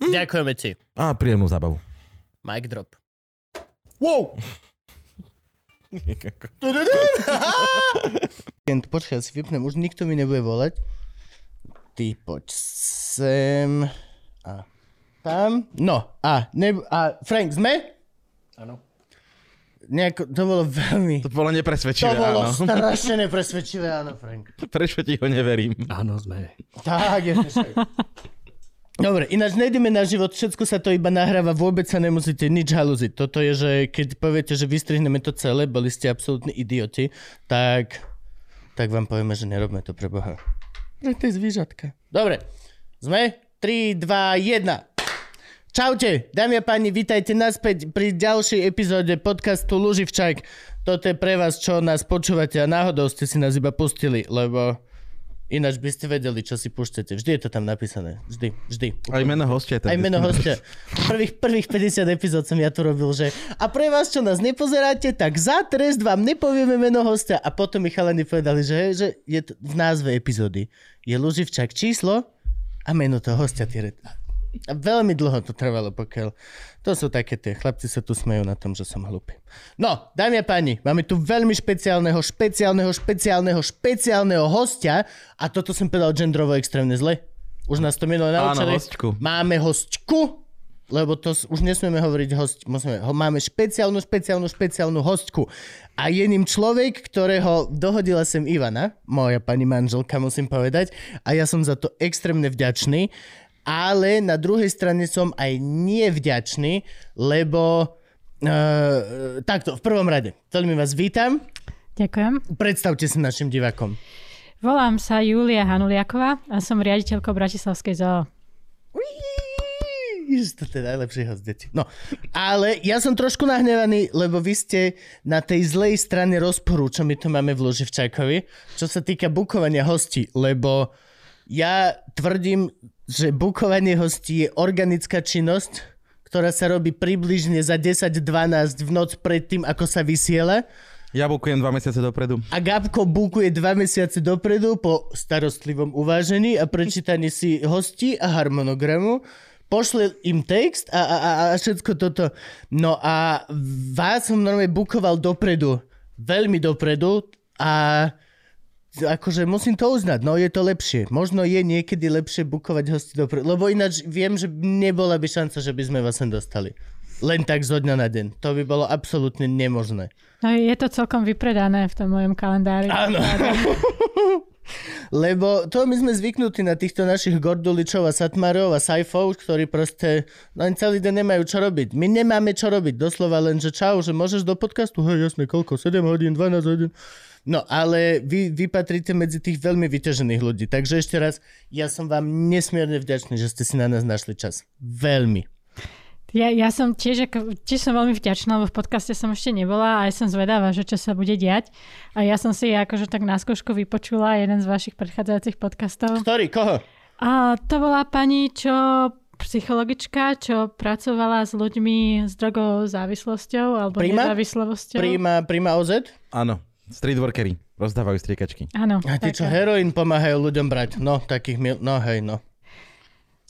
Hm? Ďakujeme ti. A príjemnú zábavu. Mic drop. Wow! Počkaj, ja si vypnem, už nikto mi nebude volať. Ty poď sem. A tam. No, a, ne, a Frank, sme? Áno. Nejako, to bolo veľmi... To bolo To nepresvedčivé, bolo áno. strašne nepresvedčivé, áno, Frank. Prečo ti ho neverím? Áno, sme. Tak, je to. Dobre, ináč nejdeme na život, všetko sa to iba nahráva, vôbec sa nemusíte nič halúziť. Toto je, že keď poviete, že vystrihneme to celé, boli ste absolútni idioti, tak, tak vám povieme, že nerobme to pre Boha. Pre tie zvížatka. Dobre, sme? 3, 2, 1. Čaute, dámy a páni, vítajte naspäť pri ďalšej epizóde podcastu Luživčak. Toto je pre vás, čo nás počúvate a náhodou ste si nás iba pustili, lebo ináč by ste vedeli, čo si púšťate. Vždy je to tam napísané. Vždy, vždy. Aj meno hostia. tam Aj meno hostia. Prvých, prvých 50 epizód som ja to robil, že a pre vás, čo nás nepozeráte, tak za trest vám nepovieme meno hostia. A potom mi chalani povedali, že, že je to v názve epizódy. Je Luživčak číslo a meno toho hostia. A veľmi dlho to trvalo, pokiaľ... To sú také tie, chlapci sa tu smejú na tom, že som hlupý. No, dámy a páni, máme tu veľmi špeciálneho, špeciálneho, špeciálneho, špeciálneho hostia a toto som povedal gendrovo extrémne zle. Už nás to minulé Áno, naučili. hostku. Máme hostku, lebo to už nesmieme hovoriť host, musíme, ho, máme špeciálnu, špeciálnu, špeciálnu hostku. A je ním človek, ktorého dohodila sem Ivana, moja pani manželka, musím povedať. A ja som za to extrémne vďačný. Ale na druhej strane som aj nevďačný, lebo... Uh, takto, v prvom rade, veľmi vás vítam. Ďakujem. Predstavte sa našim divakom. Volám sa Julia Hanuliaková a som riaditeľkou Bratislavskej zoo. Ježiš, to je najlepší host, deti. No, ale ja som trošku nahnevaný, lebo vy ste na tej zlej strane rozporu, čo my tu máme v Luživčákovi, čo sa týka bukovania hostí, lebo ja tvrdím, že bukovanie hostí je organická činnosť, ktorá sa robí približne za 10-12 v noc pred tým, ako sa vysiela. Ja bukujem dva mesiace dopredu. A Gabko bukuje dva mesiace dopredu po starostlivom uvážení a prečítaní si hostí a harmonogramu. Pošle im text a, a, a, a všetko toto. No a vás som normálne bukoval dopredu. Veľmi dopredu a akože musím to uznať, no je to lepšie. Možno je niekedy lepšie bukovať hosti dopredu, lebo ináč viem, že nebola by šanca, že by sme vás sem dostali. Len tak zo dňa na deň. To by bolo absolútne nemožné. No je to celkom vypredané v tom mojom kalendári. Áno. Lebo to my sme zvyknutí na týchto našich gorduličov a satmarov a sajfov, ktorí proste len celý deň nemajú čo robiť. My nemáme čo robiť, doslova len, že čau, že môžeš do podcastu, hej, jasne, koľko, 7 hodín, 12 hodín. No, ale vy, vy patríte medzi tých veľmi vyťažených ľudí. Takže ešte raz, ja som vám nesmierne vďačný, že ste si na nás našli čas. Veľmi. Ja, ja som tiež, ako, tiež som veľmi vďačná, lebo v podcaste som ešte nebola a aj som zvedavá, že čo sa bude diať. A ja som si akože tak na skúšku vypočula jeden z vašich predchádzajúcich podcastov. Ktorý, koho? A to bola pani, čo psychologička, čo pracovala s ľuďmi s drogovou závislosťou alebo Prima? nezávislosťou. Príjma OZ? Áno, streetworkery. Rozdávajú striekačky. Áno. A tí, čo heroín pomáhajú ľuďom brať. No, takých mil... No, hej, no.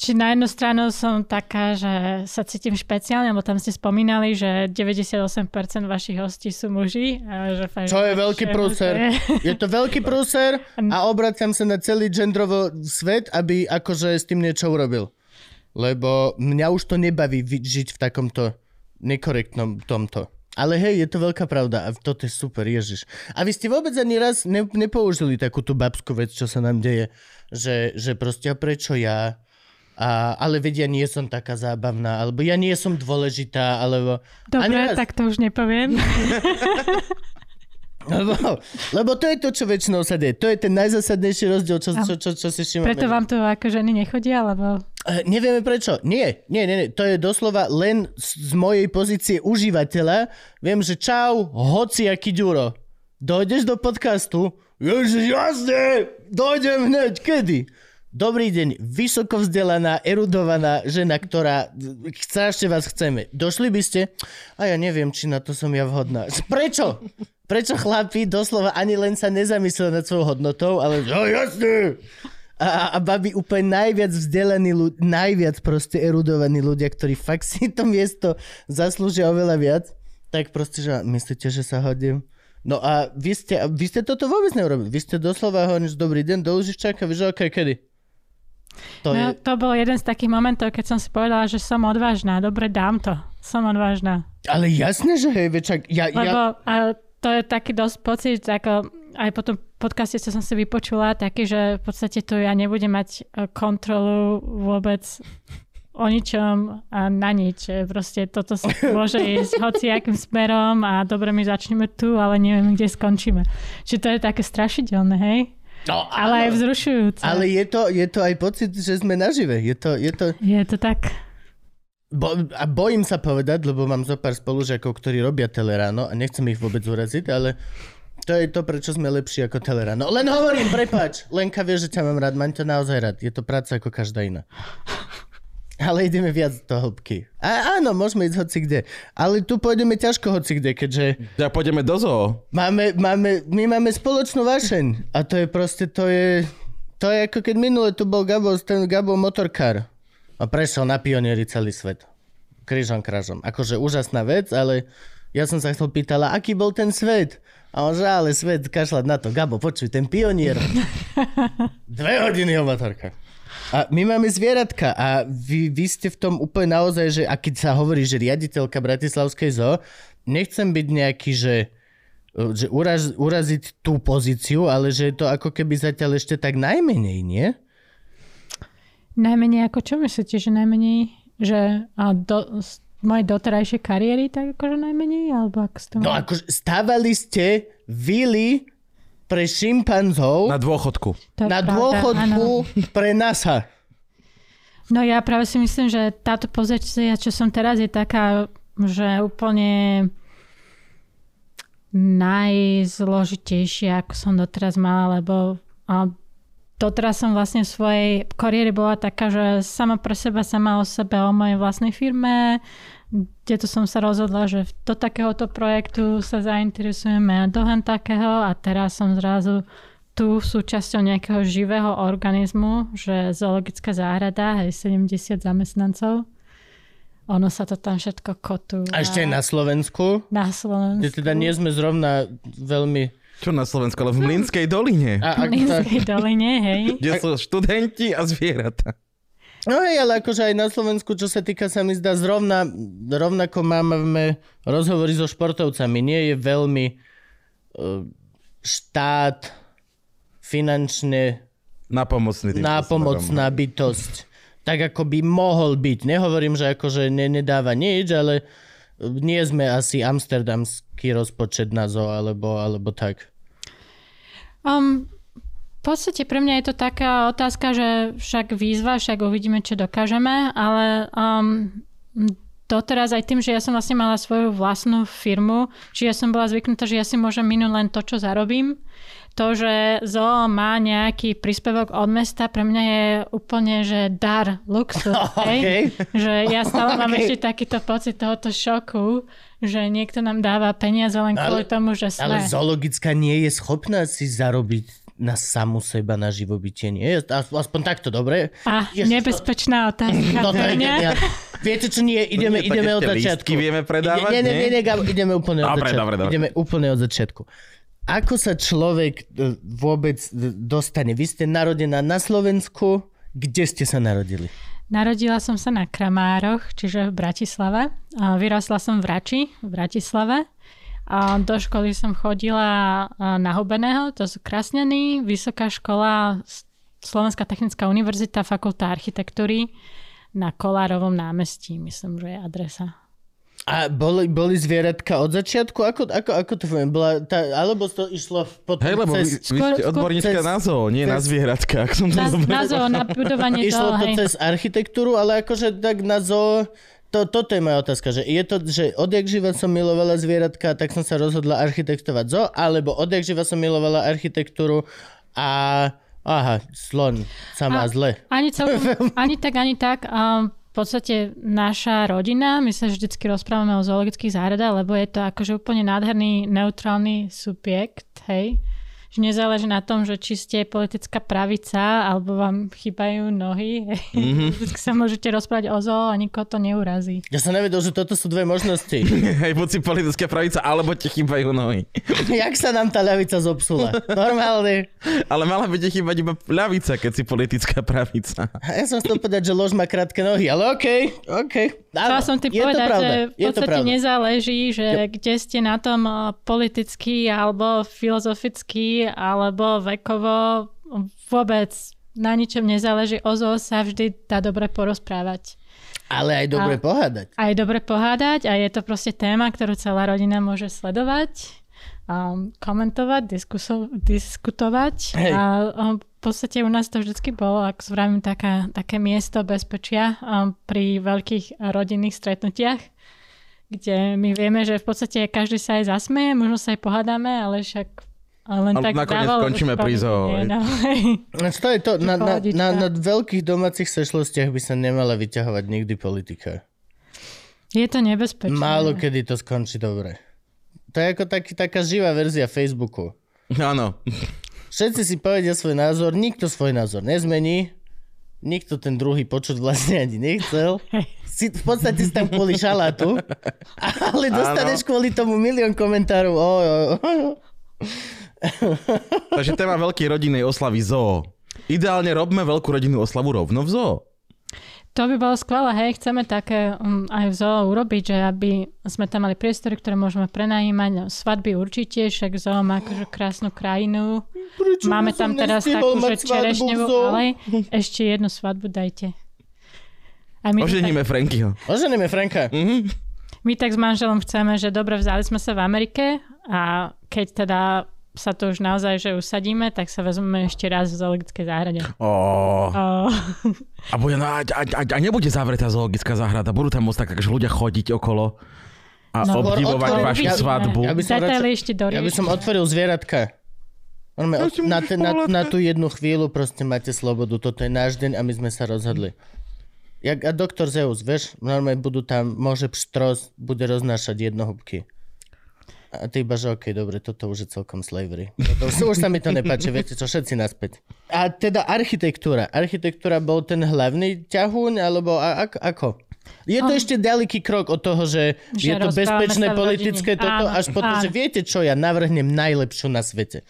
Či na jednu stranu som taká, že sa cítim špeciálne, lebo tam ste spomínali, že 98% vašich hostí sú muži. A že fakt, Čo je veľký že- prúser. Je to veľký prúser a obracam sa na celý gendrovo svet, aby akože s tým niečo urobil. Lebo mňa už to nebaví žiť v takomto nekorektnom tomto. Ale hej, je to veľká pravda a toto je super, Ježiš. A vy ste vôbec ani raz ne, nepoužili takú tú babskú vec, čo sa nám deje, že, že proste a prečo ja, a, ale veď ja nie som taká zábavná, alebo ja nie som dôležitá, alebo... Dobre, raz. tak to už nepoviem. Lebo, lebo to je to, čo väčšinou sa deje. To je ten najzásadnejší rozdiel, čo, čo, čo, čo si všimame. Preto vám to ako ženy nechodia, lebo... E, nevieme prečo. Nie, nie, nie, nie. To je doslova len z, z mojej pozície užívateľa. Viem, že čau, hoci aký ďuro. Dojdeš do podcastu? Ježiš, jasne, dojdem hneď. Kedy? Dobrý deň, vysoko vzdelaná, erudovaná žena, ktorá strašne vás chceme. Došli by ste? A ja neviem, či na to som ja vhodná. Prečo? Prečo chlapi doslova ani len sa nezamyslel nad svojou hodnotou, ale no jasne, a, a babi úplne najviac vzdelaní ľudia, najviac proste erudovaní ľudia, ktorí fakt si to miesto zaslúžia oveľa viac, tak proste, že myslíte, že sa hodím? No a vy ste, vy ste toto vôbec neurobili. Vy ste doslova hovorili, že dobrý deň, do Lužičáka, že okay, kedy? To, no, je... to bol jeden z takých momentov, keď som si povedala, že som odvážna. Dobre, dám to. Som odvážna. Ale jasne, že hej, večak, ja, Lebo, ja... A to je taký dosť pocit, ako aj po tom podcaste, čo som si vypočula, taký, že v podstate tu ja nebudem mať e, kontrolu vôbec o ničom a na nič. Proste toto môže ísť hociakým smerom a dobre, my začneme tu, ale neviem, kde skončíme. Čiže to je také strašidelné, hej? No, ale aj vzrušujúce. Ale je to, je to aj pocit, že sme nažive. Je to, je to... Je to tak. Bo, a bojím sa povedať, lebo mám zo pár spolužiakov, ktorí robia teleráno a nechcem ich vôbec uraziť, ale to je to, prečo sme lepší ako Teleráno. Len hovorím, prepač. Lenka vie, že ťa mám rád, mám ťa naozaj rád. Je to práca ako každá iná. Ale ideme viac do hĺbky. A áno, môžeme ísť hoci kde. Ale tu pôjdeme ťažko hoci kde, keďže... Ja pôjdeme do zoo. Máme, máme, my máme spoločnú vášeň. A to je proste, to je... To je ako keď minule tu bol Gabo, ten Gabo motorkár. A prešiel na pionieri celý svet. Krížom krážom. Akože úžasná vec, ale ja som sa chcel pýtala, aký bol ten svet. A on že, ale svet kašľať na to. Gabo, počuj, ten pionier. Dve hodiny motorkách. A my máme zvieratka a vy, vy ste v tom úplne naozaj, že a keď sa hovorí, že riaditeľka Bratislavskej zoo, nechcem byť nejaký, že, že uraz, uraziť tú pozíciu, ale že je to ako keby zatiaľ ešte tak najmenej, nie? Najmenej ako čo myslíte, že najmenej? Že a do, mojej doterajšej kariéry, tak akože najmenej? Alebo ak ste no akože stávali ste vily pre šimpanzov. Na dôchodku. To na pravda, dôchodku áno. pre NASA. No ja práve si myslím, že táto pozícia, čo som teraz, je taká, že úplne najzložitejšia, ako som doteraz mala, lebo doteraz som vlastne v svojej kariére bola taká, že sama pre seba, sama o sebe, o mojej vlastnej firme, kde to som sa rozhodla, že do takéhoto projektu sa zainteresujeme a do takého a teraz som zrazu tu súčasťou nejakého živého organizmu, že zoologická záhrada, hej, 70 zamestnancov. Ono sa to tam všetko kotú. A ešte aj na Slovensku? Na Slovensku. Kde teda nie sme zrovna veľmi čo na Slovensku, ale v Mlinskej doline. A, v Mlinskej doline, hej. Kde sú študenti a zvieratá. No hej, ale akože aj na Slovensku, čo sa týka, sa mi zdá, zrovna, rovnako máme rozhovory so športovcami. Nie je veľmi uh, štát finančne napomocný napomocná smerom. bytosť. Tak ako by mohol byť. Nehovorím, že akože ne, nedáva nič, ale nie sme asi amsterdamský rozpočet na zo, alebo, alebo tak. Um, v podstate pre mňa je to taká otázka, že však výzva, však uvidíme, čo dokážeme, ale um, doteraz aj tým, že ja som vlastne mala svoju vlastnú firmu, či ja som bola zvyknutá, že ja si môžem minúť len to, čo zarobím. To, že ZO má nejaký príspevok od mesta, pre mňa je úplne, že dar, luxus. okay. Že ja stále okay. mám ešte takýto pocit tohoto šoku, že niekto nám dáva peniaze len ale, kvôli tomu, že sme. Ale zoologická nie je schopná si zarobiť na samu seba, na živobytie nie? Aspoň takto, dobre? A Ježiš, nebezpečná to... otázka. No, to je, ja, viete čo, nie, ideme, nie, ideme od začiatku. vieme predávať, nie? Nie, nie, nie, nie ideme úplne od dobre, začiatku. Dobre, dobre. Ideme úplne od začiatku. Ako sa človek e, vôbec e, dostane? Vy ste narodená na Slovensku. Kde ste sa narodili? Narodila som sa na Kramároch, čiže v Bratislave. Vyrasla som v Rači, v Bratislave. Do školy som chodila na Hubeného, to sú Krasňany, Vysoká škola, Slovenská technická univerzita, Fakulta architektúry na Kolárovom námestí, myslím, že je adresa. A boli, boli zvieratka od začiatku? Ako, ako, ako to poviem? Bola tá, alebo to išlo potom Hej, lebo vy, cez... vy ste skôr odborníčka cez- na zoo, nie na cez- zvieratka, ak som to Na, dobre na zoo, na budovanie Išlo toho, to hej. cez architektúru, ale akože tak na zoo... To, toto je moja otázka, že je to, že odjak živa som milovala zvieratka, tak som sa rozhodla architektovať zoo, alebo odjak živa som milovala architektúru a... Aha, slon sa má A- zle. Ani, celkom, ani tak, ani tak. Um, v podstate naša rodina, my sa vždycky rozprávame o zoologických záhradách, lebo je to akože úplne nádherný, neutrálny subjekt, hej. Že nezáleží na tom, že či ste politická pravica, alebo vám chýbajú nohy. Mhm. Vždycky sa môžete rozprávať o zoo a nikoho to neurazí. Ja som nevedel, že toto sú dve možnosti. Hej, buď si politická pravica, alebo ti chýbajú nohy. Jak sa nám tá ľavica zopsula? Normálne. Ale mala by ti chýbať iba ľavica, keď si politická pravica. Ja som chcel povedať, že lož má krátke nohy, ale okej, okej. Chcela som ti povedať, pravda, že v podstate nezáleží, že kde ste na tom eh, politicky alebo filozoficky alebo vekovo vôbec na ničom nezáleží. O zoo sa vždy dá dobre porozprávať. Ale aj dobre A- pohádať. A je dobre pohádať a je to proste téma, ktorú celá rodina môže sledovať, um, komentovať, diskuso- diskutovať. Hej. A um, v podstate u nás to vždycky bolo, ako vravím, taká, také miesto bezpečia um, pri veľkých rodinných stretnutiach, kde my vieme, že v podstate každý sa aj zasmeje, možno sa aj pohádame, ale však ale len Ale tak nakoniec skončíme hej. No. No, To je to, na, na, na, na veľkých domácich sešlostiach by sa nemala vyťahovať nikdy politika. Je to nebezpečné. Málo kedy to skončí dobre. To je ako taký, taká živá verzia Facebooku. Áno. Všetci si povedia svoj názor, nikto svoj názor nezmení, nikto ten druhý počuť vlastne ani nechcel. Si, v podstate si tam kvôli šalátu, ale dostaneš kvôli tomu milión komentárov. O, o, o. Takže téma veľkej rodinnej oslavy zoo. Ideálne robme veľkú rodinnú oslavu rovno v zoo. To by bolo skvelé, hej, chceme také um, aj v zoo urobiť, že aby sme tam mali priestory, ktoré môžeme prenajímať, no, svadby určite, však zoo má akože krásnu krajinu. Prečo Máme tam teraz takú, že čerešňovú, ale ešte jednu svadbu dajte. A my, to tak, Oženíme Frankyho. Oženíme Franka. my tak s manželom chceme, že dobre, vzali sme sa v Amerike a keď teda sa to už naozaj, že usadíme, tak sa vezmeme ešte raz v zoologickej záhrade. Ó, O, a, bude, no, a, a, a, nebude zavretá zoologická záhrada. Budú tam môcť tak akože ľudia chodiť okolo a No, obdivovať otvorím- vašu ja- svadbu. Ja by som radšej- ešte Ja by som otvoril zvieratka. Normálne, Ja na, te, na, na tú jednu chvíľu proste máte slobodu. Toto je náš deň a my sme sa rozhodli. Jak a doktor Zeus, vieš, normálne budú tam, môže pštros, bude roznášať jednohúbky. A ty iba, že okej, dobre, toto už je celkom slavery. Toto, už, už sa mi to nepáči, viete čo, všetci naspäť. A teda architektúra. Architektúra bol ten hlavný ťahúň, alebo a, ako? ako? Je to ešte ďaleký krok od toho, že, Že je to bezpečné politické rodine. toto, Áno, až potom, áno. že viete čo, ja navrhnem najlepšiu na svete.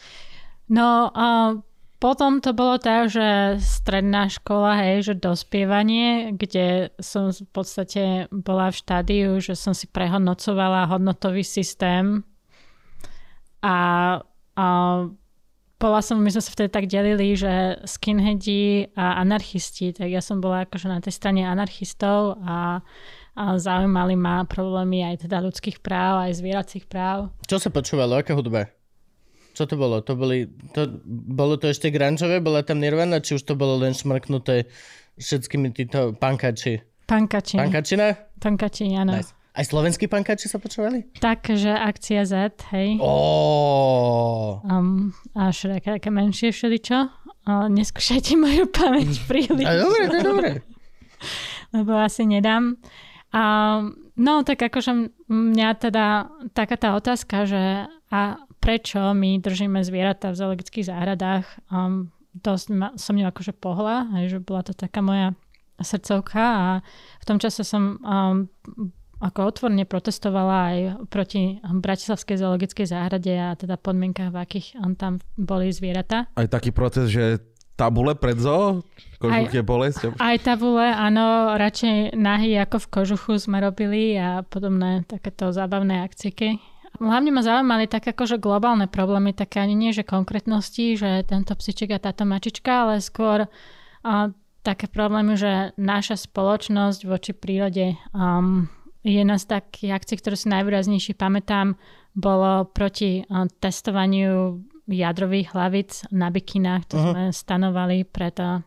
No a potom to bolo tak, že stredná škola, hej, že dospievanie, kde som v podstate bola v štádiu, že som si prehodnocovala hodnotový systém a, a bola som, my sme sa vtedy tak delili, že skinheadi a anarchisti, tak ja som bola akože na tej strane anarchistov a, a zaujímali ma problémy aj teda ľudských práv, aj zvieracích práv. Čo sa počúvalo? Aká hudba? Čo to bolo? To boli, to, bolo to ešte grančové? Bola tam Nirvana? Či už to bolo len šmrknuté všetkými týmto pankači? Pankači. Pankačina? Pankači, áno. Nice. Aj slovenskí pankači sa počúvali? Takže akcia Z, hej. Oh. Um, a všelijaké také menšie všeličo. Ale neskúšajte moju pamäť príliš, A dobre, to je dobre. lebo asi nedám. A, no, tak akože mňa teda taká tá otázka, že a prečo my držíme zvieratá v zoologických záhradách, um, dosť ma, som ňu akože pohla, hej, že bola to taká moja srdcovka a v tom čase som um, ako otvorene protestovala aj proti Bratislavskej zoologickej záhrade a teda podmienkach, v akých tam boli zvieratá. Aj taký proces, že tabule pred zoo? Kožuch je bolesť? Aj tabule, áno, radšej nahy ako v kožuchu sme robili a podobné takéto zábavné akciky. Hlavne ma zaujímali tak akože globálne problémy, také ani nie, že konkrétnosti, že tento psiček a táto mačička, ale skôr a, také problémy, že naša spoločnosť voči prírode um, jedna z takých akcií, ktorú si najvýraznejšie pamätám, bolo proti uh, testovaniu jadrových hlavic na bikinách. To uh-huh. sme stanovali pred uh,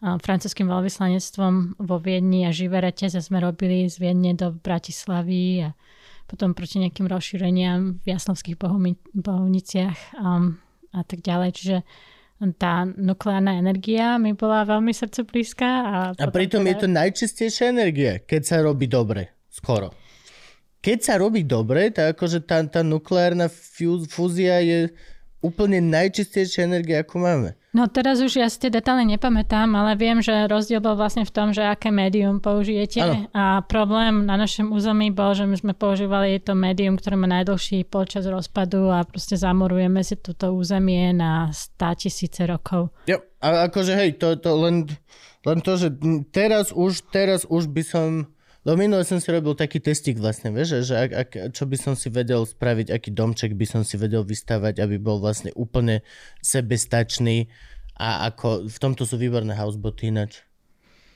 francúzským veľvyslanectvom vo Viedni a živé reťaze sme robili z Viedne do Bratislavy a potom proti nejakým rozšíreniam v jaslovských bohovniciach um, a tak ďalej. Čiže tá nukleárna energia mi bola veľmi srdce blízka. A, a pritom teda... je to najčistejšia energia, keď sa robí dobre. Skoro. Keď sa robí dobre, tak akože tá, tá nukleárna fúzia je úplne najčistejšia energia, ako máme. No teraz už ja si tie detálne nepamätám, ale viem, že rozdiel bol vlastne v tom, že aké médium použijete. Ano. A problém na našom území bol, že my sme používali to médium, ktoré má najdlhší počas rozpadu a proste zamorujeme si toto územie na 100 tisíce rokov. Jo, a akože hej, to, to len, len to, že teraz už, teraz už by som No minule som si robil taký testik vlastne, vieš, že ak, ak, čo by som si vedel spraviť, aký domček by som si vedel vystavať, aby bol vlastne úplne sebestačný a ako, v tomto sú výborné houseboty ináč.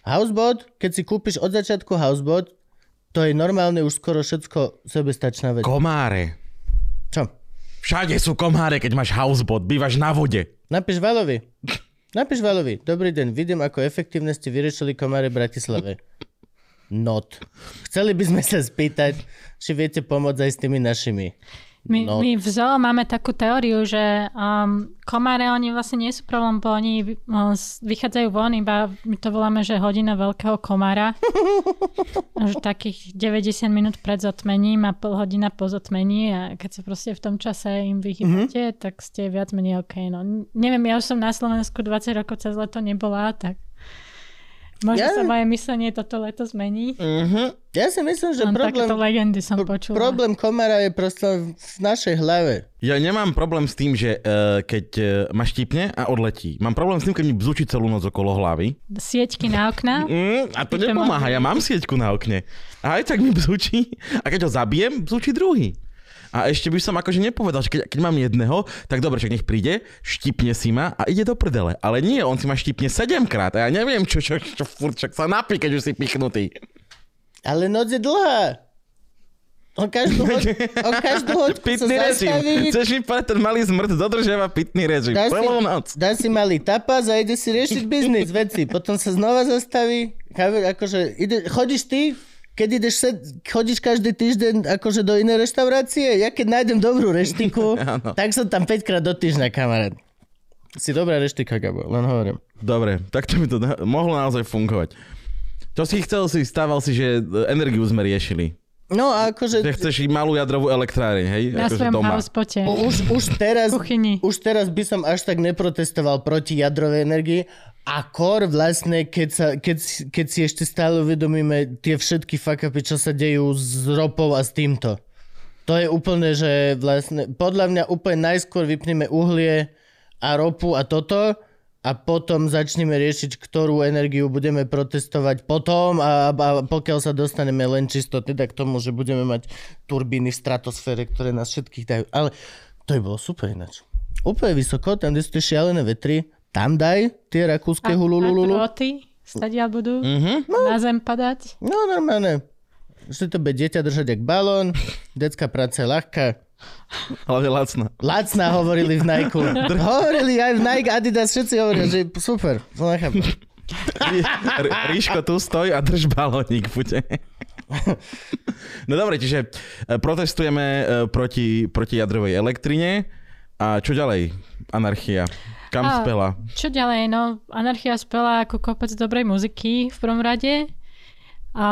Housebot, keď si kúpiš od začiatku housebot, to je normálne už skoro všetko sebestačná vec. Komáre. Čo? Všade sú komáre, keď máš housebot, bývaš na vode. Napíš Valovi. Napíš Valovi. Dobrý deň, vidím, ako efektívne ste vyriešili komáre v Bratislave not. Chceli by sme sa spýtať, či viete pomôcť aj s tými našimi. My, my v zoo máme takú teóriu, že um, komáre oni vlastne nie sú problém, bo oni um, vychádzajú von, iba my to voláme, že hodina veľkého komára. že takých 90 minút pred zotmením a pol hodina po zotmení a keď sa proste v tom čase im vychýbate, mm-hmm. tak ste viac menej OK. No, neviem, ja už som na Slovensku 20 rokov cez leto nebola, tak Možno ja... sa moje myslenie toto leto zmení. Uh-huh. Ja si myslím, že Len problém... Takéto legendy som počula. Problém komára je proste v našej hlave. Ja nemám problém s tým, že uh, keď uh, ma štípne a odletí. Mám problém s tým, keď mi bzúči celú noc okolo hlavy. Sieťky na okna? Mm, a to nepomáha, ja mám sieťku na okne. A aj tak mi bzúči. A keď ho zabijem, bzúči druhý. A ešte by som akože nepovedal, že keď, keď mám jedného, tak dobre, však nech príde, štipne si ma a ide do prdele. Ale nie, on si ma štipne sedemkrát a ja neviem, čo, čo, čo, furt, čak sa napí, keď už si pichnutý. Ale noc je dlhá. On každú, hoď, on každú hoďku pitný sa režim. zastaví. Chceš mi povedať, ten malý zmrt dodržiava pitný režim. Dá celú si, noc. Dá si malý tapas a ide si riešiť biznis, veci. Potom sa znova zastaví. Akože ide, chodíš ty, keď ideš sed, chodíš každý týždeň akože do inej reštaurácie, ja keď nájdem dobrú reštiku, tak som tam 5 krát do týždňa, kamarát. Si dobrá reštika, Gabo, len hovorím. Dobre, tak to by to da- mohlo naozaj fungovať. Čo si chcel si, stával si, že energiu sme riešili. No a akože... Že chceš i malú jadrovú elektráreň, hej? Na akože svojom housebote. Už, už, teraz, už teraz by som až tak neprotestoval proti jadrovej energii, a kor vlastne, keď, sa, keď, keď si ešte stále uvedomíme tie všetky fakapy, čo sa dejú s ropou a s týmto. To je úplne, že vlastne, podľa mňa úplne najskôr vypneme uhlie a ropu a toto a potom začneme riešiť, ktorú energiu budeme protestovať potom a, a pokiaľ sa dostaneme len čisto teda k tomu, že budeme mať turbíny v stratosfére, ktoré nás všetkých dajú. Ale to by bolo super ináč. Úplne vysoko, tam, kde sú tie šialené vetry, tam daj tie rakúske hululululu. A droty stadiaľ budú mm-hmm. no. na zem padať. No normálne. Si to bude dieťa držať jak balón, detská práca je ľahká. Ale lacná. Lacná hovorili v Nike. hovorili aj v Nike, Adidas, všetci hovoria, že super. To Ríško tu stoj a drž balónik, bude. No dobre, čiže e, protestujeme e, proti, proti jadrovej elektrine. A čo ďalej? Anarchia. Kam a spela? Čo ďalej? No, Anarchia spela ako kopec dobrej muziky v prvom rade. A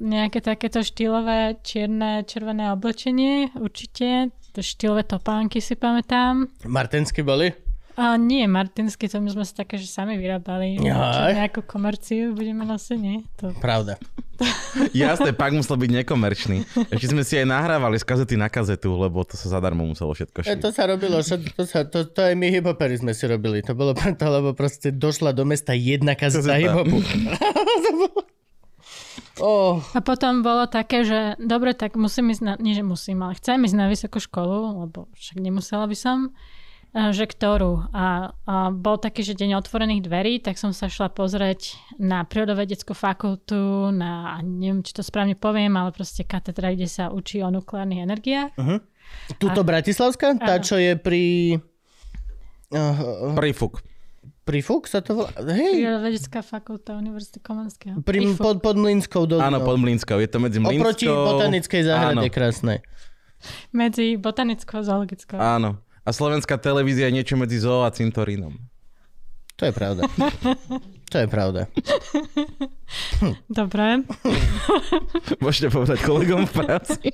nejaké takéto štýlové čierne, červené oblečenie určite. To štýlové topánky si pamätám. Martensky boli? A nie, Martinsky, to my sme sa také, že sami vyrábali. Ja. nejakú komerciu budeme nosiť, nie? To... Pravda. Jasné, pak musel byť nekomerčný. Ešte sme si aj nahrávali z kazety na kazetu, lebo to sa zadarmo muselo všetko šiť. E, to sa robilo, to, sa, to, to aj my hiphopery sme si robili. To bolo preto, lebo proste došla do mesta jedna kazeta hiphopu. oh. A potom bolo také, že dobre, tak musím ísť na, nie že musím, ale chcem ísť na vysokú školu, lebo však nemusela by som že ktorú. A, a bol taký, že deň otvorených dverí, tak som sa šla pozrieť na prírodovedeckú fakultu, na, neviem, či to správne poviem, ale proste katedra, kde sa učí o nukleárnych energiách. Uh-huh. Tuto Bratislavská? Tá, čo je pri... Uh, Prífuk. pri Fuk sa to volá? Hej, Prírodovedecká fakulta Univerzity Komenského. pri, pod, pod Mlínskou dolinou. Áno, pod Mlínskou. Je to medzi Mlínskou... Oproti botanickej záhrade Áno. krásnej. Medzi botanickou a zoologickou. Áno. A slovenská televízia je niečo medzi zoo a cintorínom. To je pravda. to je pravda. Dobre. Môžete povedať kolegom v práci.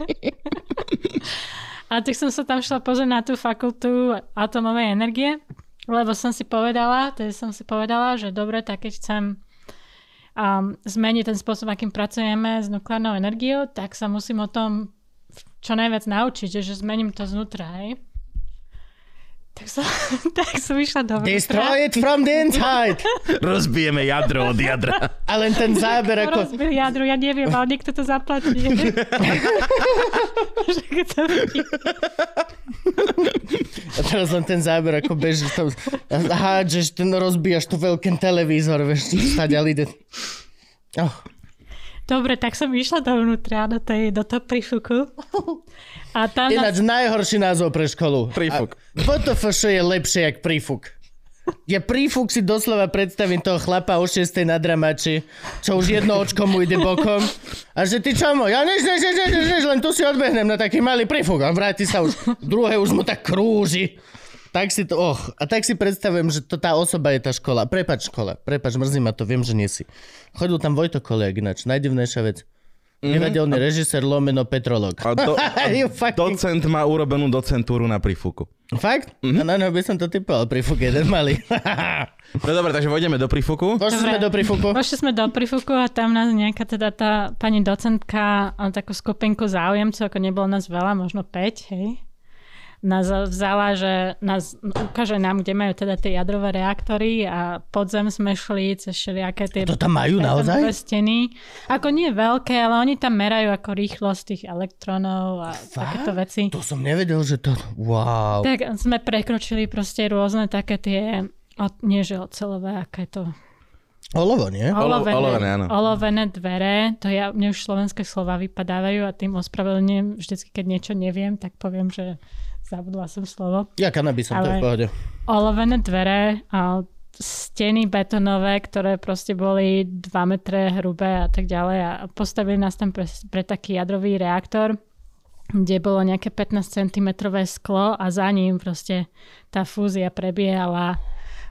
A tak som sa tam šla pozrieť na tú fakultu atomovej energie, lebo som si povedala, tedy som si povedala, že dobre, tak keď chcem um, zmeniť ten spôsob, akým pracujeme s nukleárnou energiou, tak sa musím o tom čo najviac naučiť, že zmením to znútra, hej. Tak som, tak som išla do Destroy it from the inside. Rozbijeme jadro od jadra. A len ten záber ako... Rozbil jadru, ja neviem, ale niekto to zaplatí. To. A teraz len ten záber ako bežíš tam a hádžeš, ten rozbíjaš tu veľký televízor, vieš, stať ide. Oh, Dobre, tak som išla dovnútra, do, tej, do toho prífuku. A tam ináč najhorší názov pre školu. Prífuk. PTFŠ je lepšie jak prífuk. Ja prífuk si doslova predstavím toho chlapa o 6 na dramači, čo už jedno očko mu ide bokom. A že ty čo mo? Ja než, než, než, než, než, len tu si odbehnem na taký malý prífuk. A vráti sa už, druhé už mu tak krúži. Tak si to, och, a tak si predstavujem, že to tá osoba je tá škola. Prepač škola, prepač, mrzí ma to, viem, že nie si. Chodil tam Vojto Koliak ináč, najdivnejšia vec. Nevedelný režisér lomeno petrolog. A, do, a fucking- docent má urobenú docentúru na prífuku. Fakt? Mm-hmm. No, no, by som to typoval, prífuk jeden malý. No dobre, takže vojdeme do prífuku. Pošli sme do prífuku. Pošli sme do prífuku a tam nás nejaká teda tá pani docentka a takú skupinku záujemcov, ako nebolo nás veľa, možno 5, hej. Nás vzala, že nás ukáže nám, kde majú teda tie jadrové reaktory a podzem sme šli cez všelijaké tie To tam majú naozaj? steny. Ako nie veľké, ale oni tam merajú ako rýchlosť tých elektronov a takéto veci. To som nevedel, že to... Wow. Tak sme prekročili proste rôzne také tie, nie že ocelové, aké to Olovo, nie? Olovené, olovené, áno. olovené dvere, to ja, mne už slovenské slova vypadávajú a tým ospravedlňujem vždycky, keď niečo neviem, tak poviem, že zabudla som slovo. Ja kanabisom, to je v pohode. Olovené dvere a steny betonové, ktoré proste boli 2 metre hrubé a tak ďalej a postavili nás tam pre, pre taký jadrový reaktor, kde bolo nejaké 15 cm sklo a za ním proste tá fúzia prebiehala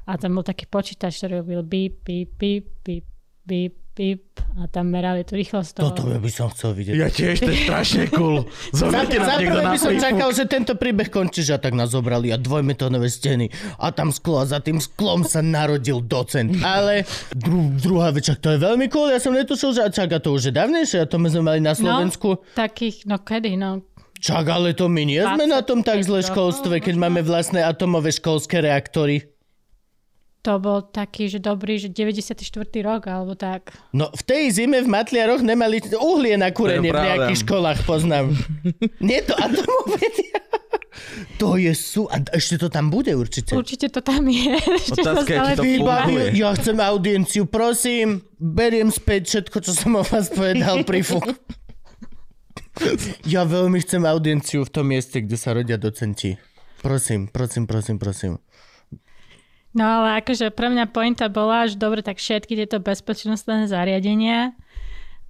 a tam bol taký počítač, ktorý robil bíp, bíp, bíp, bíp, bíp, bíp a tam merali tú rýchlosť toho. Toto by som chcel vidieť. Ja tiež, to je strašne cool. Zoberte nás niekto na by som čakal, že tento príbeh končí, že tak nás zobrali a dvojmetónové steny a tam sklo a za tým sklom sa narodil docent. Ale dru, druhá vec, to je veľmi cool, ja som netušil, že a čak a to už je dávnejšie a to my sme mali na Slovensku. No, takých, no kedy, no. Čak, ale to my nie sme na tom tak zle 25 školstve, keď máme vlastné atomové školské reaktory. To bol taký, že dobrý, že 94. rok, alebo tak. No v tej zime v Matliaroch nemali uhlie na kúrenie v nejakých školách, poznám. Nie to atomové. To je sú... A ešte to tam bude určite. Určite to tam je. Otázka to stále- funguje. ja chcem audienciu, prosím. Beriem späť všetko, čo som o vás povedal pri fuk. Ja veľmi chcem audienciu v tom mieste, kde sa rodia docenti. Prosím, prosím, prosím, prosím. No ale akože pre mňa pointa bola, že dobre, tak všetky tieto bezpečnostné zariadenia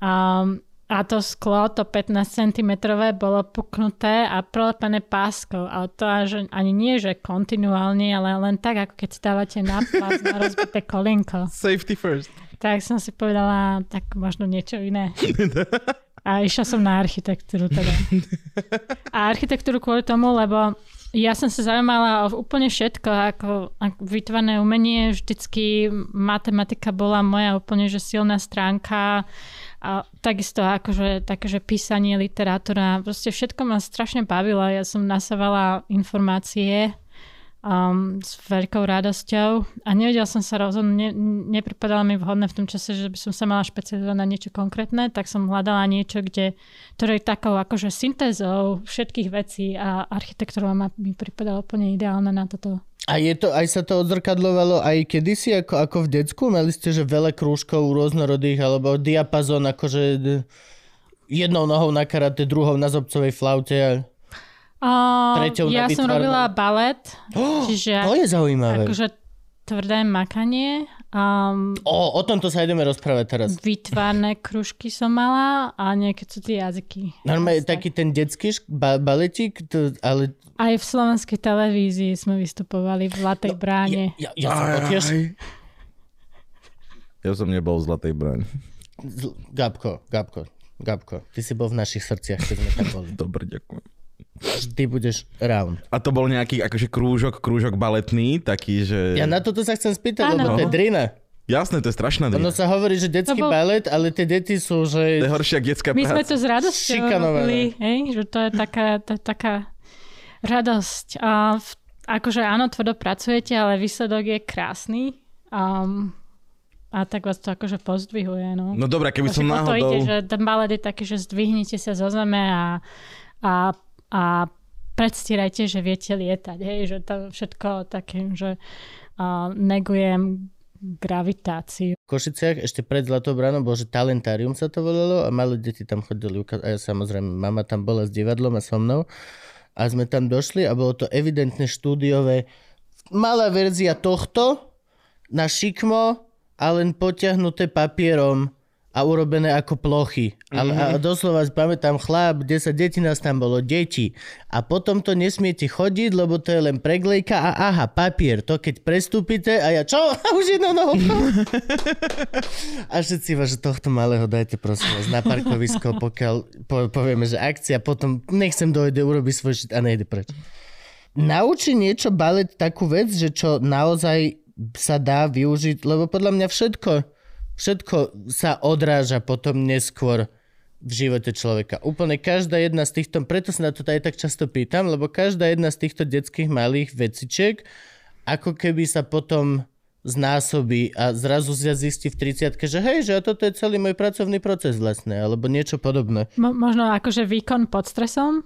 um, a to sklo, to 15 cm bolo puknuté a prelepené páskou. A to až ani nie, že kontinuálne, ale len tak, ako keď stávate na pás na rozbité kolinko. Safety first. Tak som si povedala, tak možno niečo iné. A išla som na architektúru teda. A architektúru kvôli tomu, lebo ja som sa zaujímala o úplne všetko, ako, ako vytvarné umenie, vždycky matematika bola moja úplne že silná stránka. A takisto akože také, že písanie, literatúra, proste všetko ma strašne bavilo. Ja som nasávala informácie um, s veľkou radosťou a nevedela som sa rozhodnúť, ne, nepripadalo mi vhodné v tom čase, že by som sa mala špecializovať na niečo konkrétne, tak som hľadala niečo, kde, ktoré je takou akože syntézou všetkých vecí a architektúra mi pripadala úplne ideálna na toto. A je to, aj sa to odzrkadlovalo aj kedysi, ako, ako v decku? Mali ste, že veľa krúžkov rôznorodých, alebo diapazon, akože jednou nohou na karate, druhou na zobcovej flaute. Uh, Treťou ja som robila balet, Oh, čiže to je zaujímavé. akože tvrdé makanie. Um, O, o tomto sa ideme rozprávať teraz. výtvarné kružky som mala a nejaké cudzie jazyky. Normálne Tak. taký ten detský šk- ba- baletík, to, ale Aj v slovenskej televízii sme vystupovali v Zlatej bráne. ja, ja som bol tiež... Ja som nebol v Zlatej bráň. Z- Gabko, Gabko, Gabko, ty si bol v našich srdciach, keď sme tam boli. Dobre, ďakujem. Ty budeš round. A to bol nejaký akože krúžok, krúžok baletný, taký, že... Ja na toto sa chcem spýtať, Áno. lebo to je drina. Jasné, to je strašná Ono drina. sa hovorí, že detský To bol- balet, ale tie deti sú, To že... je horšia ako detská My sme práca. to s radosťou robili, hej, že to je taká, to je taká radosť. A v, akože áno, tvrdo pracujete, ale výsledok je krásny. Um, a tak vás to akože pozdvihuje, no. No dobré, keby som Vlastne po to ide, náhodou... že ten balet je taký, že zdvihnite sa zo zeme a, a, a predstierajte, že viete lietať, hej, že to všetko také, že uh, negujem gravitáciu. V Košiciach ešte pred Zlatou bránou bol, že talentárium sa to volalo a malé deti tam chodili. A ja samozrejme, mama tam bola s divadlom a so mnou. A sme tam došli a bolo to evidentne štúdiové. Malá verzia tohto na šikmo a len potiahnuté papierom a urobené ako plochy. Mm-hmm. A, a doslova si pamätám chlap, 10 detí nás tam bolo, deti. A potom to nesmiete chodiť, lebo to je len preglejka a aha, papier, to keď prestúpite a ja čo? A už jednou nohou. a všetci že tohto malého dajte prosím vás na parkovisko, pokiaľ po, povieme, že akcia, potom nechcem dojde, urobí svoj šit a nejde preč. Nauči niečo balet takú vec, že čo naozaj sa dá využiť, lebo podľa mňa všetko, všetko sa odráža potom neskôr v živote človeka. Úplne každá jedna z týchto, preto sa na to aj tak často pýtam, lebo každá jedna z týchto detských malých vecičiek, ako keby sa potom znásobí a zrazu sa zistí v 30 že hej, že toto je celý môj pracovný proces vlastne, alebo niečo podobné. Mo- možno akože výkon pod stresom?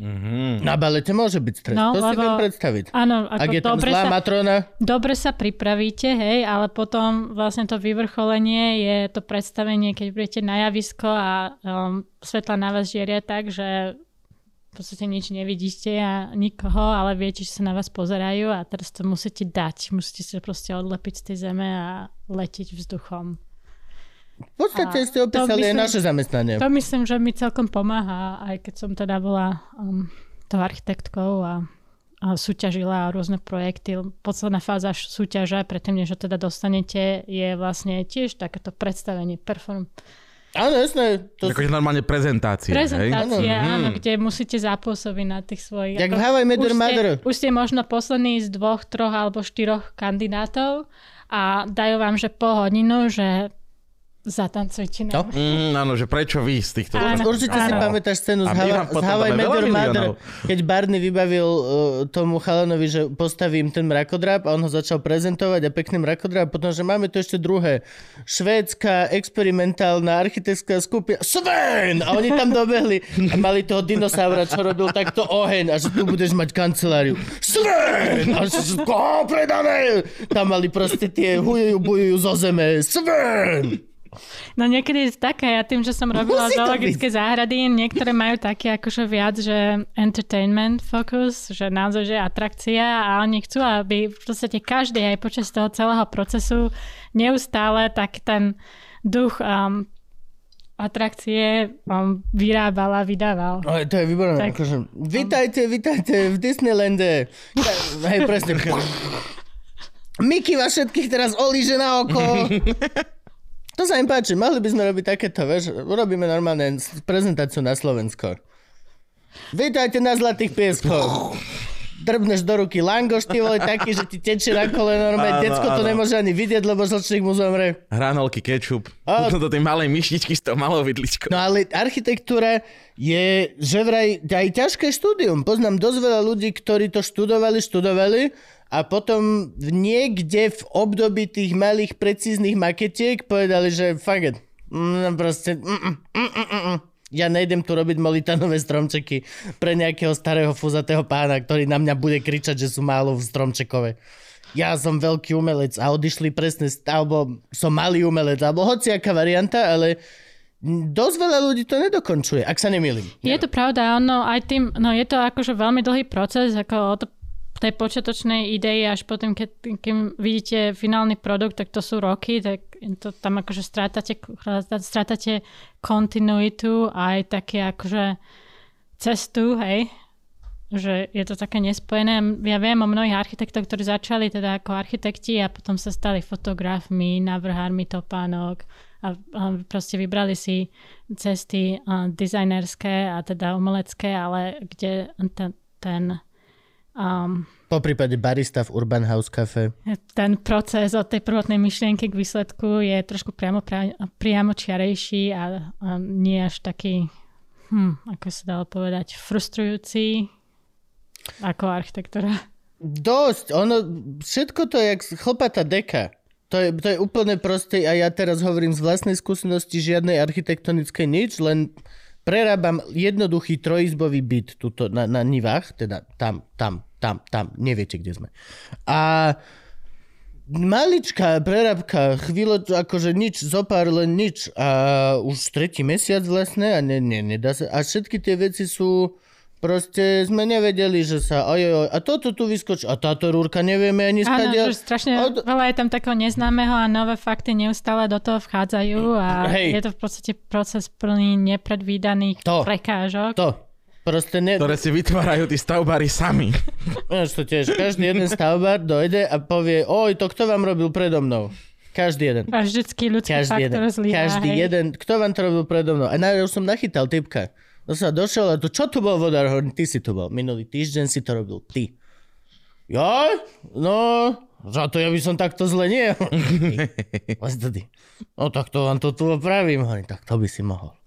Mhm. Na balete môže byť stres, No, to si lebo- viem predstaviť. Áno, ako Ak je tam dobre zlá sa, matrona, dobre sa pripravíte, hej, ale potom vlastne to vyvrcholenie je to predstavenie, keď budete na javisko a um, svetla na vás žieria tak, že v podstate nič nevidíte a nikoho, ale viete, že sa na vás pozerajú a teraz to musíte dať. Musíte sa proste odlepiť z tej zeme a letieť vzduchom. V podstate A ste opísali aj naše zamestnanie. To myslím, že mi celkom pomáha, aj keď som teda bola um, tou architektkou a, a súťažila rôzne projekty. Posledná fáza súťaže, predtým, než ho teda dostanete, je vlastne tiež takéto predstavenie, perform, Áno, jasné. To Akože normálne prezentácia, hej? prezentácie, Áno. áno, kde musíte zapôsobiť na tých svojich... Jak v ako- How I Met Your už ste- Mother. Už ste možno poslední z dvoch, troch alebo štyroch kandidátov a dajú vám, že pol hodinu, že zatancujte No. nám. Mm, áno, že prečo vy z týchto... Áno. Určite si Áno. pamätáš scénu z A my How, vám z potom How I dáme Met veľa Your Mother, keď Barney vybavil uh, tomu chalanovi, že postavím ten mrakodrap a on ho začal prezentovať a pekný mrakodrap potom, že máme tu ešte druhé. Švédska experimentálna architektská skupina Sven! A oni tam dobehli a mali toho dinosaura, čo robil takto oheň a že tu budeš mať kanceláriu. Sven! A že, že koho predáme? Tam mali proste tie hujujú, bujujú zo zeme. Sven! No niekedy je to také, ja tým, že som robila Musí zoologické záhrady, niektoré majú také akože viac, že entertainment focus, že naozaj, že atrakcia a oni chcú, aby v podstate každý aj počas toho celého procesu neustále tak ten duch um, atrakcie um, vyrábal a vydával. No, to je výborné. Tak. Akože, vítajte, vítajte v Disneylande. Hej, presne. Mickey vás všetkých teraz olíže na oko. To sa im páči. Mohli by sme robiť takéto, vieš. Urobíme normálne prezentáciu na Slovensko. Vítajte na Zlatých pieskoch. drbneš do ruky langoš, ty vole, taký, že ti tečie na koleno, normálne, decko to nemôže ani vidieť, lebo žlčník mu zomre. Hranolky, kečup. Potom do tej malej myštičky s tou malou vidličkou. No ale architektúra je, že vraj aj ťažké štúdium. Poznám dosť veľa ľudí, ktorí to študovali, študovali a potom niekde v období tých malých precíznych maketiek povedali, že it. Mm, proste, mm, mm, mm, mm, mm. Ja nejdem tu robiť molitanové stromčeky pre nejakého starého fuzatého pána, ktorý na mňa bude kričať, že sú málo stromčekové. Ja som veľký umelec a odišli presne, alebo som malý umelec, alebo hociaká varianta, ale dosť veľa ľudí to nedokončuje, ak sa nemýlim. Je to pravda, ono aj tým, no je to akože veľmi dlhý proces, ako od tej počiatočnej idei až potom, keď, keď vidíte finálny produkt, tak to sú roky, tak to tam akože strátate, strátate kontinuitu aj také akože cestu, hej, že je to také nespojené. Ja viem o mnohých architektov, ktorí začali teda ako architekti a potom sa stali fotografmi, navrhármi topánok a, a proste vybrali si cesty dizajnerské a teda umelecké, ale kde ten, ten um, Po prípade barista v Urban House Cafe. ten proces od tej prvotnej myšlienky k výsledku je trošku priamo, priamo čiarejší a, a nie až taký, hm, ako sa dalo povedať, frustrujúci ako architektúra. Dosť, ono, všetko to je jak chlpatá deka. To je, to je úplne prosté a ja teraz hovorím z vlastnej skúsenosti žiadnej architektonickej nič, len prerábam jednoduchý trojizbový byt tuto na, na Nivách, teda tam, tam, tam, tam, neviete, kde sme. A maličká prerábka, chvíľu, akože nič, zopár len nič a už tretí mesiac vlastne a ne, ne, nedá sa. A všetky tie veci sú proste sme nevedeli, že sa oj, oj, a toto tu vyskočí a táto rúrka nevieme ani Áno, skadiaľ. že strašne Od- veľa je tam takého neznámeho a nové fakty neustále do toho vchádzajú a Hej. je to v podstate proces plný nepredvídaných To. prekážok. To. Proste ne... Ktoré si vytvárajú tí stavbári sami. Vieš to tiež, každý jeden stavbár dojde a povie, oj, to kto vám robil predo mnou? Každý jeden. A vždycky ľudský Každý jeden. faktor zlyhá. Každý hej. jeden. Kto vám to robil predo mnou? A na, už som nachytal typka. To sa došiel a to, čo tu bol vodár? Hovorím, ty si tu bol. Minulý týždeň si to robil ty. Ja? No, za to ja by som takto zle nie. Ty. no tak to vám to tu opravím. Hovorím, tak to by si mohol.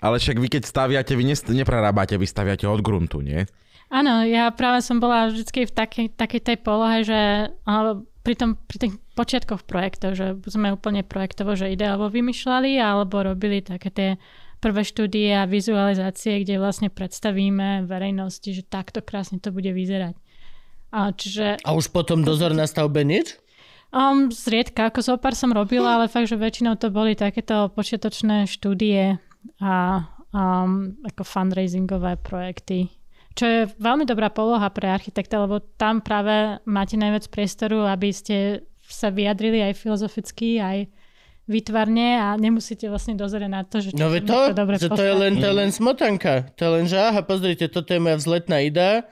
Ale však vy keď staviate, vy neprerábate, vy staviate od gruntu, nie? Áno, ja práve som bola vždy v takej, takej tej polohe, že pri, tom, pri tých počiatkoch projektov, že sme úplne projektovo, že ideovo vymýšľali, alebo robili také tie prvé štúdie a vizualizácie, kde vlastne predstavíme verejnosti, že takto krásne to bude vyzerať. A čiže A už potom dozor na stavbe nič? um, zriedka, ako zo pár som robila, ale fakt, že väčšinou to boli takéto počiatočné štúdie a um, ako fundraisingové projekty. Čo je veľmi dobrá poloha pre architekta, lebo tam práve máte najviac priestoru, aby ste sa vyjadrili aj filozoficky, aj výtvarne a nemusíte vlastne dozerať na to, že No to, niekto dobre že to je len, to je len smotanka. To je len, že aha, pozrite, toto je moja vzletná idea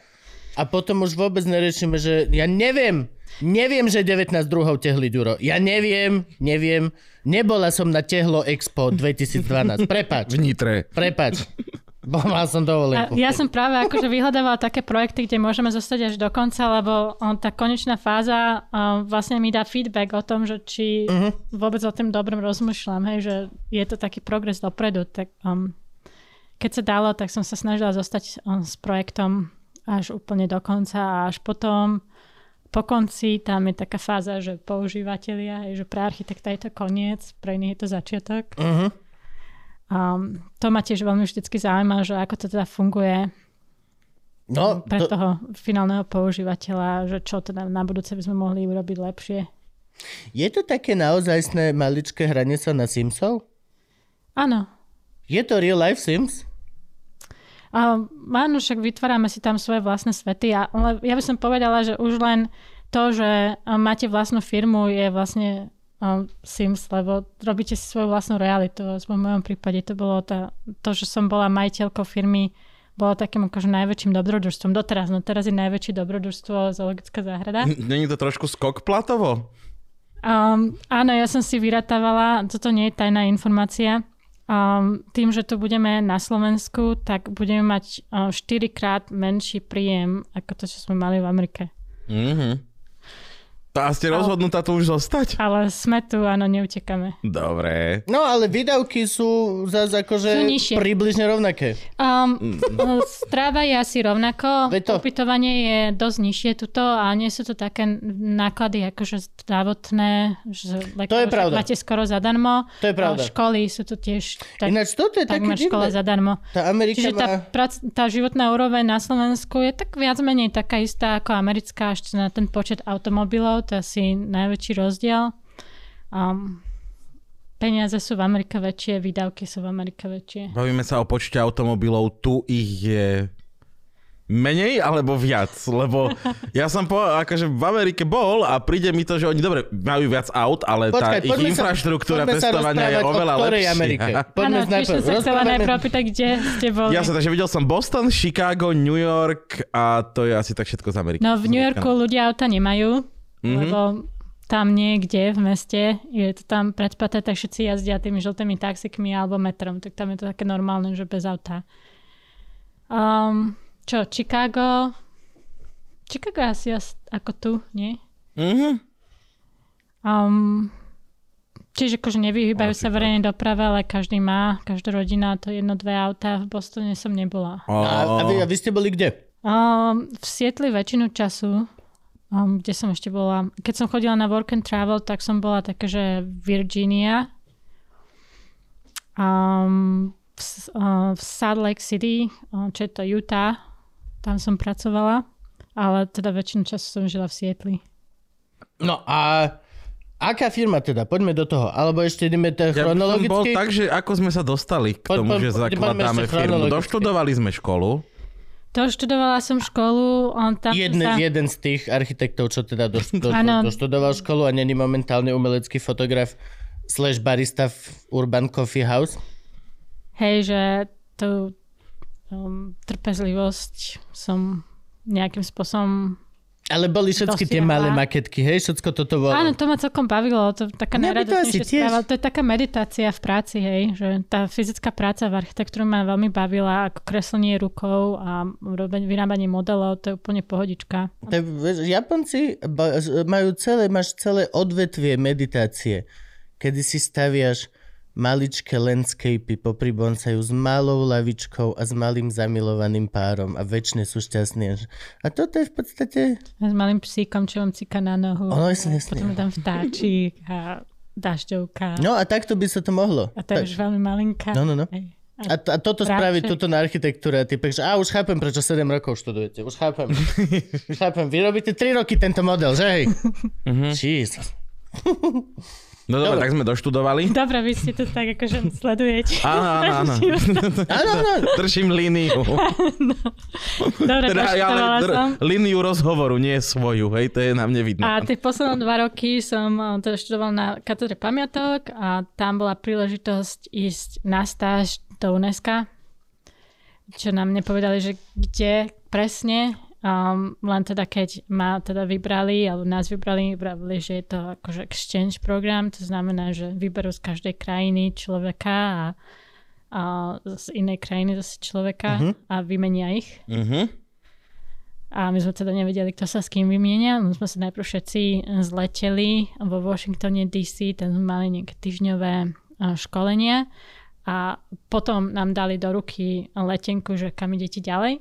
a potom už vôbec neriešime, že ja neviem, neviem, že 19 druhov tehli Ďuro. Ja neviem, neviem. Nebola som na Tehlo Expo 2012. Prepač, V Nitre. prepač. Bo mal som dovolenku. ja som práve akože vyhľadávala také projekty, kde môžeme zostať až do konca, lebo on, tá konečná fáza um, vlastne mi dá feedback o tom, že či uh-huh. vôbec o tým dobrom rozmýšľam, hej, že je to taký progres dopredu. Tak, um, keď sa dalo, tak som sa snažila zostať um, s projektom až úplne do konca a až potom po konci tam je taká fáza, že používateľia, že pre architekta je to koniec, pre iných je to začiatok. Uh-huh. Um, to ma tiež veľmi vždycky zaujíma, že ako to teda funguje No, pre to, toho finálneho používateľa, že čo teda na budúce by sme mohli urobiť lepšie. je to také naozajstné maličké hranie sa na Simsov? Áno. Je to real life Sims? Áno, však vytvárame si tam svoje vlastné svety, a, ale ja by som povedala, že už len to, že máte vlastnú firmu, je vlastne Sims, lebo robíte si svoju vlastnú realitu. Aspoň v mojom prípade to bolo tá, to, že som bola majiteľkou firmy, bolo takým akože najväčším dobrodružstvom doteraz. No teraz je najväčšie dobrodružstvo zoologická záhrada. Není to trošku skok platovo? Um, áno, ja som si vyratávala, toto nie je tajná informácia, um, tým, že tu budeme na Slovensku, tak budeme mať uh, 4 krát menší príjem, ako to, čo sme mali v Amerike. Mhm. A ste rozhodnutá tu už zostať? Ale sme tu, áno, neutekáme. Dobre. No ale výdavky sú zase akože Sú nižšie. približne rovnaké. Um, uh, stráva je asi rovnako, Veď to. ubytovanie je dosť nižšie tuto a nie sú to také náklady akože zdravotné, že lekárov však pravda. máte skoro zadarmo. To je pravda. A školy sú tu tiež tak, Ináč toto je takmer škola zadarmo. Tá Amerika Čiže tá, má... prac, tá životná úroveň na Slovensku je tak viac menej taká istá ako americká, ešte na ten počet automobilov, to je asi najväčší rozdiel. Um, peniaze sú v Amerike väčšie, výdavky sú v Amerike väčšie. Bavíme sa o počte automobilov, tu ich je menej alebo viac? Lebo ja som po, akože v Amerike bol a príde mi to, že oni dobre majú viac aut, ale tá Počkaj, ich poďme sa- infraštruktúra sa testovania je o oveľa ktorej lepšia. Amerike. Poďme sa najprv- sa chcela najprv opýtať, kde ste boli. Ja som takže videl som Boston, Chicago, New York a to je asi tak všetko z Ameriky. No v New Yorku ľudia auta nemajú, Mhm. lebo tam niekde v meste je to tam predpaté, tak všetci jazdia tými žltými taxikmi alebo metrom, tak tam je to také normálne, že bez auta. Um, čo, Chicago? Chicago je asi as- ako tu, nie? Mhm. Um, čiže akože nevyhýbajú sa verejnej doprave, ale každý má, každá rodina to jedno, dve auta. V Bostone som nebola. A, a, vy, a vy ste boli kde? Um, v Sietli väčšinu času, um, kde som ešte bola, keď som chodila na work and travel, tak som bola také, že Virginia, um, v, uh, v Salt Lake City, uh, čo je to Utah, tam som pracovala, ale teda väčšinu času som žila v Sietli. No a aká firma teda? Poďme do toho. Alebo ešte ideme to Ja by som bol tak, že ako sme sa dostali k tomu, poď- že poďme zakladáme firmu. Doštudovali sme školu. To študovala som školu, on tam Jeden, sa... jeden z tých architektov, čo teda do, do, doštudoval školu a není momentálne umelecký fotograf slash barista v Urban Coffee House. Hej, že tú um, trpezlivosť som nejakým spôsobom... Ale boli všetky tie malé maketky, hej? Všetko toto bolo. Áno, to ma celkom bavilo. To je taká najradosnejšia tiež. správa. To je taká meditácia v práci, hej. Že tá fyzická práca v architektúre ma veľmi bavila, ako kreslenie rukou a vyrábanie modelov, to je úplne pohodička. To vieš, Japonci majú celé, máš celé odvetvie meditácie, kedy si staviaš maličké landscapy popri s malou lavičkou a s malým zamilovaným párom a väčšine sú šťastní. A toto je v podstate... A s malým psíkom, čo vám cika na nohu. Ono, jasne, jasne. Potom je tam vtáčik a dažďovka. No a takto by sa to mohlo. A to je už veľmi malinká. No, no, no. A, to, a toto Práve. spraví toto na architektúre a ty že a už chápem, prečo 7 rokov študujete. Už chápem. už chápem. Vy robíte 3 roky tento model, že hej? Jesus. No dobre, tak sme doštudovali. Dobre, vy ste to tak akože sledujete. Áno, áno, áno. Držím líniu. Dobre, Teda, ale dr- som. líniu rozhovoru, nie svoju, hej, to je na mne vidno. A tie posledné dva roky som eh, teda študoval na katedre pamiatok a tam bola príležitosť ísť na stáž do UNESCO, čo nám nepovedali, že kde presne, um, len teda keď ma teda vybrali, alebo nás vybrali, vybrali, že je to akože exchange program, to znamená, že vyberú z každej krajiny človeka a, a z inej krajiny zase človeka Mhm. a vymenia ich. Mhm. A my sme teda nevedeli, kto sa s kým vymienia. My sme sa najprv všetci zleteli vo Washingtone DC, tam sme mali nejaké týždňové a, školenie a potom nám dali do ruky letenku, že kam idete ďalej.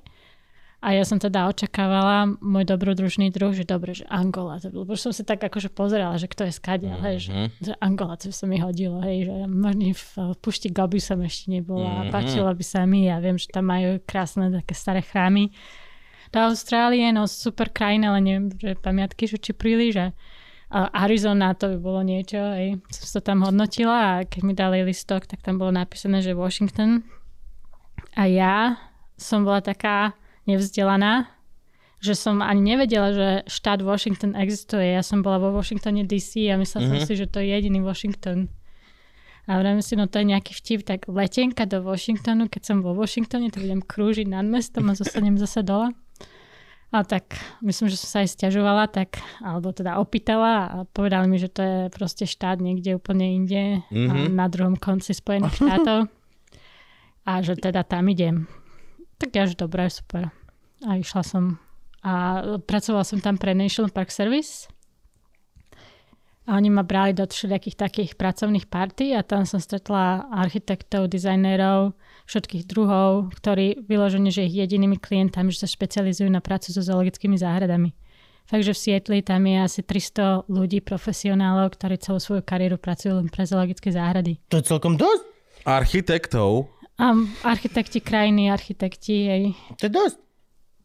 A ja som teda očakávala môj dobrodružný druh, že dobre, že Angola. Lebo som si tak akože pozerala, že kto je skade, mm-hmm. hej, že, že Angola, to by sa mi hodilo, hej, že možno v, v pušti Gobi som ešte nebola, mm-hmm. páčilo by sa mi, ja viem, že tam majú krásne také staré chrámy. Do Austrálie, no super krajina, ale neviem, že pamiatky, že či príliš, že a Arizona to by bolo niečo, hej. Som to tam hodnotila a keď mi dali listok, tak tam bolo napísané, že Washington. A ja som bola taká nevzdelaná, že som ani nevedela, že štát Washington existuje. Ja som bola vo Washingtone DC a myslela mm-hmm. som si, že to je jediný Washington. A vrajme si, no to je nejaký vtip, tak letenka do Washingtonu, keď som vo Washingtone, tak budem krúžiť nad mestom a zostanem zase dole. A tak myslím, že som sa aj stiažovala, tak, alebo teda opýtala a povedali mi, že to je proste štát niekde úplne inde, mm-hmm. na druhom konci Spojených štátov. a že teda tam idem. Tak ja, že dobré, super. A išla som a pracovala som tam pre National Park Service a oni ma brali do všetkých takých pracovných partí a tam som stretla architektov, dizajnérov, všetkých druhov, ktorí vyložení, že ich jedinými klientami, že sa špecializujú na prácu so zoologickými záhradami. Takže v Sietli tam je asi 300 ľudí, profesionálov, ktorí celú svoju kariéru pracujú len pre zoologické záhrady. To je celkom dosť. Architektov? Um, architekti krajiny, architekti, hej. To je dosť.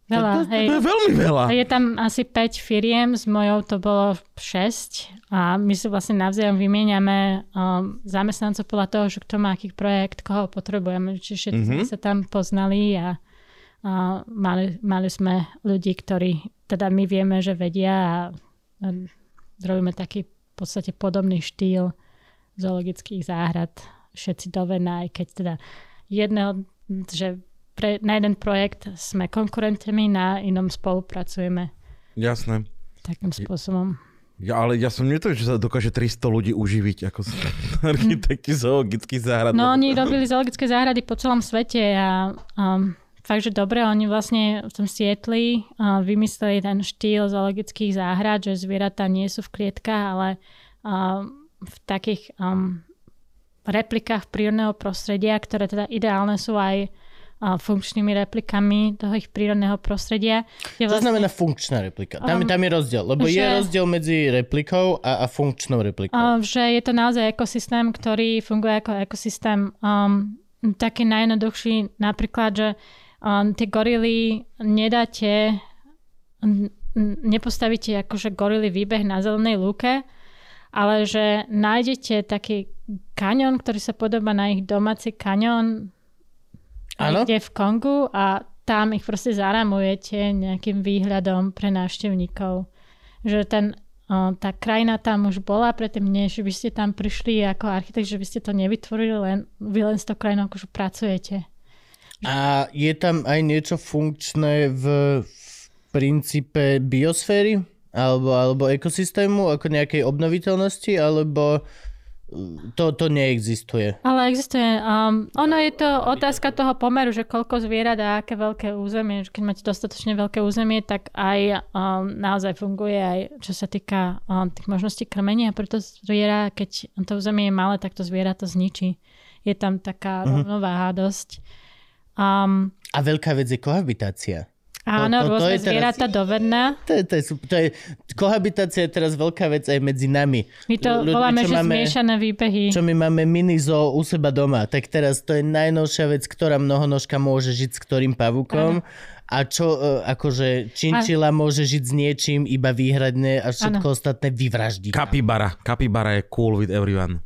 Veľa, To- to- hej. To je veľmi veľa. A je tam asi 5 firiem, s mojou to bolo 6 a my si vlastne navzájom vymieňame um, zamestnancov podľa toho, že kto má aký projekt, koho potrebujeme. Čiže všetci Mhm. sme sa tam poznali a, a mali, mali sme ľudí, ktorí teda my vieme, že vedia a, a robíme taký v podstate podobný štýl zoologických záhrad. Všetci do Vena, aj keď teda jedného, že pre, na jeden projekt sme konkurentami, na inom spolupracujeme Jasné. takým spôsobom. Ja, ale ja som nevedel, že sa dokáže 300 ľudí uživiť ako architekti zoologických záhrad. No oni robili zoologické záhrady po celom svete a um, fakt, že dobre, oni vlastne v tom Sietli uh, vymysleli ten štýl zoologických záhrad, že zvieratá nie sú v klietkách, ale uh, v takých um, replikách prírodného prostredia, ktoré teda ideálne sú aj funkčnými replikami toho ich prírodného prostredia. Je To znamená funkčná replika. Tam, Um, tam je rozdiel, lebo je že- rozdiel medzi replikou a, a funkčnou replikou. Uh, že je to naozaj ekosystém, ktorý funguje ako ekosystém um, taký najjednoduchší, napríklad, že um, tie gorily nedáte, nepostavíte akože gorily výbeh na zelenej lúke, ale že nájdete taký kaňon, ktorý sa podobá na ich domáci kaňon Áno. kde v Kongu a tam ich proste zaramujete nejakým výhľadom pre návštevníkov. Že ten, tá krajina tam už bola predtým, než by ste tam prišli ako architekt, že by ste to nevytvorili, len vy len s tou krajinou akože pracujete. A je tam aj niečo funkčné v, v princípe biosféry? Alebo, alebo ekosystému, ako nejakej obnoviteľnosti, alebo to, to neexistuje. Ale existuje, um, ono je to otázka toho pomeru, že koľko zvierat a aké veľké územie. Keď máte dostatočne veľké územie, tak aj um, naozaj funguje aj čo sa týka um, tých možností krmenia. Preto zviera, keď to územie je malé, tak to zviera to zničí. Je tam taká Mhm. rovnováha dosť. Um, A veľká vec je kohabitácia. Áno, to- to rôzne je teraz- zvieratá dovedná. To je, to je. To je, kohabitácia je teraz veľká vec aj medzi nami. My to Ľudia, voláme, čo že máme- zmiešané výbehy. Čo my máme mini zoo u seba doma, tak teraz to je najnovšia vec, ktorá mnohonožka môže žiť s ktorým pavúkom. A čo, e, akože činčila môže žiť s niečím iba výhradne a všetko ostatné vyvraždiť. Kapibara. Kapibara je cool with everyone.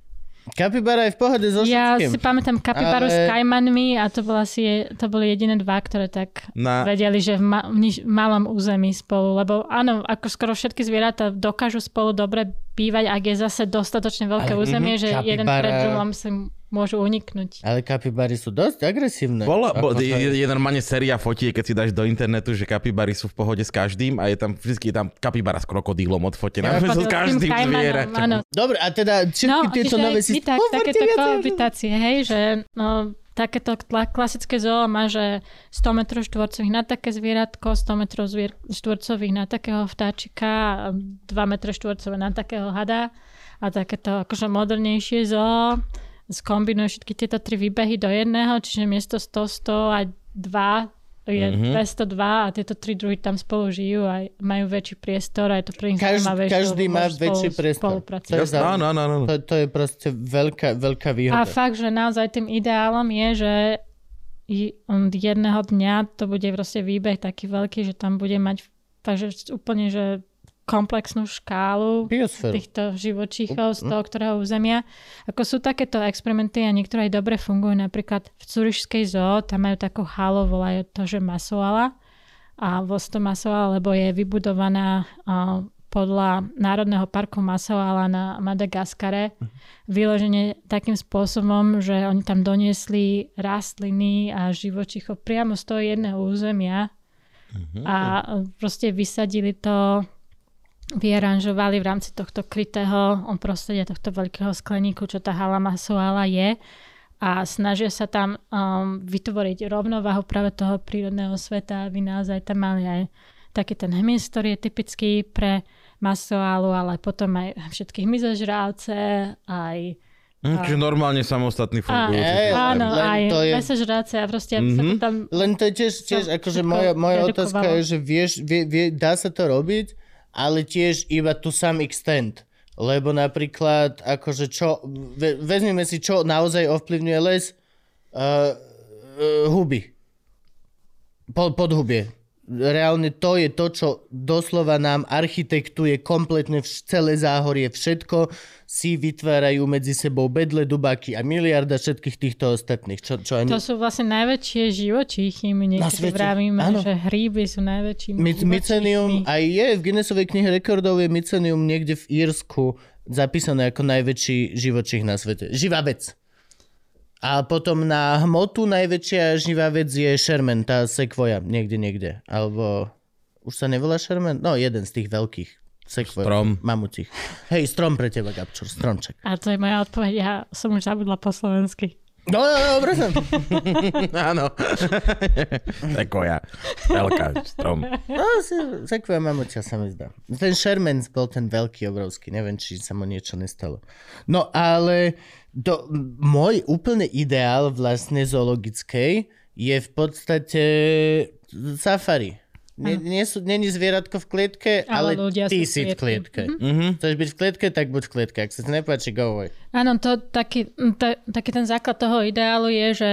Kapibara je v pohode so Ja všetkým. si pamätám kapibaru Ale- s kajmanmi a to, bola asi, to boli jediné dva, ktoré tak Na- vedeli, že v, ma- v niž- malom území spolu. Lebo áno, ako skoro všetky zvieratá dokážu spolu dobre bývať, ak je zase dostatočne veľké Ale, územie, mhm, že jeden kapibara- pred druhom si môžu uniknúť. Ale kapibary sú dosť agresívne. Bola, bo, je, je normálne séria fotiek, keď si dáš do internetu, že kapibary sú v pohode s každým a je tam vždy je tam kapibara s krokodílom odfotená. Pod s každým zvieraťom. Dobre, a teda všetky tieto čiže nové systémy... Tak, takéto kohabitácie, hej, že no, takéto kla- klasické zoo má, že 100 metrov štvorcových na také zvieratko, 100 metrov zvier- štvorcových na takého vtáčika, a 2 metre štvorcové na takého hada a takéto akože modernejšie zoo skombinuje všetky tieto tri výbehy do jedného, čiže miesto 100, 100 a 2 je Mhm. 202 a tieto tri druhy tam spolu žijú a majú väčší priestor a je to pre nich Každ- zaujímavejšie, každý má väčší spolu priestor. To je áno, áno, áno. To, to je proste veľká, veľká A výhoda. fakt, že naozaj tým ideálom je, že jedného dňa to bude proste výbeh taký veľký, že tam bude mať takže úplne, že komplexnú škálu Biosféru. týchto živočíchov z toho, ktorého územia. Ako sú takéto experimenty a niektoré aj dobre fungujú. Napríklad v Curišskej zoo, tam majú takú halu, volajú to, že Masoala. A Vosto Masoala, lebo je vybudovaná a, podľa Národného parku Masoala na Madagaskare. Vyloženie takým spôsobom, že oni tam doniesli rastliny a živočíchov priamo z toho jedného územia a proste vysadili to vyaranžovali v rámci tohto krytého prostredia, tohto veľkého skleníku, čo tá hala Masoala je. a snažia sa tam um, vytvoriť rovnováhu práve toho prírodného sveta, aby naozaj tam mali aj taký ten hmyz, ktorý je typický pre masoálu, ale potom aj všetkých myzožrávce, aj Hm, čiže normálne samostatný fungujúci. Áno, aj to je- mesožráce a proste aby sa to Mhm. tam... Len to je tiež, tiež akože moja, moja otázka je, že vieš, vie, vie, dá sa to robiť, ale tiež iba to some extent. Lebo napríklad, akože čo, ve, vezmeme si, čo naozaj ovplyvňuje les, uh, uh, huby. Po, podhubie. Reálne to je to, čo doslova nám architektuje kompletne vš- celé záhorie, všetko si vytvárajú medzi sebou bedle, dubáky a miliarda všetkých týchto ostatných. Čo, čo ani... To sú vlastne najväčšie živočíchy. My niekedy vravíme, Áno. že hríby sú najväčšími My, mycenium, aj je v Guinnessovej knihe rekordov je mycenium niekde v Írsku zapísané ako najväčší živočích na svete. Živá vec. A potom na hmotu najväčšia živá vec je Sherman, tá sekvoja, niekde, niekde. Alebo, už sa nevolá Sherman? No, jeden z tých veľkých sekvoj. Strom. Mamutich. Hej, strom pre teba, Gabčur, stromček. A to je moja odpoveď. Ja som už zabudla po slovensky. No, no, no, dobre som. Áno. Sekoja. Veľká strom. No, sekvoja mamutia sa mi zdá. Ten Sherman bol ten veľký, obrovský. Neviem, či sa mu niečo nestalo. No, ale to, môj úplne ideál vlastne zoologickej je v podstate safari. Nie, nie sú, není zvieratko v klietke, ale, Ale ľudia ty si v klietke. Mm-hmm. Chceš byť v klietke, tak buď v klietke. Ak sa ti nepáči, go away. Áno, to taký, to, taký ten základ toho ideálu je, že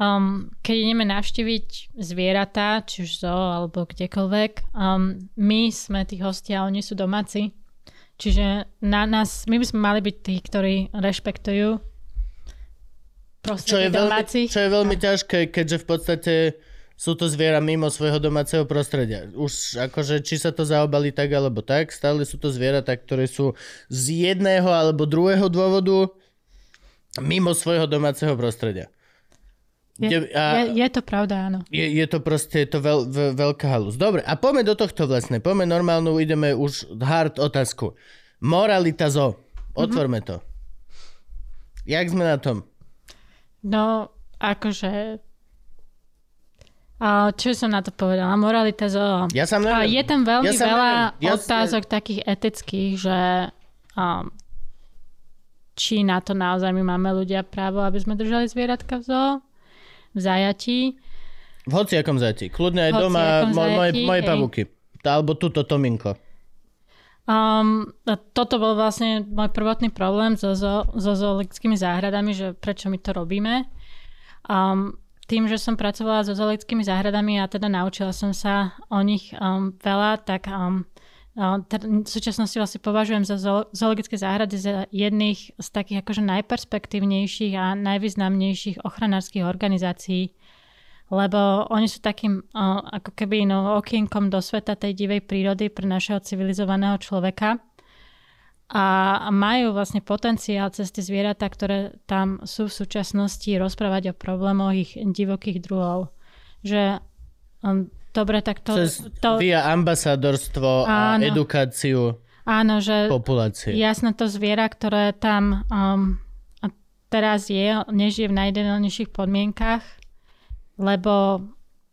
um, keď ideme navštíviť zvieratá, či už zoo alebo kdekoľvek, um, my sme tí hostia oni sú domáci. Čiže na nás, my by sme mali byť tí, ktorí rešpektujú Čo je, veľmi, čo je veľmi ťažké, keďže v podstate sú to zviera mimo svojho domáceho prostredia. Už akože, či sa to zaobali tak alebo tak, stále sú to zvieratá, ktoré sú z jedného alebo druhého dôvodu mimo svojho domáceho prostredia. Je, a- je, je to pravda, áno. Je, je to proste je to veľ, veľ, veľká halus. Dobre, a poďme do tohto vlastne. Poďme normálnu, ideme už hard otázku. Moralita zo. Otvorme to. Jak sme na tom? No, akože... A čo som na to povedala? Moralita zoo. Ja sa A neviem. je tam veľmi Ja veľa neviem. Ja otázok takých etických, že um, či na to naozaj my máme ľudia právo, aby sme držali zvieratka v zoo, v zajatí. V hociakom zajati. Kľudne aj doma hociakom mo, moje, zajatí, moje pavúky. Alebo túto Tominko. Um, a toto bol vlastne môj prvotný problém so, zo, so zoologickými záhradami, že prečo my to robíme. Um, tým, že som pracovala so zoologickými záhradami a teda naučila som sa o nich um, veľa, tak um, v súčasnosti vlastne považujem za zo- zoologické záhrady za jedných z takých akože najperspektívnejších a najvýznamnejších ochranárskych organizácií lebo oni sú takým ako keby no, okienkom do sveta tej divej prírody pre našeho civilizovaného človeka a majú vlastne potenciál cez tie zvieratá, ktoré tam sú v súčasnosti, rozprávať o problémoch ich divokých druhov. Že um, dobre, tak to... Cez to via ambasadorstvo a Áno. edukáciu áno, že populácie. jasné to zviera, ktoré tam um, teraz je, nežije v najideálnejších podmienkach, lebo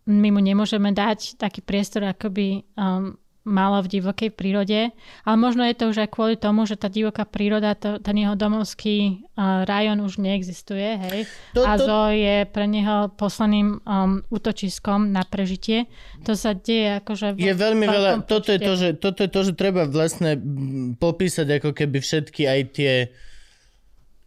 my mu nemôžeme dať taký priestor, ako by um, malo v divokej prírode. Ale možno je to už aj kvôli tomu, že tá divoká príroda, to, ten jeho domovský uh, rajón už neexistuje. Hej? To- A to- zoo je pre neho posledným um, útočiskom na prežitie. To sa deje akože... Je veľmi veľa, toto je, to, že, toto je to, že treba vlastne popísať ako keby všetky aj tie,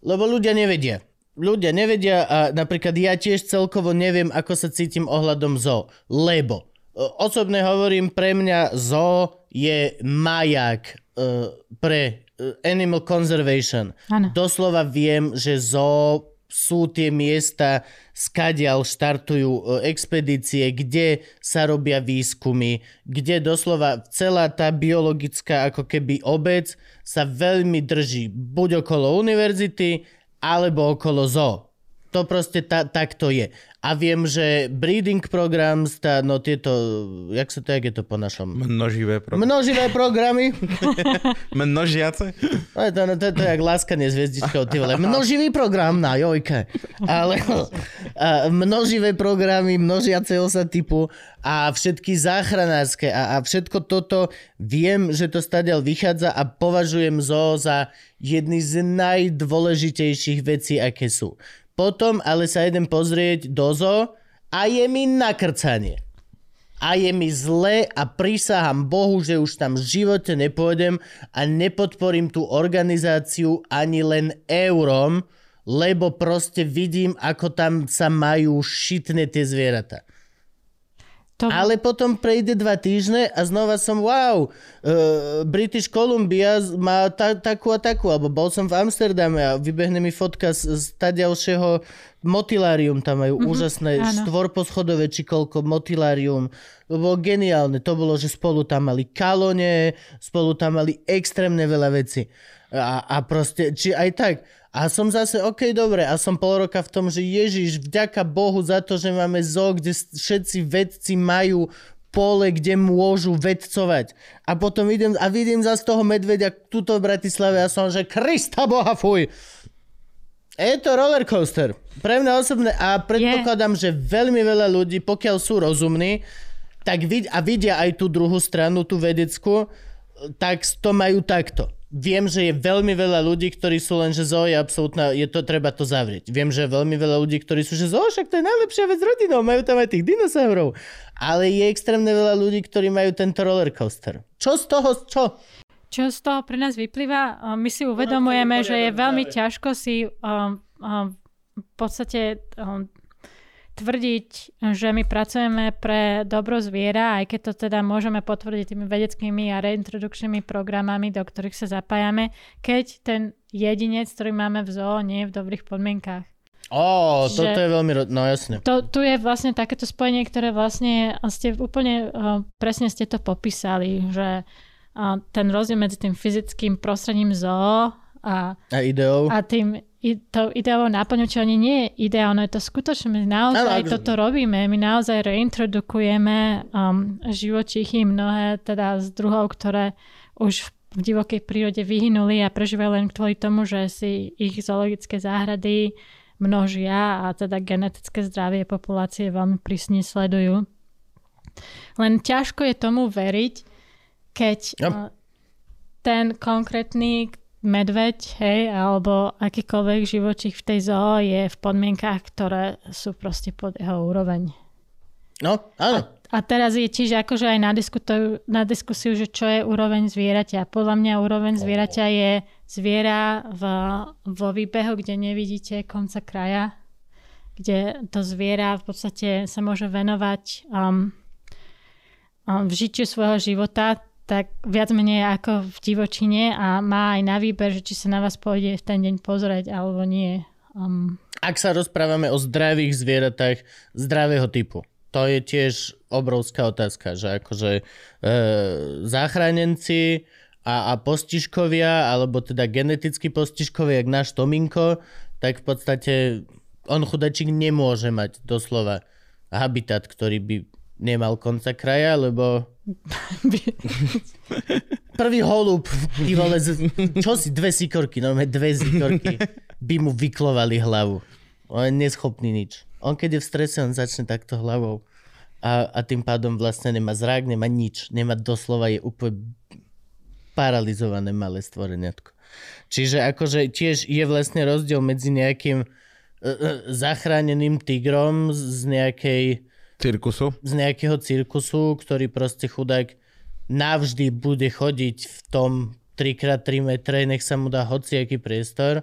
lebo ľudia nevedia. Ľudia nevedia a napríklad ja tiež celkovo neviem, ako sa cítim ohľadom zoo, lebo osobne hovorím, pre mňa zoo je maják uh, pre e, animal conservation. Áno. Doslova viem, že zoo sú tie miesta, skadiaľ štartujú e, expedície, kde sa robia výskumy, kde doslova celá tá biologická ako keby obec sa veľmi drží buď okolo univerzity, alebo okolo zoo. To proste ta, tak to je. A viem, že breeding programs, tá, no tieto, jak sa to, jak je to po našom? Množivé programy. Množivé programy. Množiace? No, to, no, to, to je jak láskanie s hviezdičkou, ty vole. Množivý program na jojke. Ale a, množivé programy, množiaceho sa typu a všetky záchranárske a, a všetko toto viem, že to stadiaľ vychádza a považujem zo za jedny z najdôležitejších vecí, aké sú. Potom ale sa idem pozrieť do zoo a je mi nakrcanie. A je mi zle a prísahám Bohu, že už tam v živote nepôjdem a nepodporím tú organizáciu ani len eurom, lebo proste vidím, ako tam sa majú šitné tie zvieratá. To... Ale potom prejde dva týždne a znova som wow, uh, British Columbia má ta, takú a takú, alebo bol som v Amsterdame a vybehne mi fotka z, z tadiaľšieho motilárium, tam majú mm-hmm, úžasné áno. štvorposchodové či koľko motilárium. To bolo geniálne, to bolo, že spolu tam mali kalone, spolu tam mali extrémne veľa veci. A, a proste, či aj tak, a som zase, OK, dobre, a som pol roka v tom, že Ježiš, vďaka Bohu za to, že máme zoo, kde všetci vedci majú pole, kde môžu vedcovať. A potom idem, a vidím zase toho medvedia tuto v Bratislave a som, že Krista Boha, fuj. Je to rollercoaster. Pre mňa osobne a predpokladám, že veľmi veľa ľudí, pokiaľ sú rozumní, tak vid- a vidia aj tú druhú stranu, tú vedeckú, tak to majú takto viem, že je veľmi veľa ľudí, ktorí sú len, že zoo je absolútna, je to, treba to zavrieť. Viem, že je veľmi veľa ľudí, ktorí sú, že zoo, však to je najlepšia vec rodinou, majú tam aj tých dinosaurov. Ale je extrémne veľa ľudí, ktorí majú tento roller coaster. Čo z toho, čo? Čo z toho pre nás vyplýva? My si uvedomujeme, že je veľmi ťažko si um, um, v podstate um, tvrdiť, že my pracujeme pre dobro zviera, aj keď to teda môžeme potvrdiť tými vedeckými a reintrodukčnými programami, do ktorých sa zapájame, keď ten jedinec, ktorý máme v zoo, nie je v dobrých podmienkách. Ó, toto je veľmi, ro- no jasne. To, tu je vlastne takéto spojenie, ktoré vlastne ste úplne uh, presne ste to popísali, že uh, ten rozdiel medzi tým fyzickým prostredím zoo a, a ideou. A tým to ideovou náplňou, čo ani nie je ideálne, je to skutočne, my naozaj ano, toto robíme, my naozaj reintrodukujeme um, živočichy mnohé teda z druhov, ktoré už v divokej prírode vyhynuli a prežívajú len kvôli tomu, že si ich zoologické záhrady množia a teda genetické zdravie populácie veľmi prísne sledujú. Len ťažko je tomu veriť, keď yep. uh, ten konkrétny, medveď, hej, alebo akýkoľvek živočích v tej zoo je v podmienkách, ktoré sú proste pod jeho úroveň. No, áno. A, a teraz je tiež akože aj na, na diskusiu, že čo je úroveň zvieraťa. Podľa mňa úroveň zvieraťa je zviera v, vo výbehu, kde nevidíte konca kraja, kde to zviera v podstate sa môže venovať um, um, v žitiu svojho života tak viac menej ako v divočine a má aj na výber, že či sa na vás pôjde v ten deň pozrieť alebo nie. Um... Ak sa rozprávame o zdravých zvieratách zdravého typu, to je tiež obrovská otázka, že akože e, záchranenci a, a postižkovia, alebo teda geneticky postižkovia, jak náš Tominko, tak v podstate on chudačík nemôže mať doslova habitat, ktorý by nemal konca kraja, lebo prvý holub, ty vole, čo si, dve sikorky, no dve sikorky by mu vyklovali hlavu. On je neschopný nič. On keď je v strese, on začne takto hlavou a, a tým pádom vlastne nemá zrak, nemá nič. Nemá doslova, je úplne paralizované malé stvoreniatko. Čiže akože tiež je vlastne rozdiel medzi nejakým uh, zachráneným tigrom z nejakej Cirkusu? Z nejakého cirkusu, ktorý proste chudák navždy bude chodiť v tom 3x3 metre, nech sa mu dá hociaký priestor,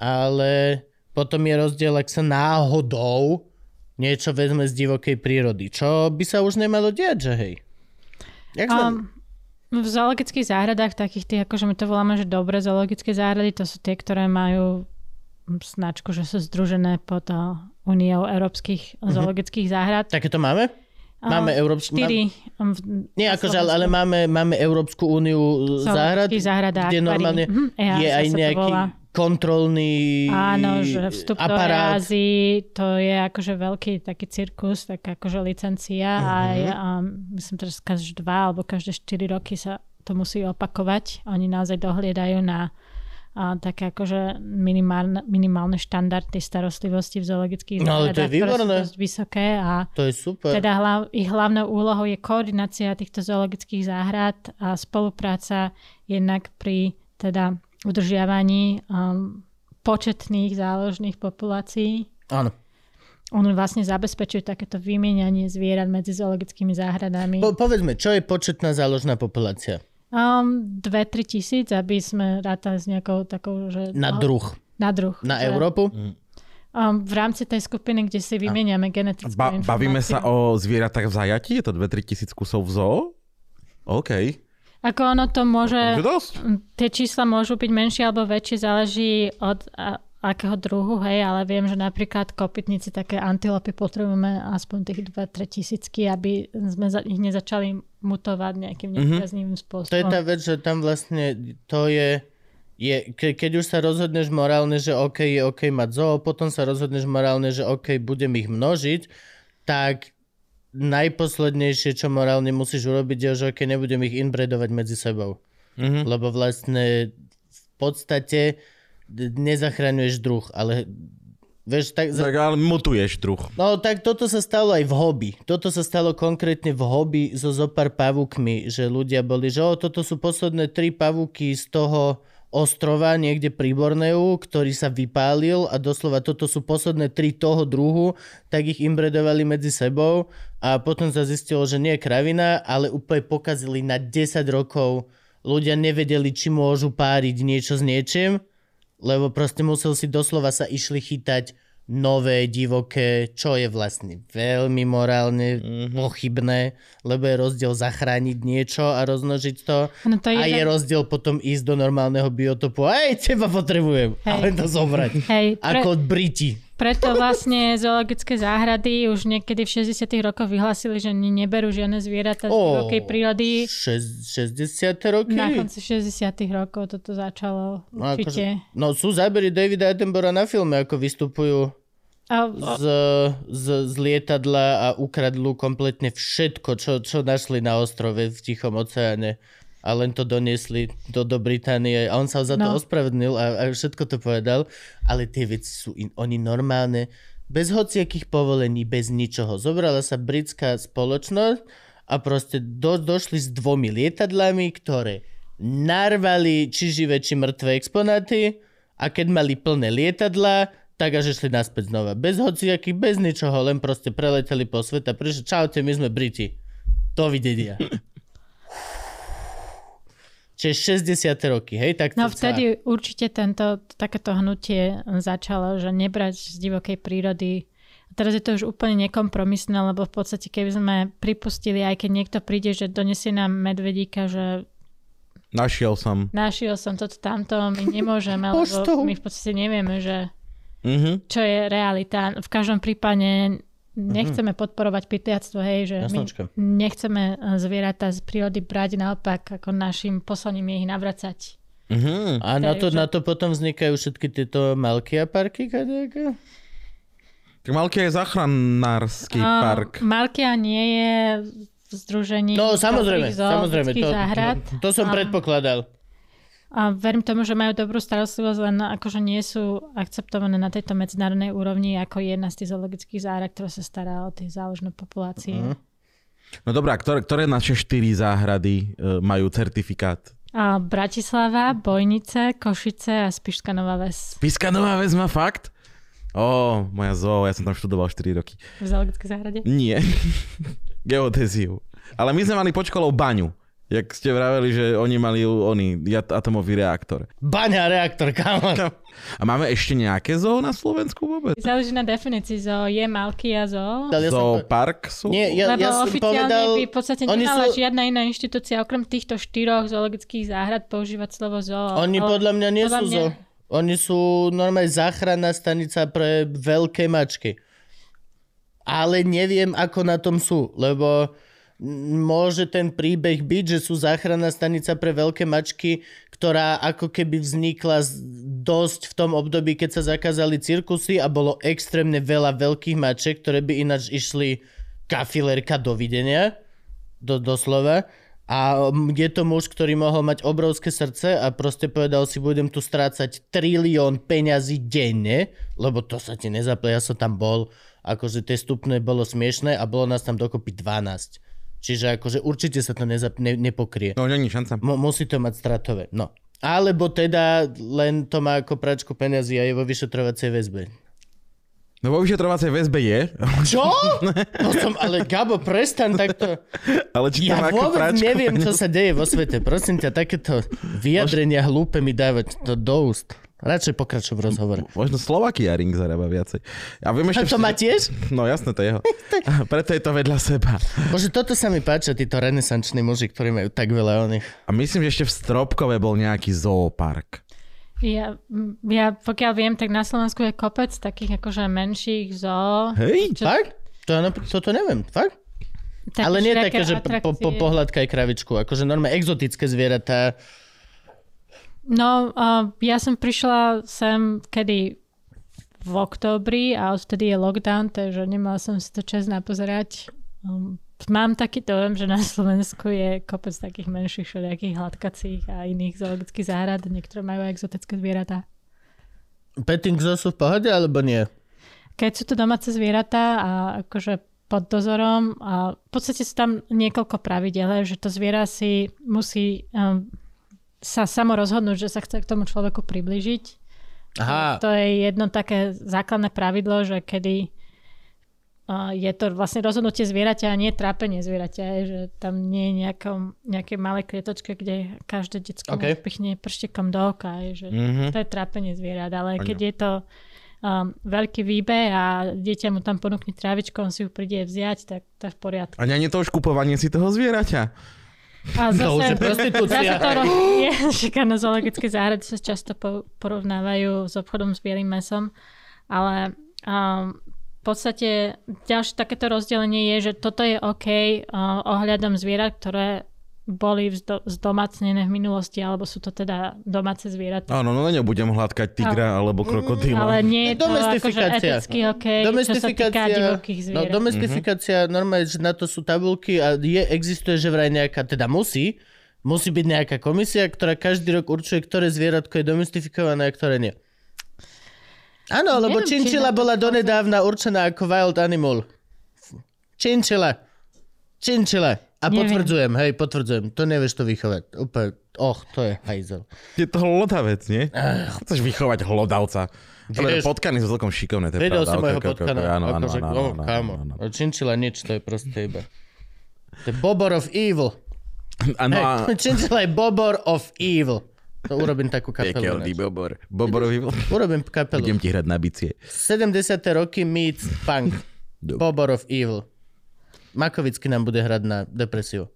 ale potom je rozdiel, ak sa náhodou niečo vezme z divokej prírody, čo by sa už nemalo diať, že hej. Jak um, v zoologických záhradách, takých tých, akože my to voláme, že dobré zoologické záhrady, to sú tie, ktoré majú značku, že sú združené pod Uniou európskych uh-huh. zoologických záhrad. Také to máme? Máme Európsku... Štyri. Nie, akože, ale, ale máme, máme Európsku úniu záhrad, záhrad kde normálne uh-huh. je aj nejaký kontrolný Áno, že vstup do aparát. Erázy, to je akože veľký taký cirkus, tak akože licencia Mhm. a aj, um, myslím teraz každé dva alebo každé 4 roky sa to musí opakovať. Oni naozaj dohliedajú na a, také akože minimálne, minimálne štandardy starostlivosti v zoologických No, ale to je záhradách, ktoré sú výborné. dosť vysoké a To je super. teda hlav, ich hlavnou úlohou je koordinácia týchto zoologických záhrad a spolupráca jednak pri teda udržiavaní um, početných záložných populácií. Áno. On vlastne zabezpečuje takéto vymienianie zvierat medzi zoologickými záhradami. Po, povedzme, čo je početná záložná populácia? Um, dve, tri tisíc, aby sme rátali s nejakou takou, že... Na no, druh. Na druh. Na že, Európu? Um, v rámci tej skupiny, kde si vymieňame genetickú Ba- informáciu. bavíme sa o zvieratách v zajati? Je to 2-3 tisíc kusov v zoo? OK. Ako ono to môže... Takže dosť. Tie čísla môžu byť menšie alebo väčšie, záleží od akého druhu, hej, ale viem, že napríklad kopytníci, také antilopy potrebujeme aspoň tých 2-3 tisícky, aby sme za, ich nezačali mutovať nejakým nepriaznivým spôsobom. To je tá vec, že tam vlastne to je, je ke, keď už sa rozhodneš morálne, že OK, je OK mať zoo, potom sa rozhodneš morálne, že OK, budem ich množiť, tak najposlednejšie, čo morálne musíš urobiť, je, že OK, nebudem ich inbredovať medzi sebou. Mhm. Lebo vlastne v podstate nezachraňuješ druh, ale vieš, tak, Tak ale mutuješ druh. No tak toto sa stalo aj v hobby. Toto sa stalo konkrétne v hobby so zopár pavúkmi, že ľudia boli, že o, toto sú posledné tri pavúky z toho ostrova niekde pri Borneu, ktorý sa vypálil a doslova toto sú posledné tri toho druhu, tak ich imbredovali medzi sebou a potom sa zistilo, že nie je kravina, ale úplne pokazili na 10 rokov. Ľudia nevedeli, či môžu páriť niečo s niečím lebo proste musel si doslova sa išli chytať nové, divoké, čo je vlastne veľmi morálne mm-hmm. pochybné, lebo je rozdiel zachrániť niečo a rozmnožiť to No to je a je rozdiel potom ísť do normálneho biotopu aj teba potrebujem, Hej. ale to zobrať. Hej, pre, Ako Briti. Preto vlastne zoologické záhrady už niekedy v 60 rokoch vyhlásili, že neberú žiadne zvieratá z divokej prírody. Šes- 60. roky? Na konci 60 rokov toto začalo No, akože, určite. no sú zábery Davida Attenbora na filme, ako vystupujú A, z, z, z lietadla a ukradnú kompletne všetko, čo, čo našli na ostrove v Tichom oceáne a len to doniesli do, do Británie a on sa za to No. ospravedlnil a, a všetko to povedal, ale tie veci sú in, oni normálne, bez hociakých povolení, bez ničoho. Zobrala sa britská spoločnosť a proste do, došli s dvomi lietadlami, ktoré narvali či živé, či mŕtve exponáty a keď mali plné lietadla, tak až išli naspäť znova. Bez hociakých, bez ničoho, len proste preleteli po sveta. Prišli, čaute, my sme Briti. Dovidenia. Čiže 60. roky, hej? Tak no to vtedy určite tento, takéto hnutie začalo, že nebrať z divokej prírody. Teraz je to už úplne nekompromisné, lebo v podstate keby sme pripustili, aj keď niekto príde, že donesie nám medvedíka, že Našiel som. našiel som toto tamto, my nemôžeme, lebo my v podstate nevieme, že Mhm. čo je realita. V každom prípade nechceme podporovať pytliactvo, hej, že my Jasnočka. nechceme eh, zvieratá z prírody brať, naopak ako našim poslaním je ich navracať. Mhm. A na to, Takže- na to potom vznikajú všetky tieto malky a parky, kadejaké? Tak Malky je záchranársky A park. Malkia nie je v združení No samozrejme, samozrejme. To, záhrad. to, to som A- predpokladal. A verím tomu, že majú dobrú starostlivosť, len akože nie sú akceptované na tejto medzinárodnej úrovni ako jedna z tých zoologických záhrad, ktorá sa stará o tie záložné populácie. Mhm. No dobrá, ktoré, ktoré naše štyri záhrady e, majú certifikát? A Bratislava, Bojnice, Košice a Spišská Nová Ves Piska Nová Ves má fakt? Ó, moja zoo, ja som tam študoval 4 roky. v zoologickej záhrade. Nie. Geodéziu. Ale my sme mali pod školou baňu. Jak ste vraveli, že oni mali oni, atomový reaktor. Baňa, reaktor, kámo. A máme ešte nejaké zoo na Slovensku vôbec? Záleží na definícii zoo. Je Malkia zoo. Ja Zoo park sú? Nie, ja, Lebo ja som oficiálne povedal... by v podstate oni nemala sú- žiadna iná inštitúcia okrem týchto štyroch zoologických záhrad používať slovo zoo. Oni O- podľa mňa nie podľa sú mňa- zo... Oni sú normálne záchranná stanica pre veľké mačky. Ale neviem, ako na tom sú, lebo môže ten príbeh byť, že sú záchranná stanica pre veľké mačky, ktorá ako keby vznikla dosť v tom období, keď sa zakázali cirkusy a bolo extrémne veľa veľkých maček, ktoré by ináč išli kafilerka dovidenia, do, doslova. A je to muž, ktorý mohol mať obrovské srdce a proste povedal si, budem tu strácať trilión peňazí denne, lebo to sa ti nezaple, ja som tam bol, akože tie stupne bolo smiešné a bolo nás tam dokopy 12. Čiže akože určite sa to nezap- ne- nepokrie. No, není šanca. Mu- musí to mať stratové, no. Alebo teda len to má ako pračku peňazí a je vo vyšetrovacej väzbe. No vo vyšetrovacej väzbe je, Čo? No som, ale Gabo, prestan takto. ale či Ja vôbec neviem, čo sa deje vo svete. Prosím ťa, takéto vyjadrenia hlúpe mi dávať to do úst. Radšej pokračuj v rozhovore. Možno Slovakia ring zarába viacej. A viem A ešte... to má tiež? No jasné, to je jeho. Preto je to vedľa seba. Bože, toto sa mi páčia, títo renesanční muži, ktorí majú tak veľa oných. A myslím, že ešte v Stropkove bol nejaký zoopark. Ja, ja, pokiaľ viem, tak na Slovensku je kopec takých akože menších zoo. Hej? Čo- Fakt? To, no, toto neviem, fakt? Také Ale nie také, že po, po, atrakcie. pohľadkaj kravičku, akože normálne exotické zvieratá. No, uh, ja som prišla sem kedy v októbri a odtedy je lockdown, takže nemala som si to čas napozerať. Um, mám taký dojem, že na Slovensku je kopec takých menších všelijakých hladkacích a iných zoologických záhrad, niektoré majú aj exotické zvieratá. Petting zoo sú v pohode, alebo nie? Keď sú to domáce zvieratá a akože pod dozorom a v podstate sú tam niekoľko pravidel, že to zviera si musí um, sa samo rozhodnúť, že sa chce k tomu človeku približiť. Aha, To je jedno také základné pravidlo, že kedy je to vlastne rozhodnutie zvieraťa a nie trápenie zvieraťa, je, že tam nie je nejakom, nejaké malé klietočke, kde každé detsko OK. okay. pichne prštikom do oka, je, že Mhm. to je trápenie zvierat, ale Áno. keď je to um, veľký výbe a dieťa mu tam ponúkne trávičku, on si ju príde vziať, tak to je v poriadku. A nie je to už kupovanie si toho zvieraťa? A to už je zase, prostitúcia. zase to je, však na zoologické záhrady sa často po- porovnávajú s obchodom s bielým mesom, ale um, v podstate ďalšie takéto rozdelenie je, že toto je OK uh, ohľadom zvierat, ktoré boli vzdo- zdomácnené v minulosti, alebo sú to teda domáce zvieratá. Áno, no nebudem hladkať tigra alebo krokodíla. Ale nie je to akože Domestifikácia. eticky OK, čo sa týka no, zvierat. domestifikácia, normálne, že na to sú tabulky a je, existuje, že vraj nejaká, teda musí, musí byť nejaká komisia, ktorá každý rok určuje, ktoré zvieratko je domestifikované a ktoré nie. Áno, lebo činčila bola donedávna určená ako wild animal. Činčila. Činčila. A Neviem. potvrdzujem, hej, potvrdzujem. To nevieš to vychovať. Úplne, och, to je hajzel. Je to hlodavec, nie? Chceš vychovať hlodavca. Ale Vieš- potkany sú celkom šikovné, to je Videl pravda. som ok, potkana. Áno, áno, akože, áno, oh, áno, kámo. áno, áno. Činčila nič, to je proste iba. To je Bobor of Evil. Áno, a... Hej, činčila je Bobor of Evil. To urobím takú kapelu. Pekelný bobor. Boborový vl- Urobím kapelu. Budem ti hrať na bicie. 70. roky meets punk. Dobre. Bobor of Evil. Makovický nám bude hrať na depresiu.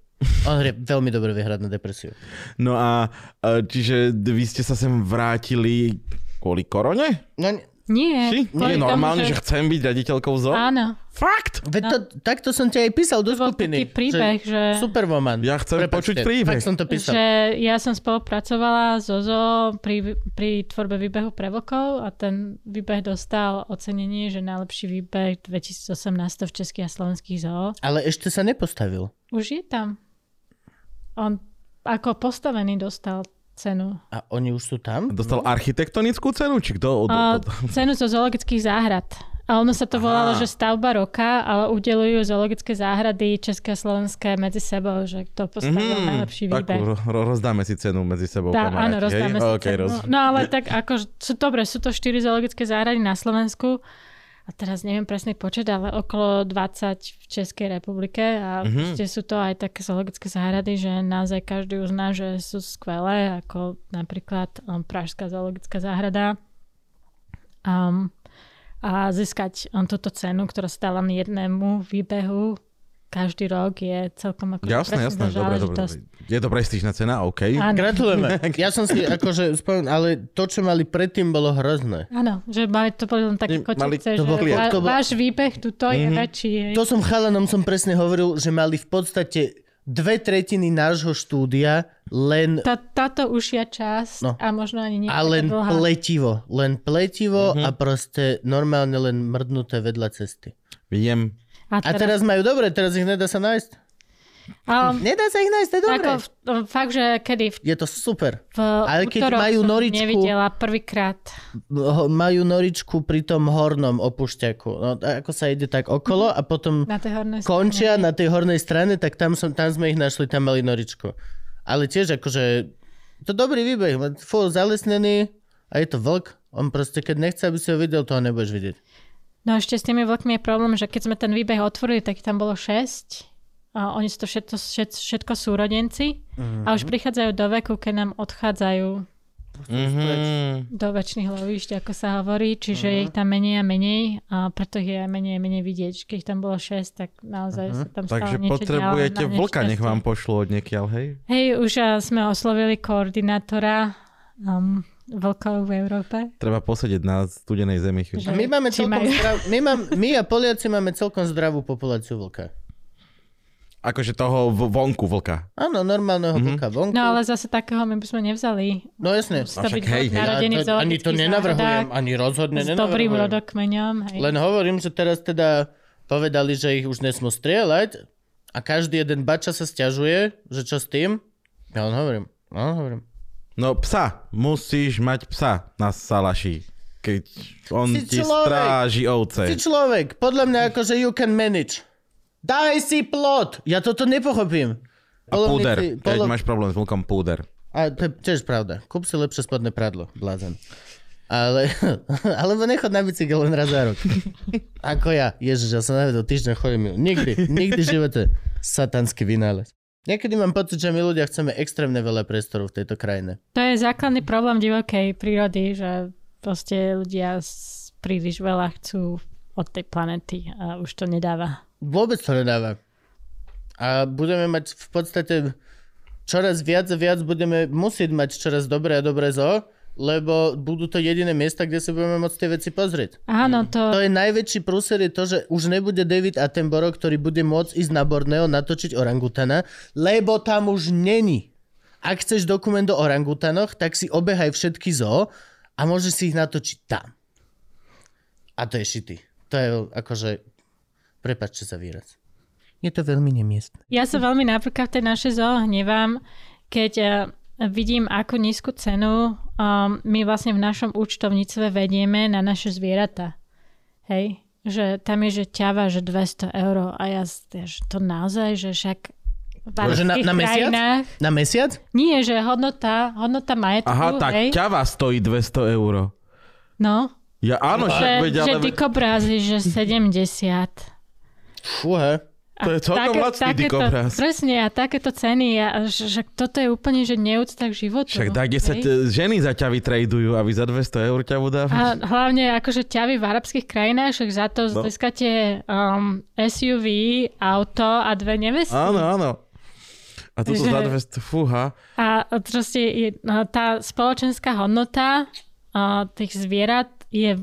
On hrie veľmi dobre vie hrať na depresiu. No a a čiže vy ste sa sem vrátili kvôli korone? No, Nie, Či? Nie je tomu, normálne, že chcem byť raditeľkou zo? Áno, Fakt? veď to, takto som ťa aj písal do skupiny. taký príbeh, že... Superwoman. Ja chcem počuť príbeh. Tak som to písal. že ja som spolupracovala so ZO pri, pri tvorbe výbehu pre vlkov a ten výbeh dostal ocenenie, že najlepší výbeh 2018 v českých a slovenských zoo. Ale ešte sa nepostavil. Už je tam. On ako postavený dostal cenu. A oni už sú tam? Dostal architektonickú cenu? Či kto? Od, cenu zo zoologických záhrad. A ono sa to Aha. volalo, že stavba roka, ale udelujú zoologické záhrady České a Slovenské medzi sebou, že kto postavil Mhm, najlepší takú, výbeh. ro- rozdáme si cenu medzi sebou. Tá, kamaráti, áno, hej? rozdáme si OK, cenu. roz... No ale tak ako, sú, dobre, sú to 4 zoologické záhrady na Slovensku a teraz neviem presný počet, ale okolo 20 v Českej republike a Mhm. mm-hmm. sú to aj také zoologické záhrady, že naozaj každý uzná, že sú skvelé, ako napríklad um, Pražská zoologická záhrada. Um, a získať um, túto cenu, ktorá stala len jednému výbehu každý rok je celkom ako Jasné, jasné, dobre, dobre, dobre. Je to prestížna cena, OK. Áno. Gratulujeme. Ja som si akože spomenul, ale to, čo mali predtým, bolo hrozné. Áno, že mali to boli len také kočice, že va- váš výbeh tuto je Mhm. väčší. hej. To som chalanom som presne hovoril, že mali v podstate dve tretiny nášho štúdia len Tá, táto ušia časť No. a možno ani nie a len dlhá. pletivo. Len pletivo Mhm. a proste normálne len mrdnuté vedľa cesty. Viem. A teraz majú dobre, teraz ich nedá sa nájsť. Um, Nedá sa ich nájsť, to je dobré. ako v, fakt, že kedy v, Je to super. v Ale keď majú noričku- nevidela prvýkrát. Majú noričku pri tom hornom opušťaku. No, a ako sa ide tak okolo a potom Na tej hornej končia strane. na tej hornej strane, tak tam, som, tam sme ich našli, tam mali noričku. Ale tiež akože, to dobrý výbeh, full zalesnený a je to vlk. On proste, keď nechce, aby si ho videl, toho nebudeš vidieť. No ešte s tými vlkmi je problém, že keď sme ten výbeh otvorili, tak tam bolo 6. A oni sú to všetko, všetko, všetko súrodenci. Mhm. A už prichádzajú do veku, keď nám odchádzajú Mhm. do väčšných lovišť, ako sa hovorí, čiže Mhm. je ich tam menej a menej a preto je aj menej a menej vidieť. Keď ich tam bolo 6, tak naozaj sa tam stalo Takže niečo potrebujete dialo vlka, nech vám pošlo od niekiaľ, hej? Hej, už sme oslovili koordinátora um, vlkov v Európe. Treba posedieť na studenej zemi. A my máme Či celkom majú- zdrav... my, mám, my a Poliaci máme celkom zdravú populáciu vlka. Akože toho v- vonku vlka. Áno, normálneho Mhm. vlka vonku. No ale zase takého my by sme nevzali. No jasne. To však hej, hej. Ja to, ani to nenavrhujem, záhradách ani rozhodne s dobrým nenavrhujem. rodokmeňom. Hej. Len hovorím, že teraz teda povedali, že ich už nesmú strieľať a každý jeden bača sa stiažuje, že čo s tým. Ja len hovorím, no hovorím. No psa. Musíš mať psa na salaši. Keď on Si ti človek. stráži Si ovce. človek, podľa mňa akože you can manage. Daj si plot! Ja toto nepochopím. A púder. Polovníci- Keď polo- máš problém s vlkom, púder. A to je tiež pravda. Kúp si lepšie spodné pradlo, blázen. Ale, alebo nechod na bicykel len raz za rok. Ako ja. Ježiš, ja som navedol týždeň chodím. Nikdy, nikdy v živote. Satanský vynález. Niekedy mám pocit, že my ľudia chceme extrémne veľa priestoru v tejto krajine. To je základný problém divokej prírody, že proste ľudia príliš veľa chcú od tej planety a už to nedáva. Vôbec to nedáva. A budeme mať v podstate čoraz viac a viac budeme musieť mať čoraz dobré a dobré zoo, lebo budú to jediné miesta, kde si budeme môcť tie veci pozrieť. Áno, To to, je najväčší prúser je to, že už nebude David Attenborough, ktorý bude môcť ísť na Borneo natočiť orangutana, lebo tam už není. Ak chceš dokument o orangutanoch, tak si obehaj všetky zoo a môžeš si ich natočiť tam. A to je šity. To je akože... Prepačte za výraz. Je to veľmi nemiestne. ja sa veľmi napríklad v tej našej zoo hnevám, keď eh, vidím, akú nízku cenu um, my vlastne v našom účtovníctve vedieme na naše zvieratá. Hej? Že tam je, že ťava, že 200 eur a ja, ja že to naozaj, že však v Že na- na mesiac? krajinách Na mesiac? Nie, že hodnota, hodnota majetku, Aha, tak hej? ťava stojí 200 eur. No, Ja áno, však že, veď, že ale... dikobrázy, že 70. Fúha. To je celkom lacný takéto. Presne, a takéto ceny, a, že, že toto je úplne, že neúcta k životu. Však tak, kde sa t- ženy za ťa vytradujú a vy za 200 eur ťavu dávaš? A hlavne akože ťavy v arabských krajinách, však za to No. získate um, SUV, auto a dve nevesty. Áno, áno. A toto Že- za 200, fúha. A proste je, tá spoločenská hodnota uh, tých zvierat je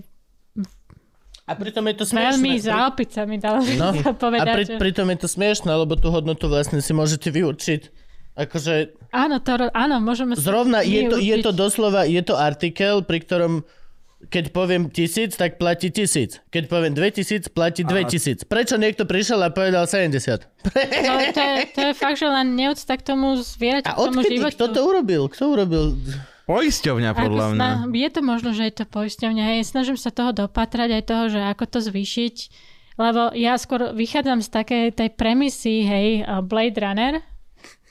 A pritom je to veľmi smiešné. za opicami, dalo by No, sa a povedať. pri, že... pritom je to smiešné, lebo tú hodnotu vlastne si môžete vyurčiť. Akože Áno, to, áno, môžeme si zrovna je to, je to doslova, je to artikel, pri ktorom keď poviem tisíc, tak platí tisíc. Keď poviem dve tisíc, platí dve tisíc. Prečo niekto prišiel a povedal 70? No, to, je, to je fakt, že len neúcta k tomu zvieraťu, A k tomu odkedy? životu. Kto to urobil? Kto urobil? Poisťovňa Ako podľa mňa. sna- je to možno, že je to poisťovňa. Hej, snažím sa toho dopatrať aj toho, že ako to zvýšiť. Lebo ja skôr vychádzam z takej tej premisy, hej, Blade Runner.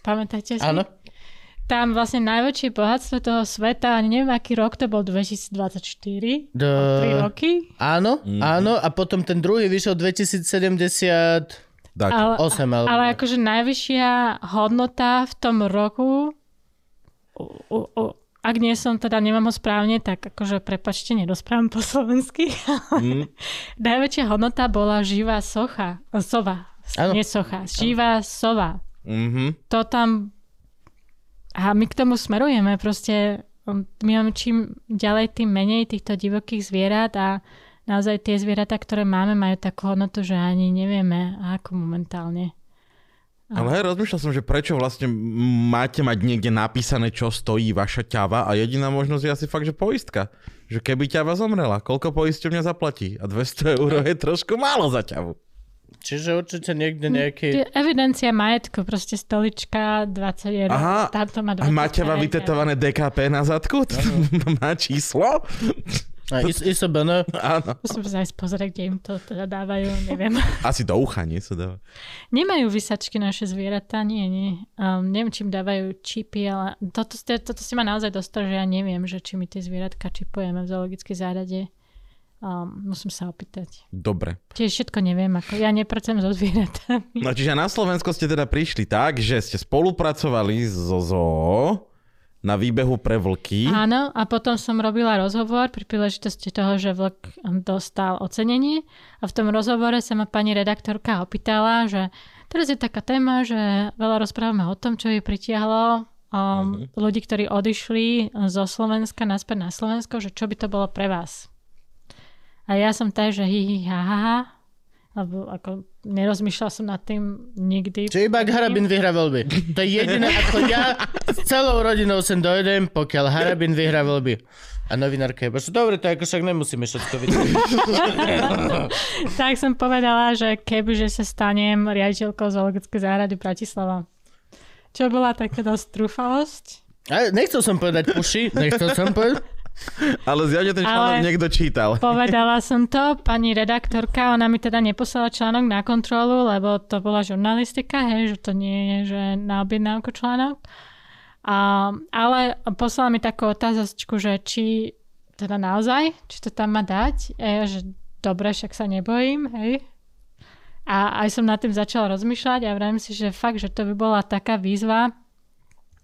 Pamätáte si? Áno. Tam vlastne najväčšie bohatstvo toho sveta, neviem, aký rok to bol, 2024? Do... 3 roky? Áno, áno. A potom ten druhý vyšiel 2078. Tak. Ale, alebo... ale akože najvyššia hodnota v tom roku, u, u, u, ak nie som, teda nemám ho správne, tak akože prepačte, nedosprávam po slovensky. Mm. Najväčšia hodnota bola živá socha, sova, Áno. Nie socha, živá sova. Mhm. To tam... A my k tomu smerujeme. Proste my máme čím ďalej, tým menej týchto divokých zvierat a naozaj tie zvieratá, ktoré máme, majú takú hodnotu, že ani nevieme, ako momentálne. Ale hej, rozmýšľal som, že prečo vlastne máte mať niekde napísané, čo stojí vaša ťava a jediná možnosť je asi fakt, že poistka. Že keby ťava zomrela, koľko poisťovňa zaplatí? A 200 eur je trošku málo za ťavu. Čiže určite niekde nejaký... Je Evidencia majetku, proste stolička, 20 eur. Aha, má A 20 má ťava eur. vytetované DKP na zadku? má číslo? A is, ISBN? Áno. Musím sa aj pozrieť, kde im to teda dávajú, neviem. Asi do ucha, nie sa dáva. Nemajú vysačky naše zvieratá, nie, nie. Um, neviem, či im dávajú čipy, ale toto, ste, toto si ma naozaj dostal, že ja neviem, že či my tie zvieratka čipujeme v zoologickej zárade. Um, musím sa opýtať. Dobre. Tiež všetko neviem, ako ja nepracujem so zvieratami. No čiže na Slovensko ste teda prišli tak, že ste spolupracovali so zoo na výbehu pre vlky. Áno, a potom som robila rozhovor pri príležitosti toho, že vlk dostal ocenenie a v tom rozhovore sa ma pani redaktorka opýtala, že teraz je taká téma, že veľa rozprávame o tom, čo jej pritiahlo um, ľudí, ktorí odišli zo Slovenska naspäť na Slovensko, že čo by to bolo pre vás. A ja som tak, že hi, hi, ha, ha, lebo ako nerozmýšľal som nad tým nikdy. Čiže iba ak Harabin vyhrá voľby. To je jediné, ako ja s celou rodinou sem dojdem, pokiaľ Harabin vyhrá voľby. A novinárka je, že dobre, to ako však nemusíme všetko vidieť. tak som povedala, že kebyže sa stanem riaditeľkou zoologickej záhrady Bratislava. Čo bola taká dosť trúfalosť. A nechcel som povedať puši, nechcel som povedať. Ale zjavne ten článok Ale- niekto čítal. Povedala som to, pani redaktorka, ona mi teda neposlala článok na kontrolu, lebo to bola žurnalistika, hej, že to nie je že na objednávku článok. A, ale poslala mi takú otázočku, že či teda naozaj, či to tam má dať. A ja, že dobre, však sa nebojím, hej. A aj som nad tým začala rozmýšľať a vravím si, že fakt, že to by bola taká výzva,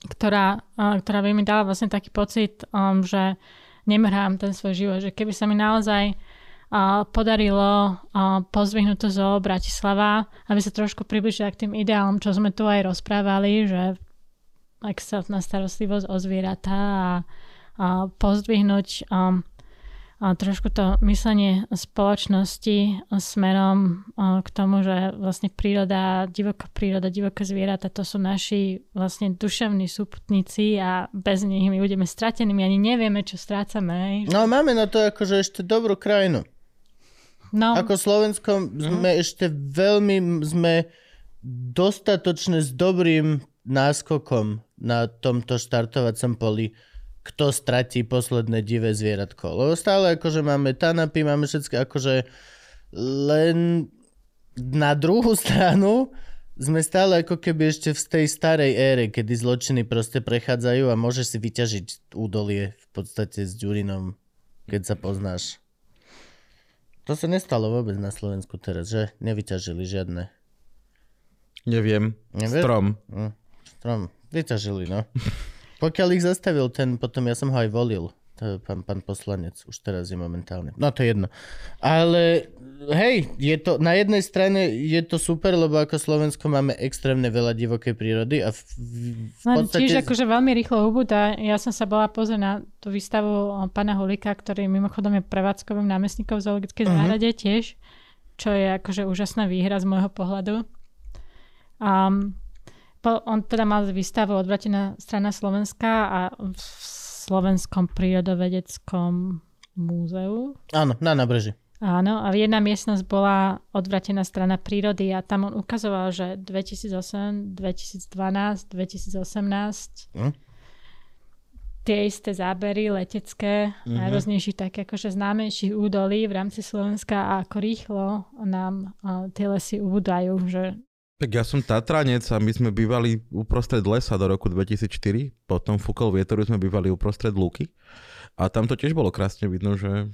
ktorá, a, ktorá by mi dala vlastne taký pocit, um, že nemrhám ten svoj život, že keby sa mi naozaj a, podarilo a, pozdvihnúť to zo Bratislava, aby sa trošku približila k tým ideálom, čo sme tu aj rozprávali, že excelentná starostlivosť o zvieratá a, a pozdvihnúť um, a trošku to myslenie spoločnosti smerom k tomu, že vlastne príroda, divoká príroda, divoké zvieratá, to sú naši vlastne duševní súputníci a bez nich my budeme stratení, my ani nevieme, čo strácame. No máme na to akože ešte dobrú krajinu. No, Ako Slovensko sme ešte veľmi sme dostatočne s dobrým náskokom na tomto štartovacom poli, kto stratí posledné divé zvieratko. Lebo stále akože máme tanapy, máme všetko akože len na druhú stranu sme stále ako keby ešte v tej starej ére, kedy zločiny proste prechádzajú a môžeš si vyťažiť údolie v podstate s Ďurinom, keď sa poznáš. To sa nestalo vôbec na Slovensku teraz, že? Nevyťažili žiadne. Neviem. Nevieš? Strom. Hm, Strom. Vyťažili, no. Pokiaľ ich zastavil ten, potom ja som ho aj volil. To je pán, pán poslanec, už teraz je momentálne. No to je jedno. Ale hej, je to, na jednej strane je to super, lebo ako Slovensko máme extrémne veľa divokej prírody a v, v len podstate... tiež akože veľmi rýchlo ubúda. Ja som sa bola pozrieť na tú výstavu o pána Hulika, ktorý mimochodom je prevádzkovým námestníkom v zoologickej Mhm. záhrade tiež, čo je akože úžasná výhra z môjho pohľadu. Um, on teda mal výstavu Odvratená strana Slovenska a v Slovenskom prírodovedeckom múzeu. Áno, na nábreží. Áno, a jedna miestnosť bola odvratená strana prírody a tam on ukazoval, že 2008, 2012, 2018 Hm? tie isté zábery letecké, mm-hmm. najrôznejších tak akože známejších údolí v rámci Slovenska a ako rýchlo nám uh, tie lesy ubúdajú, že Tak ja som Tatranec a my sme bývali uprostred lesa do roku 2004. Potom fúkol vietor, sme bývali uprostred lúky. A tam to tiež bolo krásne vidno, že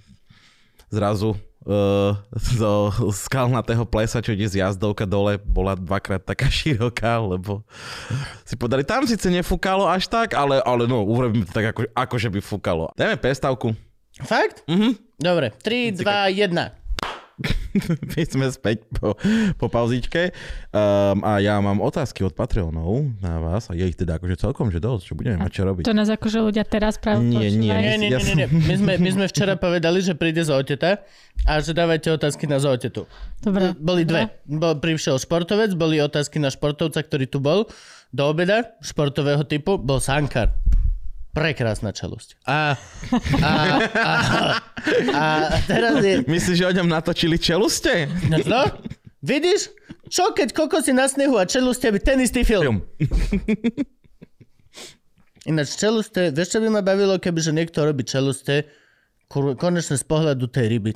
zrazu uh, zo skalnatého plesa, čo ide z jazdovka dole, bola dvakrát taká široká, lebo si podali, tam síce nefúkalo až tak, ale, ale no, urobíme to tak, ako, ako že by fúkalo. Dajme prestávku. Fakt? Mhm. Dobre, 3, 2, 1. My sme späť po, po pauzičke um, a ja mám otázky od Patreonov na vás a je ich teda akože celkom, že dosť, čo budeme mať čo robiť. To nás akože ľudia teraz práve Nie, nie. Nie, nie, nie, nie. My, sme, my sme včera povedali, že príde z oteta a že dávajte otázky na zootetu. Dobre. Boli dve. Bol, prišiel športovec, boli otázky na športovca, ktorý tu bol do obeda, športového typu, bol Sankar. Prekrásna čelosť. A, a, a, a teraz je... Myslíš, že o ňom natočili čeluste? No, vidíš? Čo keď kokosy na snehu a čeluste by ten istý film. Film. Ináč čeluste, vieš čo by ma bavilo, keby že niekto robí čeluste konečne z pohľadu tej ryby.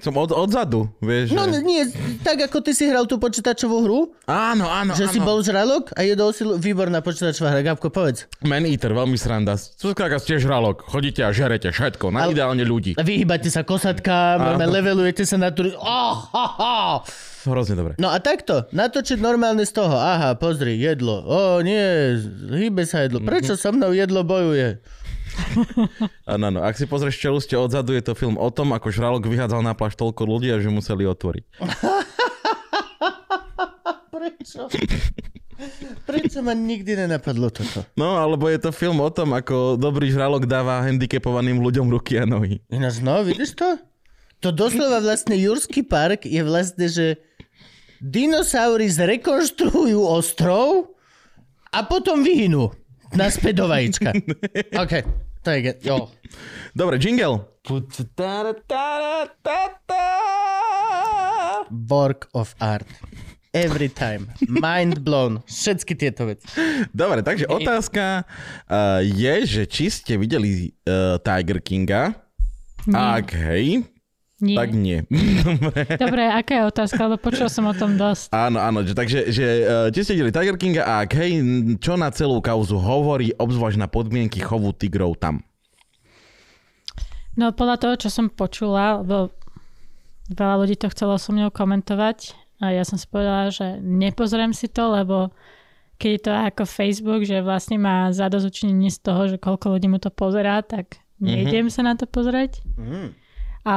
Som od, odzadu, vieš. No že... nie, tak ako ty si hral tú počítačovú hru, Áno, áno, že áno. si bol žralok a jedol si... Výborná počítačová hra, Gabko, povedz. Man Eater, veľmi sranda. Skrátka ste žralok. Chodíte a žerete všetko. Na Ale- ideálne ľudí. A vyhýbate sa kosatkám, levelujete sa na tú... Oh, ha, ha. Hrozne dobre. No a takto, natočiť normálne z toho. Aha, pozri, jedlo. O, nie, hýbe sa jedlo. Prečo so mnou jedlo bojuje? Áno, áno. Ak si pozrieš čeluste odzadu, je to film o tom, ako žralok vyhádzal na pláž toľko ľudí že museli otvoriť. Prečo? Prečo ma nikdy nenapadlo toto? No, alebo je to film o tom, ako dobrý žralok dáva handicapovaným ľuďom ruky a nohy. Ináč, no, vidíš to? To doslova vlastne Jurský park je vlastne, že dinosaury zrekonštruujú ostrov a potom vyhynú. Naspäť do vajíčka. OK, to je... ge- Jo. Dobre, jingle. Work of art. Every time. Mind blown. Všetky tieto veci. Dobre, takže otázka uh, je, že či ste videli uh, Tiger Kinga. Ak hej, Nie. tak nie. Dobre, aká je otázka, lebo počul som o tom dosť. Áno, áno, že, takže že, uh, či ste videli Tiger Kinga a ak hej, čo na celú kauzu hovorí, obzvlášť na podmienky chovu tigrov tam? No podľa toho, čo som počula, lebo veľa ľudí to chcelo so mnou komentovať a ja som si povedala, že nepozriem si to, lebo keď je to ako Facebook, že vlastne má zadozučinenie z toho, že koľko ľudí mu to pozerá, tak nejdem sa na to pozrieť. Mm. A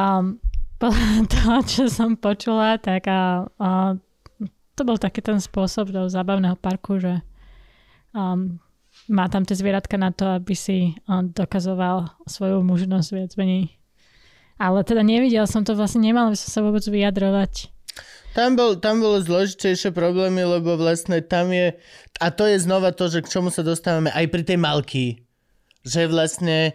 podľa toho, čo som počula, tak a, a to bol taký ten spôsob do zábavného parku, že um, má tam tie zvieratka na to, aby si on dokazoval svoju mužnosť viac menej. Ale teda nevidel som to, vlastne nemal by som sa vôbec vyjadrovať. Tam, bol, tam bolo zložitejšie problémy, lebo vlastne tam je... A to je znova to, že k čomu sa dostávame aj pri tej malky. Že vlastne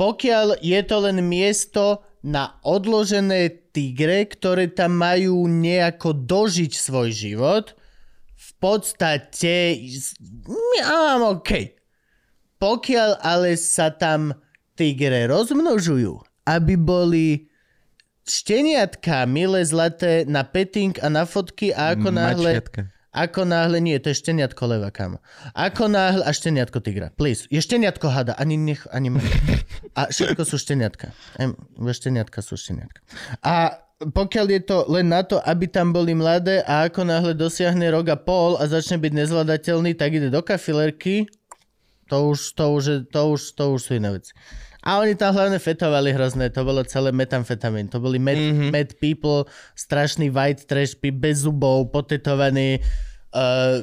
pokiaľ je to len miesto na odložené tigre, ktoré tam majú nejako dožiť svoj život, v podstate... Mám OK. Pokiaľ ale sa tam tigre rozmnožujú, aby boli šteniatka milé zlaté na petting a na fotky a ako náhle... Mačiatka. Ako náhle, nie, to je šteniatko leva, kamo. Ako náhle, a šteniatko tigra, please. Je šteniatko hada, ani nech, ani mŕ. A všetko sú šteniatka. Šteniatka sú šteniatka. A pokiaľ je to len na to, aby tam boli mladé a ako náhle dosiahne rok a pol a začne byť nezvladateľný, tak ide do kafilerky, to už, to už, je- to už, to už sú iné veci. A oni tam hlavne fetovali hrozné, to bolo celé metamfetamín. To boli mad, mm-hmm. mad people, strašný white trash, bez zubov, potetovaní, uh,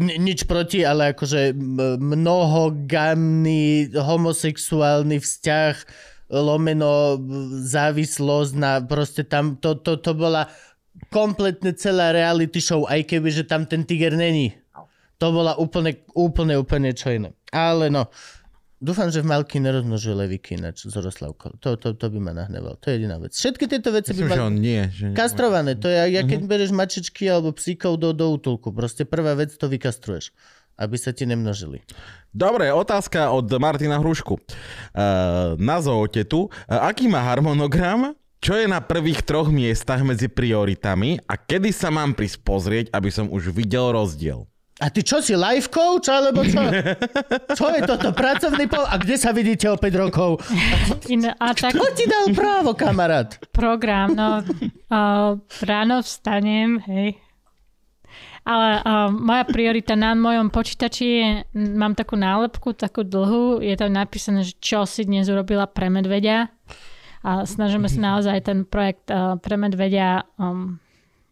ni- nič proti, ale akože mnohogamný homosexuálny vzťah, lomeno závislosť na proste tam, to, to, to bola kompletne celá reality show, aj keby, že tam ten tiger není. To bola úplne, úplne, úplne čo iné. Ale no, dúfam, že v Malky nerozmnožuje levíky ináč z Oroslavkou. To, to, to by ma nahneval. To je jediná vec. Všetky tieto veci by Myslím, že on nie. Že... Kastrované, to je, ja keď bereš mačičky alebo psíkov do, do útulku. Proste prvá vec to vykastruješ, aby sa ti nemnožili. Dobre, otázka od Martina Hrušku. Uh, na zootetu. Uh, aký má harmonogram? Čo je na prvých troch miestach medzi prioritami a kedy sa mám prísť pozrieť, aby som už videl rozdiel? A ty čo si, life coach, alebo čo? Čo je toto, pracovný po... A kde sa vidíte o 5 rokov? A tak Kto ti dal právo, kamarát? program, no uh, ráno vstanem, hej. Ale uh, moja priorita na mojom počítači je, mám takú nálepku, takú dlhú, je tam napísané, že čo si dnes urobila pre medveďa. A snažíme sa naozaj ten projekt uh, pre medvedia um,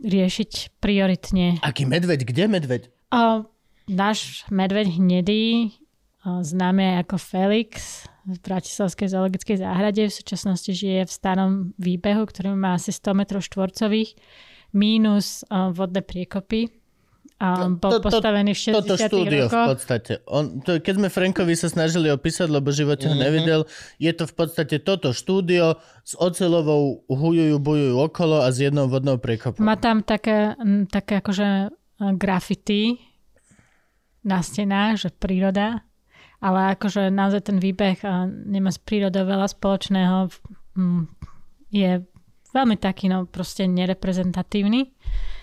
riešiť prioritne. Aký medveď? Kde medveď? Uh, náš medveď hnedý, uh, známy aj ako Felix, v Bratislavskej zoologickej záhrade. V súčasnosti žije v starom výbehu, ktorý má asi 100 m štvorcových, mínus uh, vodné priekopy. A No, bol to- to- postavený v 60 Toto štúdio v rokoch. podstate. On, to, keď sme Frankovi sa snažili opísať, lebo v živote ho nevidel, je to v podstate toto štúdio s ocelovou hujujú, bujujú okolo a s jednou vodnou priekopou. Má tam také, také akože graffiti na stenách, že príroda, ale akože naozaj ten výbeh nemá s prírodou veľa spoločného. Je veľmi taký, no proste nereprezentatívny.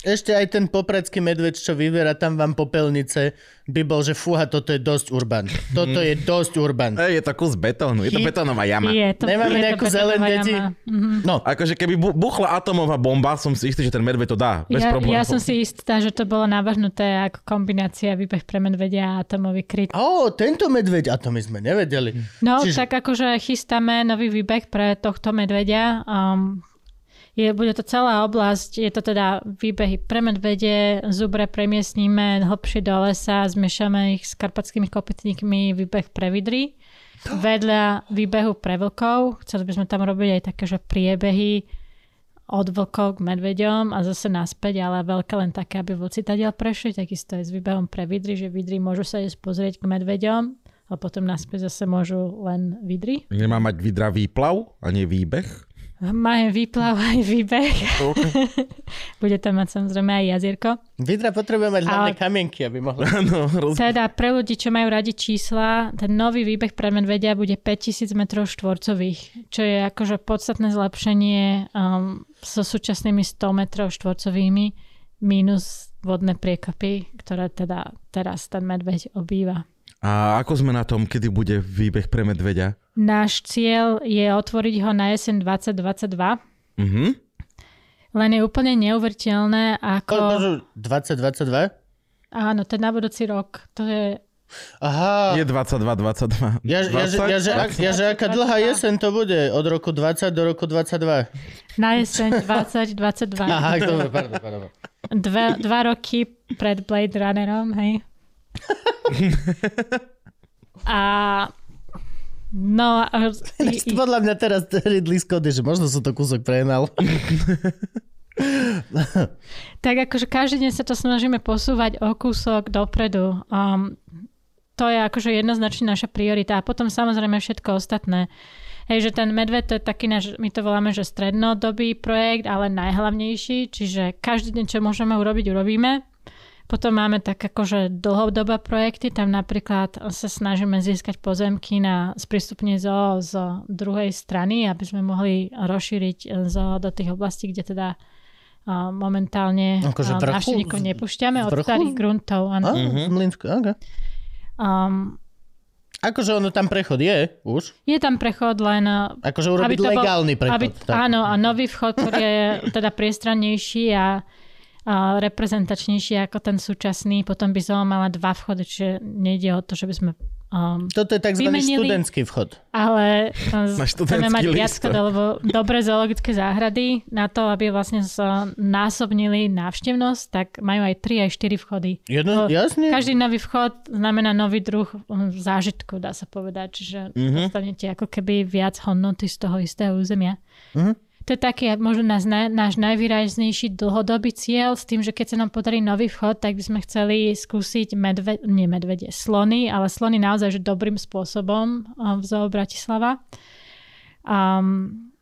Ešte aj ten popradský medveď, čo vyviera tam vám popelnice, by bol, že fúha, toto je dosť urban. Toto je dosť urban. E, je to kus betónu, je to betónová jama. Je to, Nemáme je nejakú zelen, deti? Mhm. No, Akože keby bu- buchla atomová bomba, som si istý, že ten medveď to dá. Bez Ja, problémov. ja som si istá, že to bolo navrhnuté ako kombinácia výbeh pre medvedia a atomový kryt. ó, tento medveď, a to my sme nevedeli. No, Čiže... tak akože chystáme nový výbeh pre tohto medvedia. Um, je, bude to celá oblasť, je to teda výbehy pre medvede, zubre premiestníme hlbšie do lesa, zmiešame ich s karpatskými kopytníkmi, výbeh pre vidry. Vedľa výbehu pre vlkov, chceli by sme tam robiť aj také, že priebehy od vlkov k medveďom a zase naspäť, ale veľké len také, aby vlci tadiaľ prešli, takisto aj s výbehom pre vidry, že vidry môžu sa ísť pozrieť k medveďom a potom naspäť zase môžu len vidry. Nemá mať vidra výplav a nie výbeh? Máme výplav aj výbeh. Bude tam mať samozrejme aj jazierko. Vidra potrebuje mať hlavné Ale- kamienky, aby mohla... Roz... Teda pre ľudí, čo majú radi čísla, ten nový výbeh pre medvedia bude 5000 m štvorcových, čo je akože podstatné zlepšenie um, so súčasnými 100 m štvorcovými minus vodné priekopy, ktoré teda teraz ten medveď obýva. A ako sme na tom, kedy bude výbeh pre medveďa? Náš cieľ je otvoriť ho na jeseň 2022. Mhm. Len je úplne neuveriteľné, ako... Koľko, 2022? Áno, ten na budúci rok. To je... Aha. Je 22, 22. Ja, ja, ja, že, ak, ja, že aká dlhá jeseň to bude? Od roku 20 do roku 22. Na jeseň 2022. Aha, dobre, pardon, pardon. Dva, dva roky pred Blade Runnerom, hej. A No, a, Podľa mňa teraz Ridley Scott je, že možno som to kúsok prehnal. tak akože každý deň sa to snažíme posúvať o kúsok dopredu. Um, to je akože jednoznačne naša priorita. A potom samozrejme všetko ostatné. Hej, že ten medved to je taký náš, my to voláme, že strednodobý projekt, ale najhlavnejší, čiže každý deň, čo môžeme urobiť, urobíme. Potom máme tak akože dlhodobé projekty, tam napríklad sa snažíme získať pozemky na sprístupne zoo z druhej strany, aby sme mohli rozšíriť zoo do tých oblastí, kde teda a momentálne Akože a, vrchu? návštevníkov nepúšťame od starých gruntov. Áno. Mlínsku, okay. Um, Akože ono tam prechod je už. je tam prechod len... Akože urobiť to bol- legálny prechod. Aby, tak. áno, a nový vchod, ktorý je teda priestrannejší a reprezentačnejší ako ten súčasný. Potom by som mala dva vchody, čiže nejde o to, že by sme... Um, Toto je tzv. vymenili- študentský vchod. ale Na chceme mať viac, lebo dobré zoologické záhrady na to, aby vlastne násobnili návštevnosť, tak majú aj 3 aj 4 vchody. Jedno, To- jasne. Každý nový vchod znamená nový druh um, zážitku, dá sa povedať. Čiže Mhm. mm-hmm. dostanete ako keby viac hodnoty z toho istého územia. Mhm. To je taký možno náš, náš najvýraznejší dlhodobý cieľ s tým, že keď sa nám podarí nový vchod, tak by sme chceli skúsiť medve, nie medvede, slony, ale slony naozaj že dobrým spôsobom v Zoo Bratislava. Um,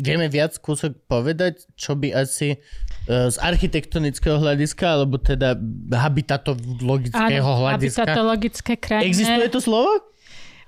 Vieme viac kúsok povedať, čo by asi e, z architektonického hľadiska, alebo teda habitatologického hľadiska. habitatologické krajine. Existuje to slovo?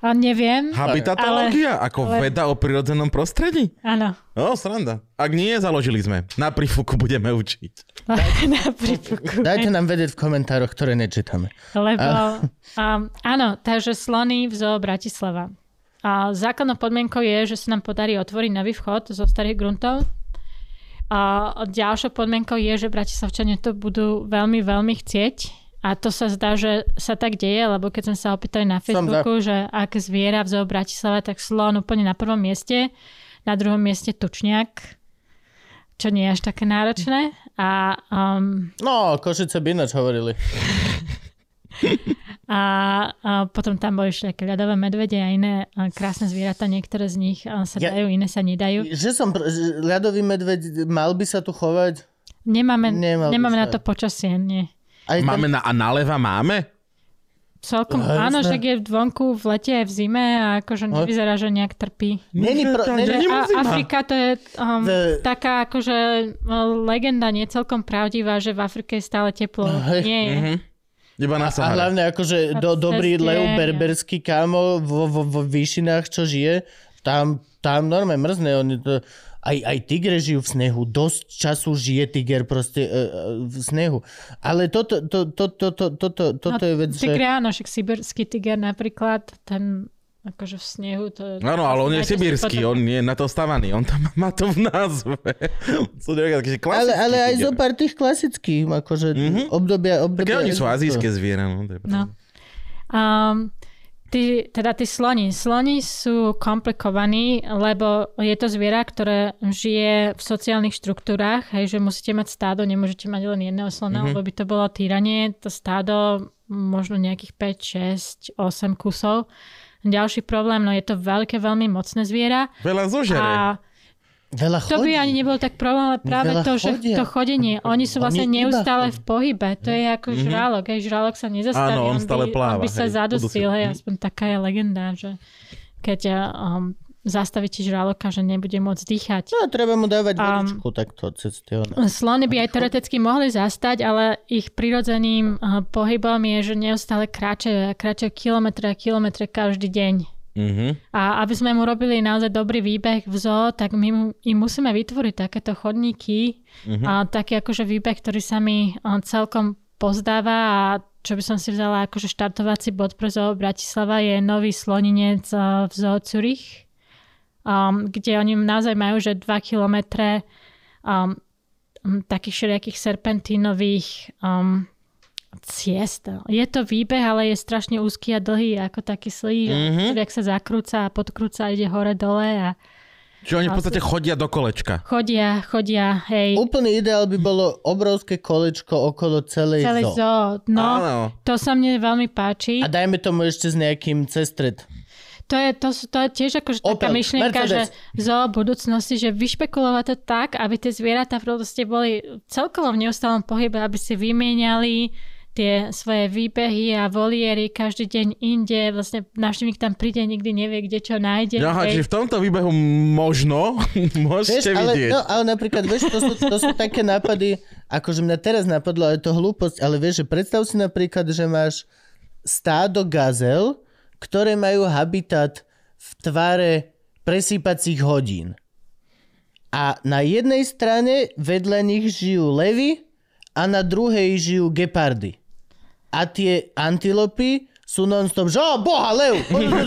A neviem. Habitatológia? Ale- ako ale- veda o prírodzenom prostredí? Áno. No, sranda. Ak nie, založili sme. Na prífuku budeme učiť. Na prípuku. Dajte nám vedieť v komentároch, ktoré nečítame. Lebo, um, áno, takže slony v Zoo Bratislava. A základnou podmienkou je, že sa nám podarí otvoriť nový vchod zo starých gruntov. A ďalšou podmienkou je, že Bratislavčania to budú veľmi, veľmi chcieť. A to sa zdá, že sa tak deje, lebo keď som sa opýtali na Facebooku, že aké zviera v Zoo Bratislava, tak slon úplne na prvom mieste. na druhom mieste tučniak, čo nie je až také náročné. A, um, No, Košice by ináč hovorili. a, a potom tam boli všelijaké ľadové medvede a iné a krásne zvieratá, niektoré z nich sa Ja- dajú, iné sa nedajú. Že som, pr- ľadový medveď, mal by sa tu chovať? Nemáme, Nemal nemáme na to počasie, nie. Aj tam, Máme na, a naleva máme? Celkom, No, áno, že je vonku v lete aj v zime a akože nevyzerá, že nejak trpí. Není pro, není, a. Afrika to je um, The- taká akože uh, legenda nie celkom pravdivá, že v Afrike je stále teplo. Hej. Nie je. Mhm. Iba na a hlavne akože do, dobrý Leo. Berberský kámo vo, vo, vo výšinách, čo žije, tam, tam normálne mrzne. Oni to, aj, aj tigre žijú v snehu. Dosť času žije tiger proste uh, v snehu. Ale toto, to, to, to, to, to, to, toto je vec, že... Tigre, áno, však sibirský tiger napríklad, ten akože v snehu to... Áno, ale on je Dajte si sibírsky, potom- on je na to stavaný, on tam má to v názve. Ale, ale aj tiger. zo pár tých klasických, akože mm-hmm. obdobia, obdobia... Také oni sú azijské zviera. No, to je No. Um, tí, teda tí sloni. Sloni sú komplikovaní, lebo je to zviera, ktoré žije v sociálnych štruktúrách, hej, že musíte mať stádo, nemôžete mať len jedného slona, mm-hmm. lebo by to bolo týranie. To stádo možno nejakých 5, 6, 8 kusov. Ďalší problém, no je to veľké, veľmi mocné zviera. Veľa zožere. A Veľa to chodí. by ani nebol tak problém, ale práve Veľa to, že chodia. to chodenie, oni sú Oni vlastne iba neustále chodia. v pohybe. To je ako žralok, hej, žralok sa nezastaví. Áno, on stále by, pláva, On by sa hej, zadusil, udusil. hej, Mhm. aspoň taká je legenda, že keď um, zastavíte žraloka, že nebude môcť dýchať. No, treba mu dávať Um, vodičku takto cez. Slony by aj teoreticky mohli zastať, ale ich prirodzeným uh, pohybom je, že neustále kráčajú, a kráčajú kilometre a kilometre každý deň. Mhm. A aby sme mu robili naozaj dobrý výbeh v zoo, tak my mu, im musíme vytvoriť takéto chodníky Mhm. a taký akože výbeh, ktorý sa mi a, celkom pozdáva a čo by som si vzala akože štartovací bod pre zoo Bratislava je nový sloninec a, v zoo Zurich, um, kde oni naozaj majú, že 2 kilometre um, takých všelijakých serpentínových um, ciest. Je to výbeh, ale je strašne úzky a dlhý, ako taký slí, že Mhm. človek sa zakrúca a podkrúca ide hore-dole a Čiže oni v podstate chodia do kolečka. chodia, chodia, hej. Úplný ideál by bolo obrovské kolečko okolo celej Celé zoo. zoo. No, Áno. to sa mne veľmi páči. A dajme tomu ešte s nejakým cestred. To je, to, to je tiež akože taká Opel, myšlienka, že zoo budúcnosti, že vyšpekulovať to tak, aby tie zvieratá proste boli celkovo v neustálom pohybe, aby si vymieniali tie svoje výbehy a voliery každý deň inde. Vlastne návštevník tam príde, nikdy nevie, kde čo nájde. Aha, čiže v tomto výbehu možno môžete Vieš, ale, vidieť. no, ale napríklad, vieš, to sú, to sú také nápady, akože mňa teraz napadlo, ale to hlúposť, ale vieš, že predstav si napríklad, že máš stádo gazel, ktoré majú habitat v tvare presýpacích hodín. A na jednej strane vedľa nich žijú levy a na druhej žijú gepardy. A tie antilopy sú non-stop, že o boha, lev!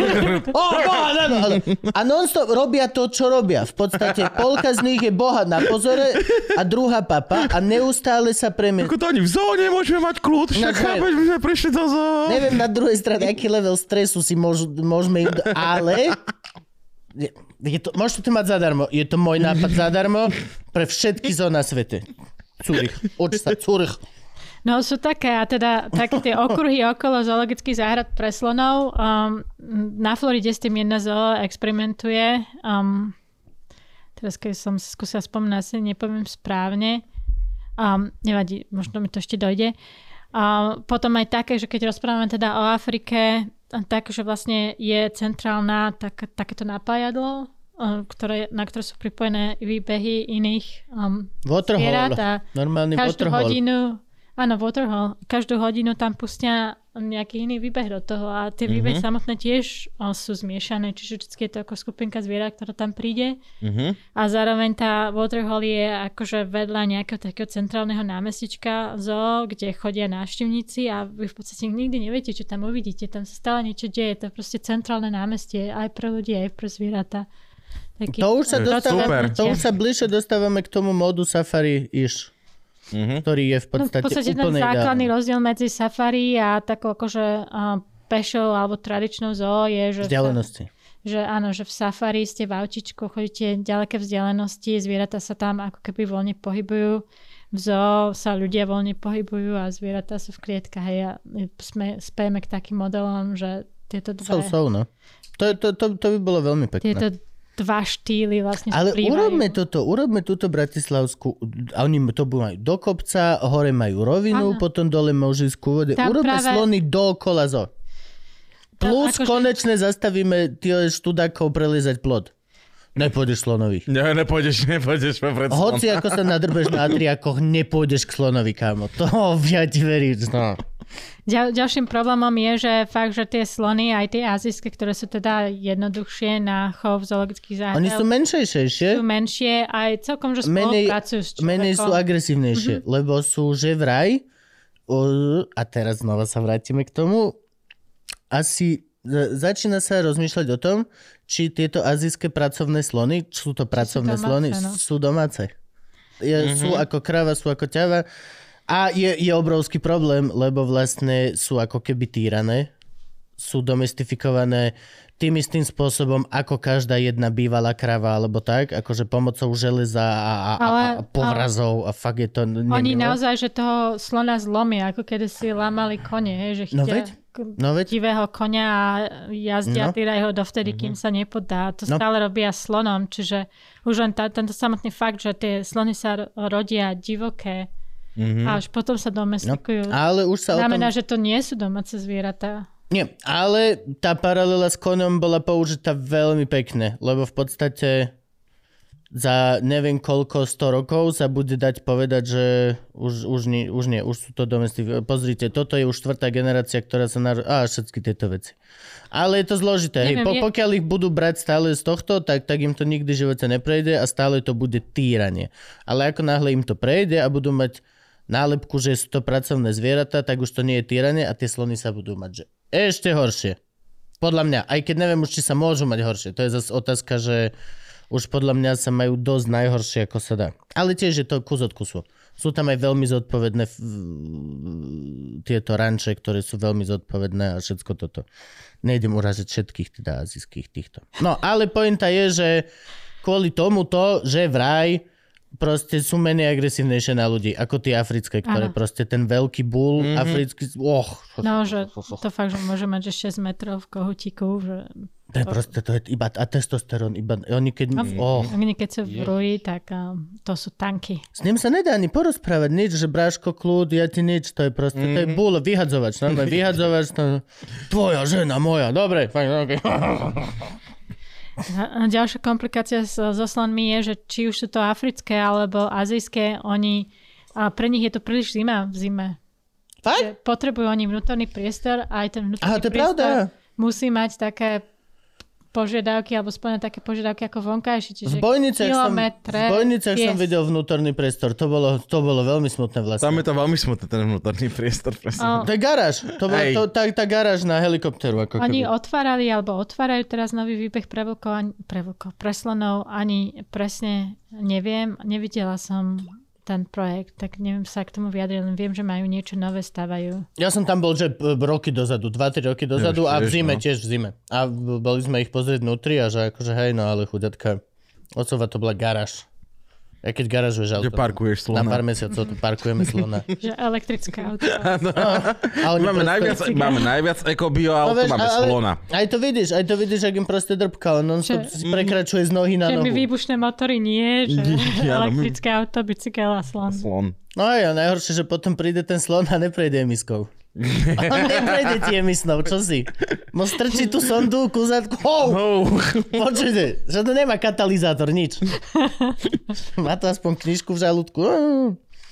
O boha, lev! A non-stop robia to, čo robia. V podstate polka z nich je boha na pozore a druhá papa a neustále sa premie. Ako to ani v zoo nemôžeme mať kľud, však chápeš, my sme prišli do zoo. Neviem na druhej strane, aký level stresu si môžu, môžeme im... Ale... Je, je to, môžete to mať zadarmo. Je to môj nápad zadarmo pre všetky zoo na svete. Zurich. Uč sa, Zurich. No sú také, a teda také tie okruhy okolo zoologických záhrad pre slonov. Um, na Floride s tým jedna zoo experimentuje. Um, teraz keď som si skúsila spomínať, asi nepoviem správne. Um, nevadí, možno mi to ešte dojde. A potom aj také, že keď rozprávame teda o Afrike, tak, že vlastne je centrálna tak, takéto napájadlo, um, ktoré, na ktoré sú pripojené výbehy iných um, Waterhole. zvierat a Normálny každú waterhole. hodinu, áno, Waterhole, každú hodinu tam pustia nejaký iný výbeh do toho a tie výbehy samotné tiež o, sú zmiešané, čiže vždy je to ako skupinka zvierat, ktorá tam príde Mhm. a zároveň tá Waterhole je akože vedľa nejakého takého centrálneho námestička zoo, kde chodia návštevníci a vy v podstate nikdy neviete, čo tam uvidíte. Tam sa stále niečo deje. To je proste centrálne námestie aj pre ľudí, aj pre zvieratá. Taký, To už sa, To je dostáva, super. to už sa bližšie dostávame k tomu modu Safari iš, Mhm. ktorý je v No, v podstate, podstate ten úplne základný ideálny. rozdiel medzi safari a takou akože a pešou alebo tradičnou zoo je, že, Vzdialenosti. že áno, že v safari ste v autičku, chodíte ďaleké vzdialenosti, zvieratá sa tam ako keby voľne pohybujú. V zoo sa ľudia voľne pohybujú a zvieratá sú v klietkách. Hej, a sme, spejeme k takým modelom, že tieto dve... Sú, sú, no. To, to, to, to by bolo veľmi pekné. Tieto dva štýly vlastne Ale splývajú. urobme toto, urobme túto Bratislavskú, a oni to budú mať do kopca, hore majú rovinu, Áno. potom dole môžu ísť ku vode. Tam Urobme práve- slony dookola zo. Plus akože- konečne zastavíme tie študákov prelizať plod. Nepôjdeš slonovi. Ne, nepôjdeš, nepôjdeš popred. Hoci ako sa nadrbeš na Adriakoch, nepôjdeš k slonovi, kámo. To ja ti verím. No. Ďal, ďalším problémom je, že fakt, že tie slony, aj tie azijské, ktoré sú teda jednoduchšie na chov zoologických záhradách, Oni sú menšejšie, sú menšie, aj celkom, že menej, spolupracujú s človekom. menej sú agresívnejšie, Mhm. lebo sú že vraj, a teraz znova sa vrátime k tomu, asi za- začína sa rozmýšľať o tom, či tieto azijské pracovné slony, sú to pracovné domáce, slony, no. sú domáce. Je, Sú ako kráva, sú ako ťava. A je, je obrovský problém, lebo vlastne sú ako keby týrané. Sú domestifikované tým istým spôsobom, ako každá jedna bývalá krava, alebo tak, akože pomocou železa a, a, Ale- a povrazov a fakt je to Oni nemilo. naozaj, že toho slona zlomia, ako keď si lámali kone, hej, že No chytia veď, no veď. divého konia a jazdia, No. no. týrajú ho dovtedy, kým sa nepodá. To No. stále robia slonom, čiže už len tá, tento samotný fakt, že tie slony sa ro- rodia divoké Mhm. a až potom sa No. domestikujú. Ale už sa Znamená, tom... že to nie sú domáce zvieratá. Nie, ale tá paralela s koňom bola použitá veľmi pekne, lebo v podstate za neviem koľko 100 rokov sa bude dať povedať, že už, už, nie, už nie, už sú to domestik. Pozrite, toto je už štvrtá generácia, ktorá sa nar... Á, všetky tieto veci. Ale je to zložité. Hej. Neviem, Po, je- pokiaľ ich budú brať stále z tohto, tak, tak im to nikdy v živote neprejde a stále to bude týranie. Ale ako náhle im to prejde a budú mať nálepku, že sú to pracovné zvieratá, tak už to nie je týranie a tie slony sa budú mať, že ešte horšie. Podľa mňa, aj keď neviem už, či sa môžu mať horšie. To je zase otázka, že už podľa mňa sa majú dosť najhoršie, ako sa dá. Ale tiež je to kus od kusu. Sú tam aj veľmi zodpovedné f- tieto ranče, ktoré sú veľmi zodpovedné a všetko toto. Nejdem uražiť všetkých teda azijských týchto. No, ale pointa je, že kvôli tomuto, že vraj proste sú menej agresívnejšie na ľudí, ako tie africké, ktoré Áno. proste ten veľký bull mm-hmm. africký, och, No, že to fakt, že môže mať že 6 metrov v kohutiku, že to je proste, to je iba, a testosterón, iba, oni keď, No. oh, oni keď sú v rúji, tak um, to sú tanky. s ním sa nedá ani porozprávať nič, že bráško, kľud, ja ti nič, to je proste, to je búl, vyhadzovač, normálne vyhadzovač, to, tvoja žena, moja, dobre, fajn, okay. A ďalšia komplikácia so, so je, že či už sú to africké alebo azijské, oni, a pre nich je to príliš zima v zime. Fakt? Potrebujú oni vnútorný priestor a aj ten vnútorný Aha, to priestor pravda. musí mať také požiadavky alebo splňať také požiadavky ako vonkajšie. Čiže V bojniciach, som, kilometre v bojniciach som pies. videl vnútorný priestor, to bolo, to bolo veľmi smutné vlastne. Tam je to veľmi smutné, ten vnútorný priestor. Presne. O, To je garáž, to bola to, tá, tá garáž na helikopteru. Ako Oni keby. otvárali alebo otvárajú teraz nový výbeh pre vlkov, ani- pre vlkov, pre slonov, ani presne neviem, nevidela som ten projekt, tak neviem sa k tomu vyjadriť, len viem, že majú niečo nové, stavajú. Ja som tam bol, že roky dozadu, 2-3 roky dozadu a v zime, no. tiež v zime. A boli sme ich pozrieť vnútri a že akože hej, no ale chudatka, ocova to bola garáž. Aj keď garážuješ auto. Že parkuješ Na slona. pár mesiacov tu parkujeme slona. Že elektrické auto. A oni Máme najviac, máme najviac ekobio auto, vieš, máme ale- slona. Aj to vidíš, aj to vidíš, ak im proste drbka, on non Že- si prekračuje z nohy na Že nohu. mi výbušné motory nie, že Ja, no elektrické auto, bicykel a slon. Slon. No a najhoršie, že potom príde ten slon a neprejde emiskou. On neprejde ti emisnou, čo si? No strčí tú sondu, kúzatku, oh, Oh. počujte, že to nemá katalizátor, nič. Má to aspoň knižku v žalúdku.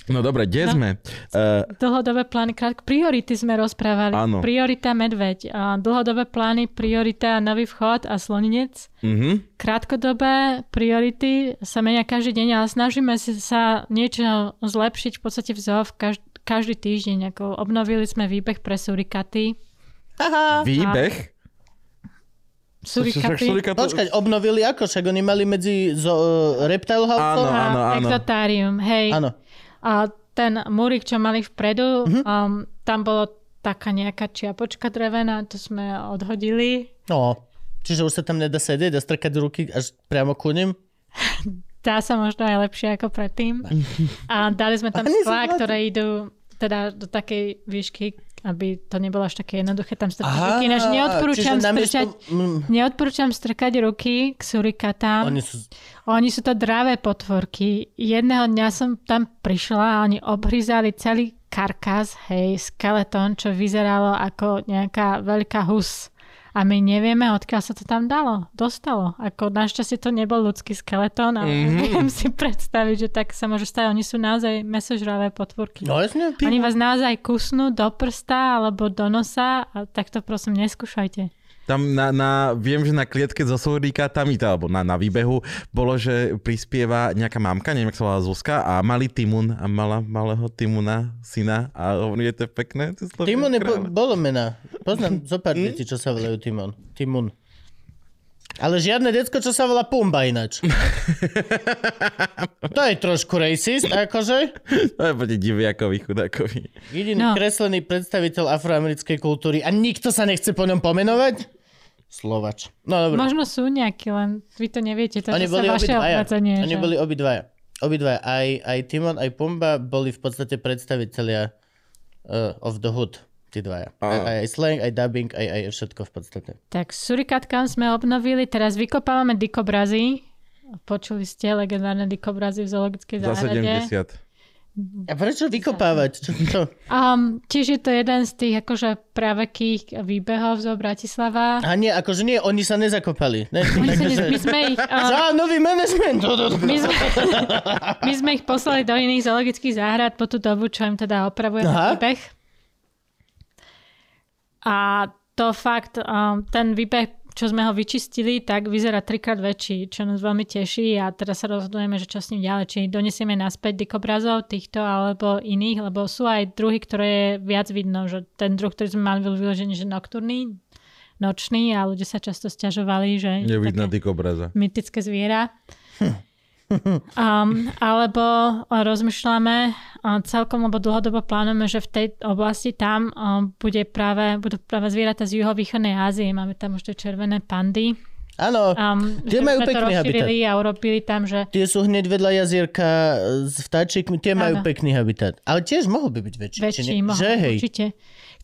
No dobre, kde sme? Uh, Dlhodobé plány, krátko, priority sme rozprávali. Áno. Priorita medveď. A dlhodobé plány, priorita nový vchod a sloninec. uh-huh. Krátkodobé priority sa menia každý deň, ale snažíme sa niečo zlepšiť v podstate v zoo v každ- každý týždeň. Ako obnovili sme výbeh pre surikaty. Výbeh? Surikaty. Surikaty- Počkať, obnovili ako? Však oni mali medzi zo, uh, Reptile House? Áno, a áno, áno. exotárium, hej. Áno. A ten múrik, čo mali vpredu, Mhm. um, tam bolo taká nejaká čiapočka drevená, to sme odhodili. No, Čiže už sa tam nedá sedieť a strkať ruky až priamo ku nim? Dá sa možno aj lepšie ako predtým. A dali sme tam sklá, ktoré idú teda do takej výšky, aby to nebolo až také jednoduché tam strkať Aha, ruky. Ináč neodporúčam strčať, Mm. neodporúčam strkať ruky k surikatám. Oni sú... Oni sú to dravé potvorky. Jedného dňa som tam prišla a oni obhryzali celý karkas, hej, skeletón, čo vyzeralo ako nejaká veľká hus. A my nevieme, odkiaľ sa to tam dalo, dostalo. Ako našťastie to nebol ľudský skeletón, ale mm-hmm. viem si predstaviť, že tak sa môže stať. Oni sú naozaj mesožravé potvorky. No jasne, Oni vás naozaj kusnú do prsta alebo do nosa a tak to prosím neskúšajte. Tam na, na, viem, že na klietke so surikátami, tá- alebo na, na výbehu, bolo, že prispieva nejaká mamka, neviem, jak sa volá Zuzka, a malý Timun a mala malého Timuna, syna a hovorí, je to pekné. To Timon je bo- bolo mena. Poznám zo pár detí, čo sa volajú Timon. Timun. Ale žiadne decko, čo sa volá Pumba ináč. to je trošku racist, akože. To je proti diviakovi, chudákovi. Jediný No. kreslený predstaviteľ afroamerickej kultúry a nikto sa nechce po ňom pomenovať? Slovač. No dobre. Možno sú nejakí, len vy to neviete. To Oni boli zase vaše obidvaja. obmedzenie. Oni že- boli obidvaja. Obidvaja. Aj, aj Timon, aj Pumba boli v podstate predstavitelia uh, of the hood. Tí dvaja. Aj, aj, slang, aj dubbing, aj, aj všetko v podstate. Tak surikatkám sme obnovili, teraz vykopávame dikobrazy. Počuli ste legendárne dikobrazy v zoologickej Za záhrade. 70. A prečo vykopávať? Čo? Um, tiež je to jeden z tých akože pravekých výbehov zo Bratislava. A nie, akože nie, oni sa nezakopali. Ne, My, sa, takže- my, sme ich, um, Za nový management. my, sme, my sme ich poslali do iných zoologických záhrad po tú dobu, čo im teda opravujeme Aha. výbeh. A to fakt, um, ten výbeh, čo sme ho vyčistili, tak vyzerá trikrát väčší, čo nás veľmi teší a teraz sa rozhodujeme, že čo s ním ďalej, či donesieme naspäť dikobrazov týchto alebo iných, lebo sú aj druhy, ktoré je viac vidno, že ten druh, ktorý sme mali bol vyložený, že nocturný, nočný a ľudia sa často stiažovali, že také dikobraza. mytické zviera. Um, alebo rozmýšľame celkom, lebo dlhodobo plánujeme, že v tej oblasti tam um, bude práve, budú práve zvieratá z juhovýchodnej Ázie. Máme tam už tie červené pandy. Áno, Um, Tie majú pekný rozšírili a urobili tam, že tie sú hneď vedľa jazierka s vtáčikmi, tie majú Áno. pekný habitat. Ale tiež mohol by byť väčší. väčší mohol, Že hej. určite.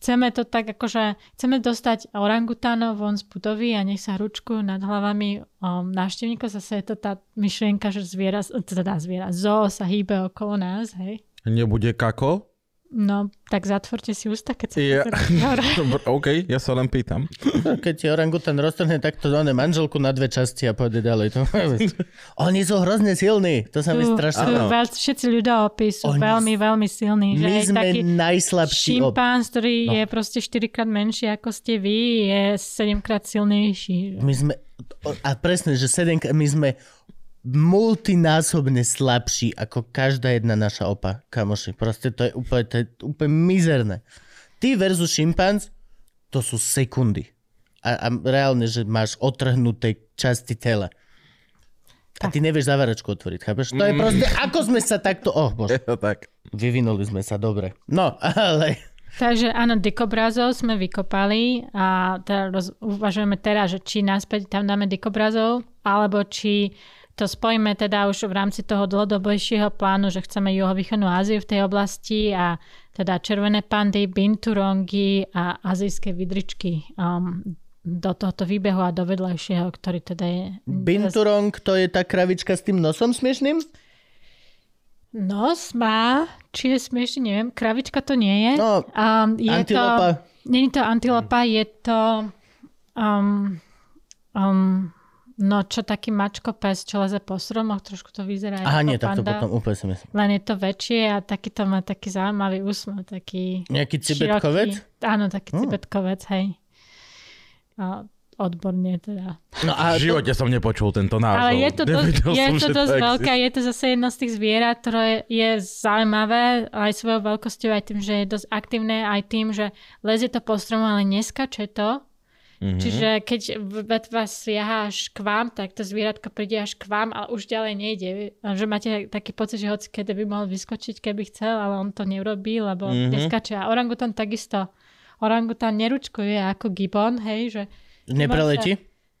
Chceme to tak akože, chceme dostať orangutánov von z budovy a nech sa hručkujú nad hlavami um, návštevníkov. Zase je to tá myšlienka, že zviera, teda zviera, zoo sa hýbe okolo nás, hej. Nebude kako? No, tak zatvorte si ústa, keď sa Ja. Dobre, OK, ja sa len pýtam. Keď ti orangutan roztrhne takto oné manželku na dve časti a pôjde ďalej. To... Oni sú hrozne silní. To sa mi sú, sú strašne... Veľ, všetci ľudoopy sú Oni veľmi, veľmi silní. Že My aj sme taký najslabší ob... šimpánz, ktorý No. je proste 4 krát menší ako ste vy, je 7 krát silnejší. My sme... A presne, že 7... My sme multinásobne slabší ako každá jedna naša opa, kamoši. Proste to je úplne, to je úplne mizerné. Ty versus šimpanz, to sú sekundy. A, a reálne, že máš otrhnuté časti tela. A ty nevieš zavaračku otvoriť, chápeš? To je proste, ako sme sa takto... Oh, bože. Tak. Vyvinuli sme sa dobre. No, ale... Takže áno, dikobrazov sme vykopali a teda roz, uvažujeme teraz, že či naspäť tam dáme dikobrazov, alebo či to spojíme teda už v rámci toho dlhodobejšieho plánu, že chceme juhovýchodnú Áziu v tej oblasti a teda červené pandy, binturongy a azijské vidričky um, do tohto výbehu a do vedľajšieho, ktorý teda je... Binturong, to je tá kravička s tým nosom smiešným? Nos má, či je smiešný, neviem. Kravička to nie je. No, um, je antilopa. To, není to antilopa, je to um, um, no čo taký mačko pes, čo leze po stromoch, trošku to vyzerá Aha, ako nie, tak to potom úplne si myslím. Len je to väčšie a taký to má taký zaujímavý úsmev, taký Nejaký široký. cibetkovec? Áno, taký Hm. cibetkovec, hej. A odborne teda. No a V živote som nepočul tento názov. Ale je to, dosť, Nevedel je som, to dosť veľké, je to zase jedno z tých zvierat, ktoré je zaujímavé aj svojou veľkosťou, aj tým, že je dosť aktívne, aj tým, že lezie to po stromu, ale neskače to. Mhm. Čiže keď vetva siaha až k vám, tak to zvieratko príde až k vám, ale už ďalej nejde. Že máte taký pocit, že hoci kedy by mohol vyskočiť, keby chcel, ale on to neurobí, lebo Mhm. neskače. A orangutan takisto. Orangutan neručkuje ako gibon, hej, že nepreletí?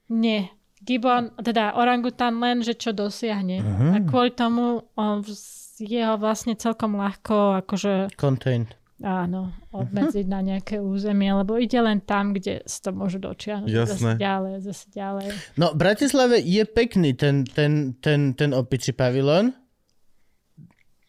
Nie. Gibbon, teda orangutan len, že čo dosiahne. Mhm. A kvôli tomu on vz- je ho vlastne celkom ľahko akože Contained. Áno, obmedziť na nejaké územie, lebo ide len tam, kde si to môžu dočiahnuť. Jasné. Zase ďalej, zase ďalej. No, v Bratislave je pekný ten, ten, ten, ten opičí pavilon.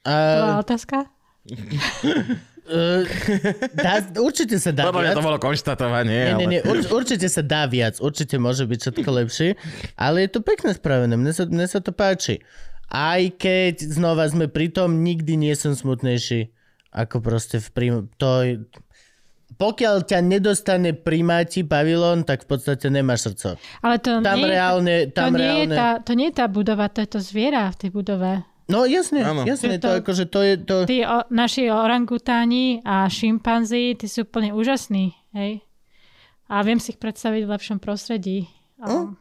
To bola A, otázka? uh, dá, určite sa dá mňa viac. to bolo konštatovanie, Nie, nie, nie, ur, určite sa dá viac, určite môže byť všetko lepšie, ale je to pekne spravené, mne sa, mne sa to páči. Aj keď znova sme pri tom, nikdy nie som smutnejší ako proste v prim... To je... Pokiaľ ťa nedostane primáti pavilón, tak v podstate nemáš srdco. Ale to Tam nie, reálne, to, tam nie je reálne... tá, to nie je tá budova, to je to zviera v tej budove. No jasne, Áno. jasne, Je to, to- akože to je to... Tí o, naši orangutáni a šimpanzi, tí sú úplne úžasní, hej? A viem si ich predstaviť v lepšom prostredí. A-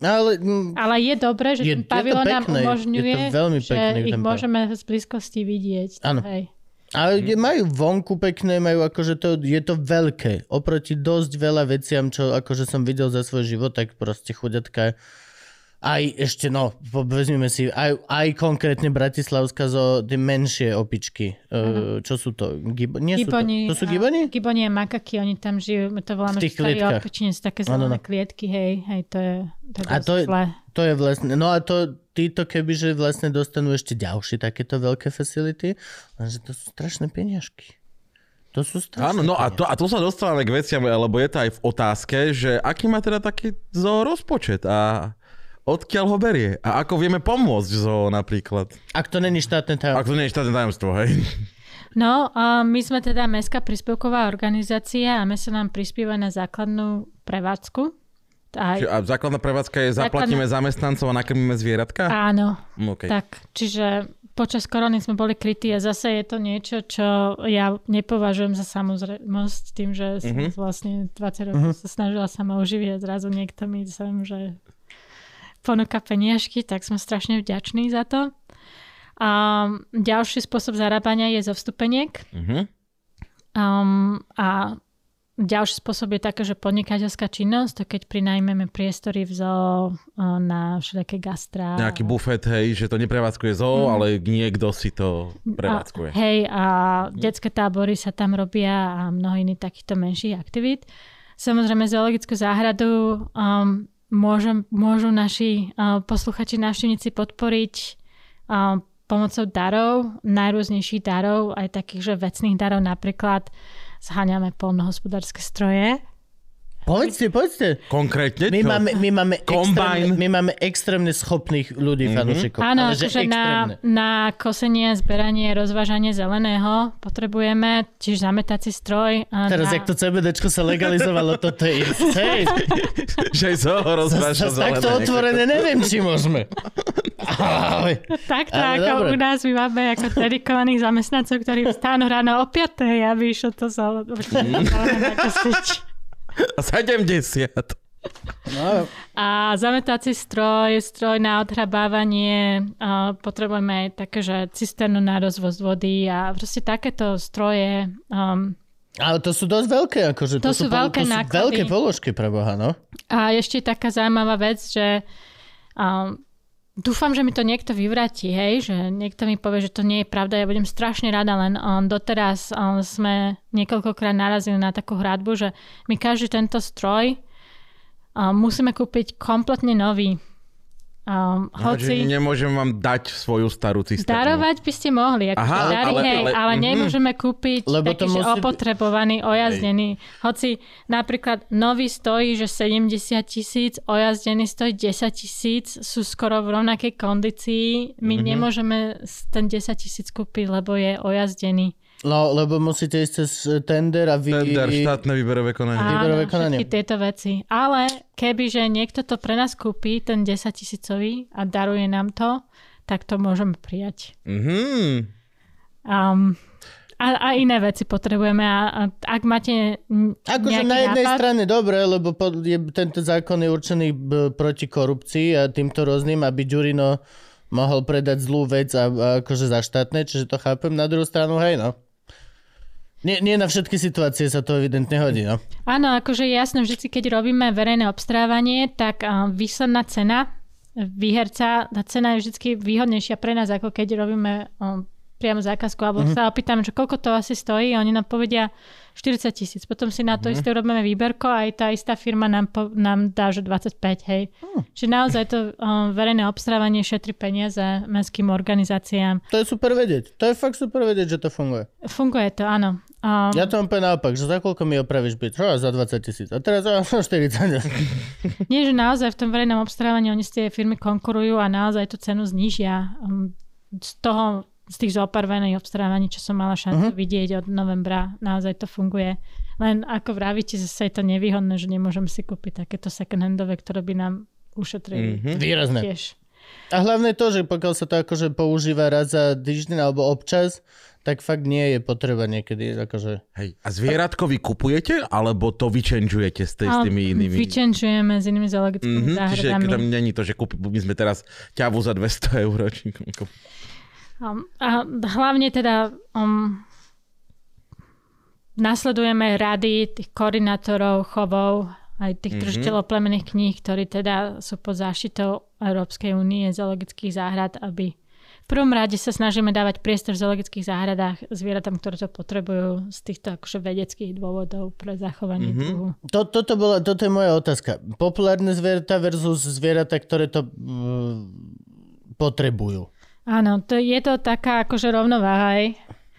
Ale mm, Ale je dobré, že Je- ten je to pavilón nám pekné, je to umožňuje, veľmi že pekný ich ten môžeme z blízkosti vidieť. Áno. Hej. Ale mm. majú vonku pekné, majú akože to, je to veľké. Oproti dosť veľa veciam, čo akože som videl za svoj život, tak proste chudatka. Aj ešte, no, vezmeme si, aj, aj konkrétne Bratislavská zo tie menšie opičky. Uh, čo sú to? Gibo, nie Giboni, sú to, to sú giboni? Giboni a makaky, oni tam žijú, my to voláme, že opičine, sú také zelené no. klietky, hej, hej, to je, to je A to je-. To je vlastne, no a to títo kebyže vlastne dostanú ešte ďalšie takéto veľké facility, lenže to sú strašné peniažky. To sú strašné Áno, no a to, a tu sa dostávame k veciam, lebo je to aj v otázke, že aký má teda taký zo rozpočet a odkiaľ ho berie a ako vieme pomôcť zo napríklad. Ak to není štátne tajomstvo. Ak to je štátne tajomstvo, hej. No, my sme teda Mestská príspevková organizácia a my sa nám prispieva na základnú prevádzku. Aj, Čiže- A základná prevádzka je zaplatíme zamestnancov a nakrmíme zvieratka? áno, Mm, Okay. tak, čiže počas korony sme boli krytí a zase je to niečo, čo ja nepovažujem za samozrejmosť tým, že som Mhm. vlastne 20 rokov sa snažila sama uživiť a zrazu niekto mi sem, že ponúka peniažky, tak sme strašne vďační za to. A ďalší spôsob zarábania je zo vstupeniek. Mhm. Um, a ďalší spôsob je také, že podnikateľská činnosť, to keď prinajmeme priestory v zoo na všelijaké gastra. Nejaký bufet, hej, že to neprevádzkuje zoo, ale niekto si to prevádzkuje. A, hej, a detské tábory sa tam robia a mnoho iných takýchto menších aktivít. Samozrejme, zoologickú záhradu um, môžem, môžu naši uh, posluchači, návštevníci podporiť uh, pomocou darov, najrôznejších darov, aj takých, že vecných darov, napríklad zháňame polnohospodárske stroje. Povedzte, povedzte. Konkrétne My čo? máme, my, máme Combine. extrémne, my máme extrémne schopných ľudí, mm-hmm. fanúšikov. Áno, ale že akože na, na kosenie, zberanie, rozvážanie zeleného potrebujeme tiež zametací stroj. A Teraz, na... jak to CBDčko sa legalizovalo, toto je insane. Že aj zoo rozváža Zas takto otvorené neviem, či môžeme. Ale, Takto Ale ako dobre. u nás my máme ako dedikovaných zamestnancov, ktorí vstánu ráno o 5. aby išlo to za... A 70. no, A zametací stroj, stroj na odhrabávanie, potrebujeme aj také, že cisternu na rozvoz vody a proste takéto stroje. Um, ale to sú dosť veľké, akože To sú veľké to sú náklady. veľké položky pre Boha, no. A ešte taká zaujímavá vec, že um, dúfam, že mi to niekto vyvráti, hej, že niekto mi povie, že to nie je pravda. Ja budem strašne rada, len um, doteraz um, sme niekoľkokrát narazili na takú hradbu, že my každý tento stroj musíme kúpiť kompletne nový. Um, Hoci... hoci Nemôžem vám dať svoju starú cisternu. darovať by ste mohli, ako Aha, dary, ale- hej, ale- ale, mhm. nemôžeme kúpiť Lebo taký, musí opotrebovaný, ojazdený. Hoci napríklad nový stojí, že 70 tisíc, ojazdený stojí 10 tisíc, sú skoro v rovnakej kondícii. My Mhm. nemôžeme ten 10 tisíc kúpiť, lebo je ojazdený. No, lebo musíte ísť cez tender a vy... Tender, štátne výberové konanie. A- Výberové Áno, konanie. všetky tieto veci. Ale kebyže niekto to pre nás kúpi, ten 10 tisícový a daruje nám to, tak to môžeme prijať. Mhm. Um, a, a iné veci potrebujeme. A, a ak máte Akože na jednej nápad, strane dobre, lebo po, je, tento zákon je určený b, proti korupcii a týmto rôznym, aby Ďurino mohol predať zlú vec a, a akože za štátne, čiže to chápem. Na druhú stranu, hej no. Nie, nie na všetky situácie sa to evidentne hodí, no. Áno, akože jasno, vždy, keď robíme verejné obstarávanie, tak výsledná cena výherca, tá cena je vždy výhodnejšia pre nás, ako keď robíme priamo zákazku, alebo mm-hmm. sa opýtam, že koľko to asi stojí oni nám povedia 40 tisíc. Potom si na to mm-hmm. isté robíme výberko a aj tá istá firma nám, po, nám dá, že 25, hej. Mm. Čiže naozaj to um, verejné obstarávanie šetri peniaze mestským organizáciám. To je super vedieť. To je fakt super vedieť, že to funguje. Funguje to, áno. Um, ja to mám úplne naopak, že za koľko mi opravíš byt? Čo, za 20 tisíc. A teraz za 40. Nie, že naozaj v tom verejnom obstarávaní oni z tie firmy konkurujú a naozaj tú cenu znížia. Um, z toho z tých zoparvených obstarávaní, čo som mala šancu uh-huh. vidieť od novembra, naozaj to funguje. Len ako vravíte, zase je to nevýhodné, že nemôžem si kúpiť takéto second-handové, ktoré by nám ušetrili. Uh-huh. Výrazné. Tiež. A hlavne to, že pokiaľ sa to akože používa raz za týždeň alebo občas, tak fakt nie je potreba niekedy. Akože... Hej. A zvieratko vy kupujete, alebo to vyčenžujete s, s tými inými? Vyčenžujeme s inými zoologickými mm-hmm, záhradami. Čiže tam není to, že kúpi, my sme teraz ťavu za 200 eur. Um, a hlavne teda um, nasledujeme rady tých koordinátorov chovov, aj tých mm-hmm. držiteľov plemených kníh, ktorí teda sú pod záštitou Európskej únie zoologických záhrad, aby v prvom rade sa snažíme dávať priestor v zoologických záhradách zvieratám, ktoré to potrebujú z týchto akože vedeckých dôvodov pre zachovanie mm-hmm. druhu. To, toto, bola, toto je moja otázka. Populárne zvieratá versus zvieratá, ktoré to uh, potrebujú. Áno, to, je to taká akože rovnováha aj.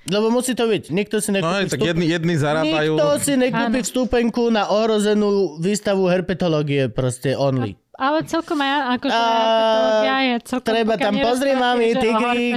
Lebo musí to byť. Nikto si nekúpi no, tak jedni, jedni zarábajú. Nikto si nekúpi ano. vstúpenku na ohrozenú výstavu herpetológie proste only. A, ale celkom aj akože a, herpetológia je celkom... Treba tam pozri mami, tigrík.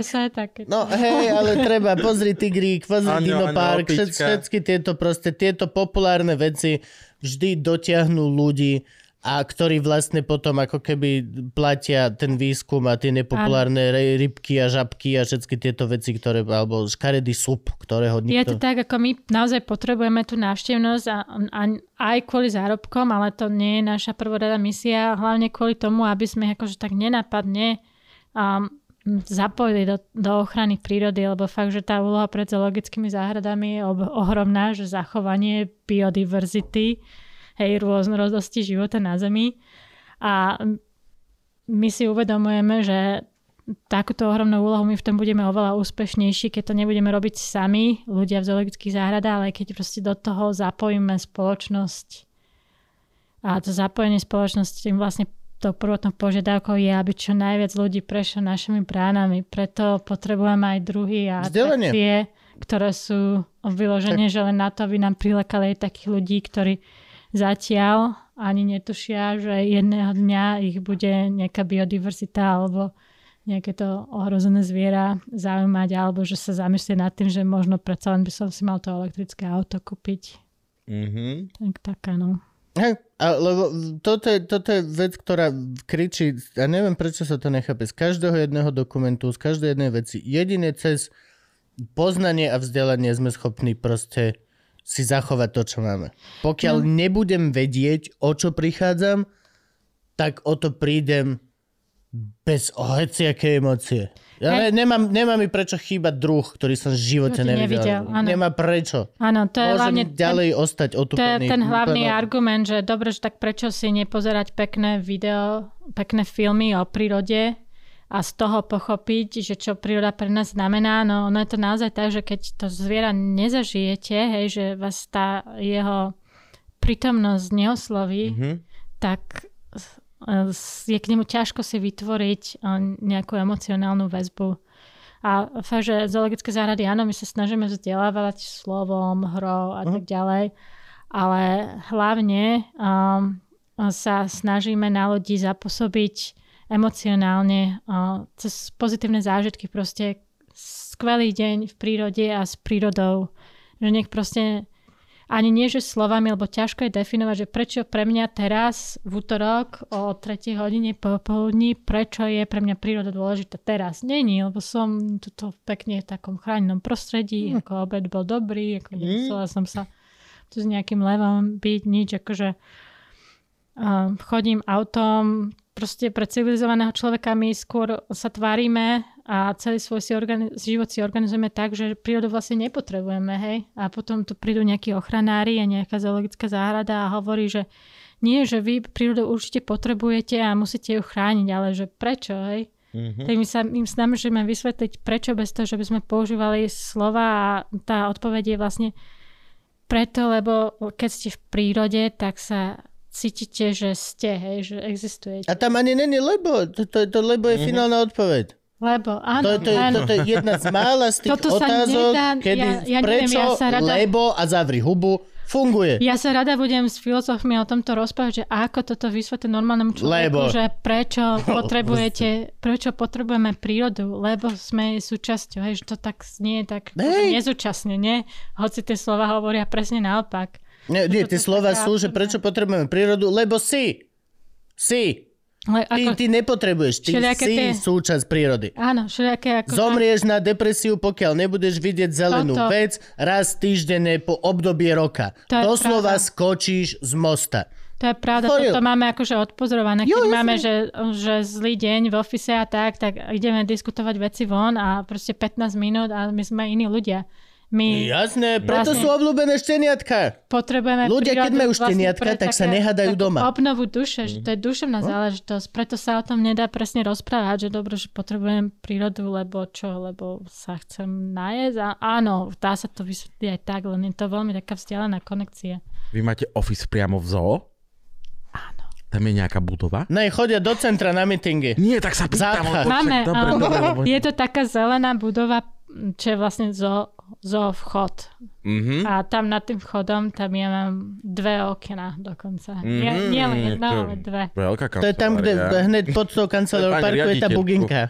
No hej, ale treba pozri tigrík, pozri dinopark, všetky tieto proste, tieto populárne veci vždy dotiahnu ľudí a ktorí vlastne potom ako keby platia ten výskum a tie nepopulárne ano. rybky a žabky a všetky tieto veci, ktoré, alebo škaredý sup, ktorého nikto... Je to tak, ako my naozaj potrebujeme tú návštevnosť a, a aj kvôli zárobkom, ale to nie je naša prvorada misia, hlavne kvôli tomu, aby sme akože tak nenapadne um, zapojili do, do ochrany prírody, lebo fakt, že tá úloha pred zoologickými záhradami je ohromná, že zachovanie biodiverzity hej, rôznorodosti života na Zemi. A my si uvedomujeme, že takúto ohromnú úlohu my v tom budeme oveľa úspešnejší, keď to nebudeme robiť sami, ľudia v zoologických záhradách, ale keď proste do toho zapojíme spoločnosť. A to zapojenie spoločnosti tým vlastne to prvotnou požiadavkou je, aby čo najviac ľudí prešlo našimi bránami. Preto potrebujeme aj druhy a atrakcie, ktoré sú vyložené, že len na to, aby nám prilekali aj takých ľudí, ktorí zatiaľ ani netušia, že jedného dňa ich bude nejaká biodiverzita alebo nejaké to ohrozené zviera zaujímať, alebo že sa zamyslieť nad tým, že možno predsa len by som si mal to elektrické auto kúpiť. Mm-hmm. Tak tak áno. Hej, lebo toto je, toto je vec, ktorá kričí, a neviem prečo sa to nechápe, z každého jedného dokumentu, z každej jednej veci, jedine cez poznanie a vzdelanie sme schopní proste si zachovať to, čo máme. Pokiaľ no. nebudem vedieť, o čo prichádzam, tak o to prídem bez hociaké emócie. Ja ne, nemám, nemá mi prečo chýbať druh, ktorý som v živote nevidel. nevidel Nemá prečo. Áno, to je Môžem hlavne ďalej ten, ostať otupený. To je ten hlavný úplne... argument, že dobre, že tak prečo si nepozerať pekné video, pekné filmy o prírode, a z toho pochopiť, že čo príroda pre nás znamená. No ono je to naozaj tak, že keď to zviera nezažijete, hej, že vás tá jeho prítomnosť neosloví, mm-hmm. tak je k nemu ťažko si vytvoriť nejakú emocionálnu väzbu. A fakt, že zoologické záhrady, áno, my sa snažíme vzdelávať slovom, hrou a tak ďalej, ale hlavne um, sa snažíme na ľudí zapôsobiť emocionálne, cez pozitívne zážitky, proste skvelý deň v prírode a s prírodou. Že nech proste ani nie, že slovami, lebo ťažko je definovať, že prečo pre mňa teraz v útorok o 3 hodine popoludní, prečo je pre mňa príroda dôležitá teraz. Není, lebo som tuto pekne v takom chránenom prostredí, mm. ako obed bol dobrý, ako nemusela mm. som sa tu s nejakým levom byť, nič, akože chodím autom, proste pre civilizovaného človeka my skôr sa tvárime a celý svoj si organi- život si organizujeme tak, že prírodu vlastne nepotrebujeme, hej. A potom tu prídu nejakí ochranári a nejaká zoologická záhrada a hovorí, že nie, že vy prírodu určite potrebujete a musíte ju chrániť, ale že prečo, hej. Mm-hmm. Tak my sa im snažíme vysvetliť, prečo bez toho, že by sme používali slova a tá odpoveď je vlastne preto, lebo keď ste v prírode, tak sa cítite, že ste, hej, že existujete. A tam ani není lebo. To, to, to lebo je mm-hmm. finálna odpoveď. Lebo, áno, To, to, je, áno. to, to je jedna z mála z tých Toto sa otázok, nedá, kedy ja- ja neviem, prečo, ja sa rada- lebo a zavri hubu funguje. Ja sa rada budem s filozofmi o tomto rozprávať, že ako toto vysvetliť normálnemu človeku, Lebo. že prečo potrebujete, prečo potrebujeme prírodu, lebo sme jej súčasťou, hej, že to tak znie tak Hej. nezúčastne, nie? Hoci tie slova hovoria presne naopak. Nie, nie tie slova sú, že prečo potrebujeme prírodu, lebo si. Si. Ale Ty, ako, ty nepotrebuješ, ty Všelijaké si tie- súčasť prírody. áno, všelijaké ako... Zomrieš na depresiu, pokiaľ nebudeš vidieť zelenú Toto. vec raz týždenne po obdobie roka. To Doslova pravda. skočíš z mosta. To je pravda, Choril. toto máme akože odpozorované. Keď Jo, máme, že, že zlý deň v ofise a tak, tak ideme diskutovať veci von a proste 15 minút a my sme iní ľudia. My Jasné, preto Vlastne. sú obľúbené šteniatka. potrebujeme Ľudia, keď majú vlastne šteniatka, pre tak sa nehadajú doma. Obnovu duše, že to je duševná záležitosť, preto sa o tom nedá presne rozprávať, že dobre, že potrebujem prírodu, lebo čo, lebo sa chcem najesť a áno, dá sa to vysvetliť aj tak, len je to veľmi taká vzdialená konekcia. Vy máte office priamo v zoo? Áno. Tam je nejaká budova? Ne, chodia do centra na mítingy. Nie, tak sa pýtam. Máme, dobre, dobre, lebo... je to taká zelená budova, čo je vlastne zo, zo vchod. Mhm. A tam nad tým vchodom, tam ja mám dve okena dokonca. Mhm, Nie, nie len jedno, to- ale dve. Veľká To je tam, kde hneď pod tou kancelárou parkuje tá buginka.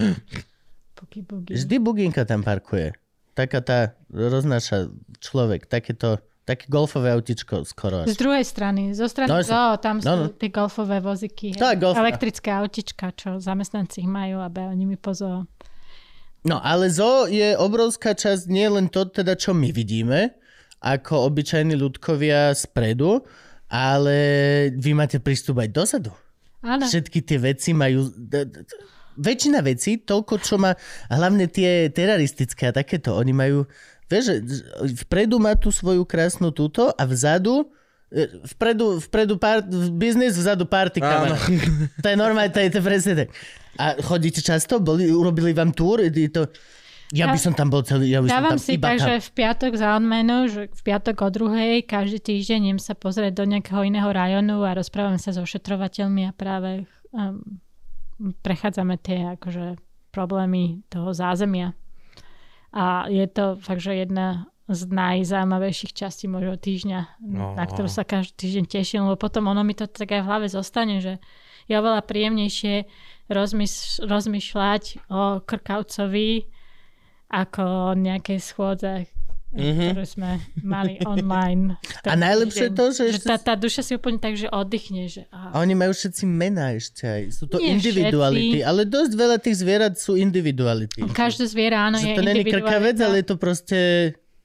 Bugy, bugy. Vždy buginka tam parkuje. Taká tá roznáša človek. Takéto, také golfové autičko skoro. Z Až. druhej strany, zo strany No, no, zoo, tam sú No, no. tie golfové voziky. Tak, golf- Elektrické autička, čo zamestnanci majú a behajú nimi po zoo. No ale zo je obrovská časť, nie len to teda, čo my vidíme, ako obyčajní ľudkovia spredu, ale vy máte prístup aj dozadu. Áno, Všetky tie veci majú... Väčšina vecí, toľko, čo má... Hlavne tie teroristické a takéto, oni majú... Vieš, vpredu má tú svoju krásnu túto a vzadu... Vpredu, vpredu pár, biznis, vzadu party kamera. To je normálne, to je to presne tak. A chodíte často? Boli, urobili vám túr? Je to... Ja by som tam bol celý, ja by som Dávam tam si iba tak, tam. že v piatok za odmenu, že v piatok o druhej, každý týždeň idem sa pozrieť do nejakého iného rajonu a rozprávam sa so ošetrovateľmi a práve um, prechádzame tie akože problémy toho zázemia. A je to fakt, že jedna z najzaujímavejších častí môjho týždňa, No. na ktorú sa každý týždeň teším, lebo potom ono mi to tak aj v hlave zostane, že je oveľa príjemnejšie rozmys- rozmýšľať o Krkavcovi ako o nejakej schôdze, mm-hmm. ktorú sme mali online. A najlepšie Týždeň. to, že že tá, tá duša si úplne tak, že oddychne, že A oni majú všetci mená ešte aj. Sú to Nie individuality, všetci. ale dosť veľa tých zvierat sú individuality. každé zviera, áno, že je to není krkavec, ale je to proste...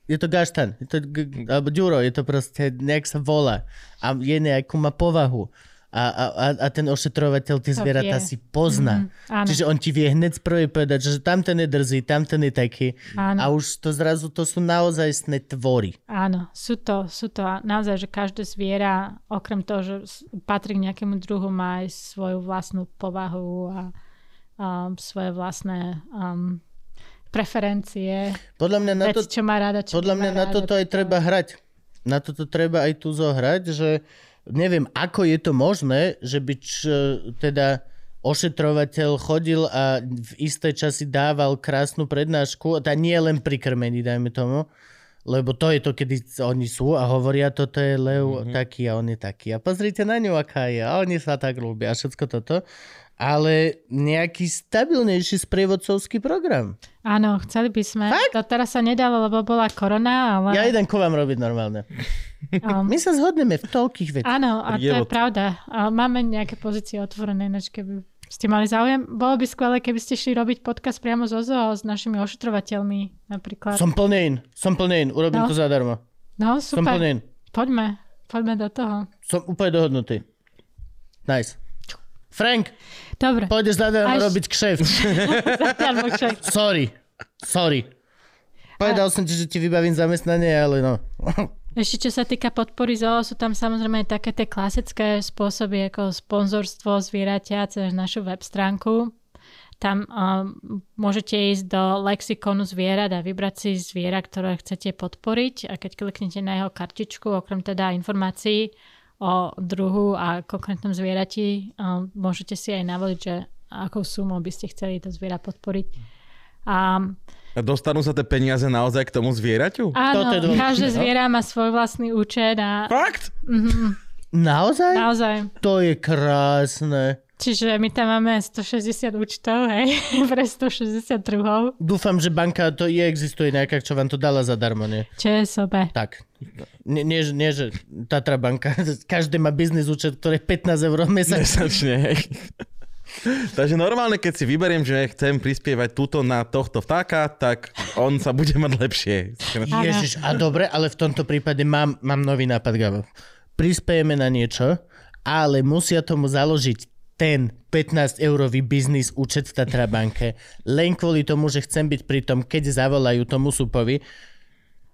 Je to gaštan, je to, alebo ďuro, je to proste, nejak sa volá. A je nejakú, má povahu. A, a, a, ten ošetrovateľ tie zvieratá vie. si pozná. Áno. Čiže on ti vie hneď z prvej povedať, že tamten je drzý, tamten je taký. Áno. A už to zrazu, to sú naozajstné tvory. Áno, sú to, sú to naozaj, že každé zviera, okrem toho, že patrí k nejakému druhu, má aj svoju vlastnú povahu a um, svoje vlastné um, preferencie, Podľa mňa na to, veci, čo má rada, čo Podľa mňa na rada, toto aj treba hrať. Na toto treba aj tu zohrať, že neviem, ako je to možné, že by č, teda ošetrovateľ chodil a v isté časy dával krásnu prednášku, a tá nie len pri krmení, dajme tomu, lebo to je to, kedy oni sú a hovoria, toto je lev mm-hmm. taký a on je taký. A pozrite na ňu, aká je. A oni sa tak ľúbia a všetko toto. Ale nejaký stabilnejší sprievodcovský program. Áno, chceli by sme. Fakt? To teraz sa nedalo, lebo bola korona, ale... Ja idem ku vám robiť normálne. um, My sa zhodneme v toľkých veciach. áno, a to je pravda. Máme nejaké pozície otvorené, ináč keby ste mali záujem. Bolo by skvelé, keby ste šli robiť podcast priamo zo zoo s našimi ošetrovateľmi napríklad. Som plný in, som plný in, urobím No. to zadarmo. No, Som super. plný in. Poďme, poďme do toho. Som úplne dohodnutý. Nice. Frank, Dobre. pôjdeš zadarmo Až- robiť kšeft. Sorry. Sorry. Povedal som ti, že ti vybavím zamestnanie, ale no. Ešte čo sa týka podpory zoo, sú tam samozrejme aj také tie klasické spôsoby ako sponzorstvo zvieratia cez našu web stránku. Tam um, môžete ísť do lexikonu zvierat a vybrať si zviera, ktoré chcete podporiť a keď kliknete na jeho kartičku, okrem teda informácií o druhu a konkrétnom zvierati, um, môžete si aj navoliť, že akou sumou by ste chceli to zviera podporiť. A A dostanú sa tie peniaze naozaj k tomu zvieraťu? áno, dôležité, každé no. zviera má svoj vlastný účet a Fakt? Naozaj? naozaj To je krásne. Čiže my tam máme 160 účtov, hej, pre 160 druhov. Dúfam, že banka to je, existuje nejaká, čo vám to dala zadarmo, nie? ČSOB. Tak. Nie, nie, že- nie, že Tatra banka, každý má biznis účet, ktorý je 15 eur mesačne. Mesačne, hej. Takže normálne, keď si vyberiem, že chcem prispievať túto na tohto vtáka, tak on sa bude mať lepšie. Ježiš, a dobre, ale v tomto prípade mám, mám nový nápad, Gabo. Prispejeme na niečo, ale musia tomu založiť ten 15-eurový biznis účet v Tatra banke. Len kvôli tomu, že chcem byť pri tom, keď zavolajú tomu supovi,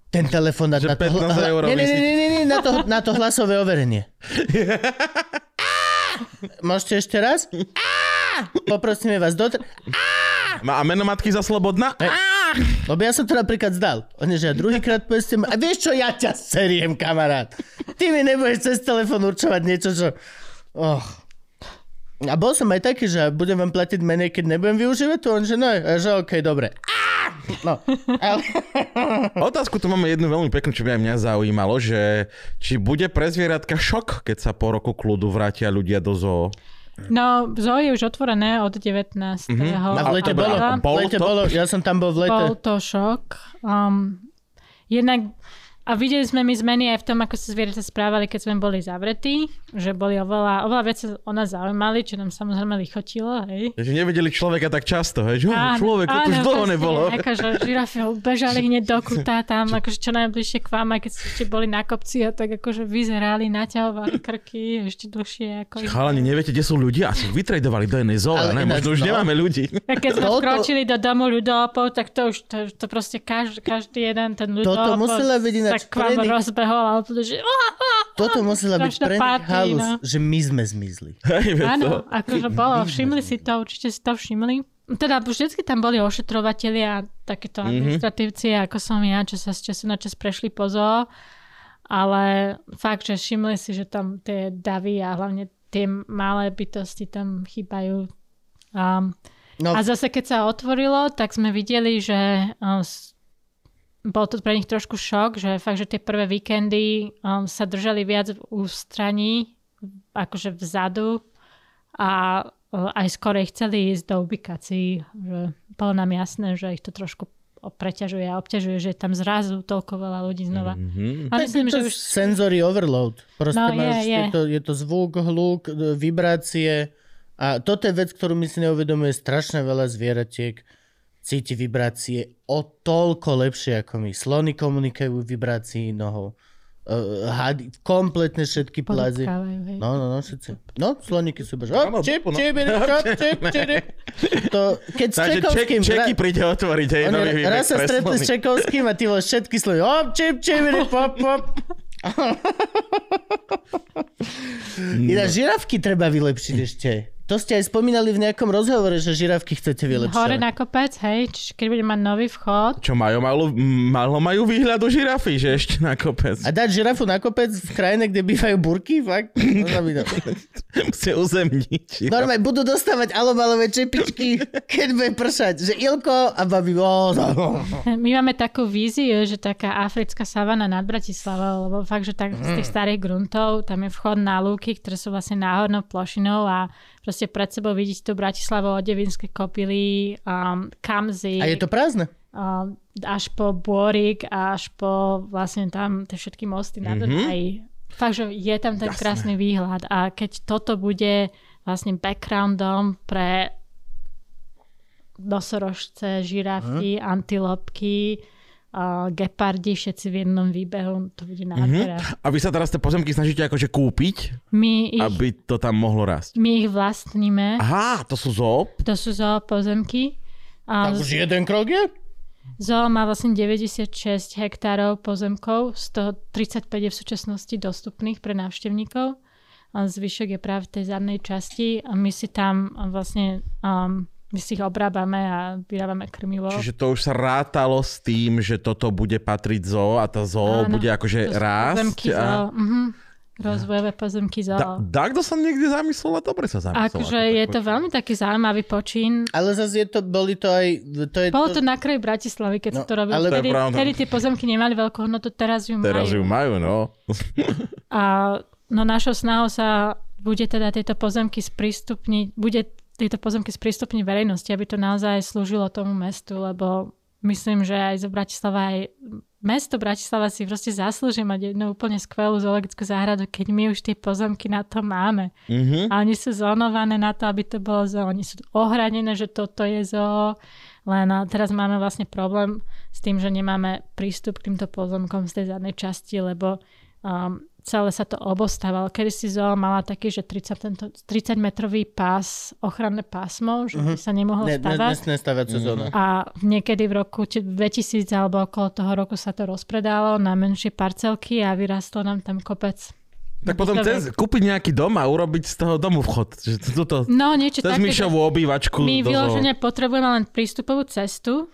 ten telefonát Že na to... 15 eur nie, nie, myslíš? nie, nie, nie, na to, na to hlasové overenie. Môžete ešte raz? Poprosíme vás do... A meno matky za slobodná? Lebo ja som to napríklad zdal. Oni, že ja druhýkrát povedzte a vieš čo, ja ťa seriem, kamarát. Ty mi nebudeš cez telefón určovať niečo, čo... Oh. A bol som aj taký, že budem vám platiť menej, keď nebudem využívať to. On, že no, a že okej, dobre. Á! No, ale... Otázku tu máme jednu veľmi peknú, čo by aj mňa zaujímalo, že či bude pre zvieratka šok, keď sa po roku kľudu vrátia ľudia do zoo. No, zoo je už otvorené od 19. Mm-hmm. A v lete bolo, a v lete to? bolo, ja som tam bol v lete. Bol to šok. Um, jednak a videli sme my zmeny aj v tom, ako sa zvieratá správali, keď sme boli zavretí, že boli oveľa, oveľa viac sa o nás zaujímali, čo nám samozrejme lichotilo, hej. Takže nevedeli človeka tak často, hej? Že, Áno, človek, to už dlho nebolo. Akože žirafy bežali hneď do kuta tam, akože čo najbližšie k vám, aj keď ste boli na kopci a tak akože vyzerali, naťahovali krky ešte dlhšie. Ako Chalani, neviete, kde sú ľudia? Asi vytredovali do jednej zoo, Ale ne? Možno už no. nemáme ľudí. a keď sme vkročili do domu ľudopov, tak to už, to, to proste každý, každý jeden ten ľudopov Toto musela byť sa k vám rozbehol a úplne, že Toto musela byť pre nich halus, no. že my sme zmizli. To. Áno, akože bolo, všimli si to, určite si to všimli. Teda vždycky tam boli ošetrovatelia, takéto Mhm. administratívci, ako som ja, čo sa z času na čas prešli po zoo. Ale fakt, že všimli si, že tam tie davy a hlavne tie malé bytosti tam chýbajú. Um, No, a zase keď sa otvorilo, tak sme videli, že um, s- bol to pre nich trošku šok, že fakt, že tie prvé víkendy um, sa držali viac v ústraní, akože vzadu a uh, aj skorej chceli ísť do ubikácií. Že bolo nám jasné, že ich to trošku preťažuje a obťažuje, že je tam zrazu toľko veľa ľudí znova. Mhm. A myslím, je to že už... sensory overload. Proste No, je, máš, je. Je, to, je to zvuk, hluk, vibrácie. A toto je vec, ktorú my si neuvedomuje strašne veľa zvieratiek. Cíti vibrácie o toľko lepšie ako my. Slony komunikujú vibrácií nohou. Uh, hady, kompletne všetky hej. No, no, no, všetci. No, sloníky sú bež. Áno, čip, no. čip, čip, čip. To, keď s Čekovským... čeky príde otvoriť, hej, nový raz sa stretli s. Čekovským a ty vole všetky slovy. Op, čip, čip, pop, pop. Iná žirafky treba vylepšiť ešte. To ste aj spomínali v nejakom rozhovore, že žirafky chcete vylepšiť. Hore na kopec, hej, čiže keď budeme mať nový vchod, Čo majú, malo, malo majú výhľad do žirafy, že ešte na kopec. A dať žirafu na kopec v krajine, kde bývajú burky? Fakt? Musia uzemniť. Normálne budú dostávať alobalové čepičky, keď bude pršať. Že Ilko a babi... No. My máme takú víziu, že taká africká savana nad Bratislavou, lebo fakt, že tak z tých starých gruntov, tam je vchod na lúky, ktoré sú vlastne náhodnou plošinou a proste pred sebou vidíte tú Bratislavu, Odevinské kopily, um, Kamzy, A je to prázdne. um, až po Bôrik, až po vlastne tam tie všetky mosty na Dunaji. Fakt, že je tam ten Jasné. krásny výhľad a keď toto bude vlastne backgroundom pre nosorožce, žirafy, antilopky, a gepardi všetci v jednom výbehu, to bude nádhera. A vy sa teraz tie pozemky snažíte akože kúpiť, My, ich, aby to tam mohlo rásť. my ich vlastníme, Aha, to sú zoo? to sú zoo pozemky. A Tak už jeden krok je? zoo má vlastne 96 hektárov pozemkov, z toho 35 je v súčasnosti dostupných pre návštevníkov. A zvyšok je práve v tej zadnej časti a my si tam vlastne um, my si ich obrábame a vyrábame krmivo. Čiže to už sa rátalo s tým, že toto bude patriť zoo a tá zoo Áno, bude akože To rásť. Pozemky a... zoo. Mhm. Rozvojové pozemky zoo. Da, Dagdo sa niekde zamyslel a dobre sa zamyslel. Akože ako je to veľmi taký zaujímavý počín. Ale zase je to, boli to aj... To je Bolo to na kraji Bratislavy, keď No, sa to robilo. ale- To pravda. kedy tie pozemky nemali veľkú hodnotu, teraz ju Teraz majú. ju majú, no. A no našou snahou sa bude teda tieto pozemky sprístupniť, bude tieto pozemky sprístupniť verejnosti, aby to naozaj slúžilo tomu mestu, lebo myslím, že aj zo Bratislava aj mesto Bratislava si proste zaslúži mať jednu úplne skvelú zoologickú záhradu, keď my už tie pozemky na to máme. Mhm. A oni sú zónované na to, aby to bolo zoo. Oni sú ohradené, že toto je zoo. Len teraz máme vlastne problém s tým, že nemáme prístup k týmto pozemkom z tej zadnej časti, lebo um, celé sa to obostávalo. Kedy si zoo mala taký, že 30, tento, 30 metrový pás, ochranné pásmo, že by sa nemohlo Ne, ne, stavať. nesmie stavať sezóna. A niekedy v roku či- 2000 alebo okolo toho roku sa to rozpredalo na menšie parcelky a vyrastlo nám tam kopec. Tak potom cez, kúpiť nejaký dom a urobiť z toho domu vchod. Že toto, No niečo cez také. myšovú obývačku. My vyložene potrebujeme len prístupovú cestu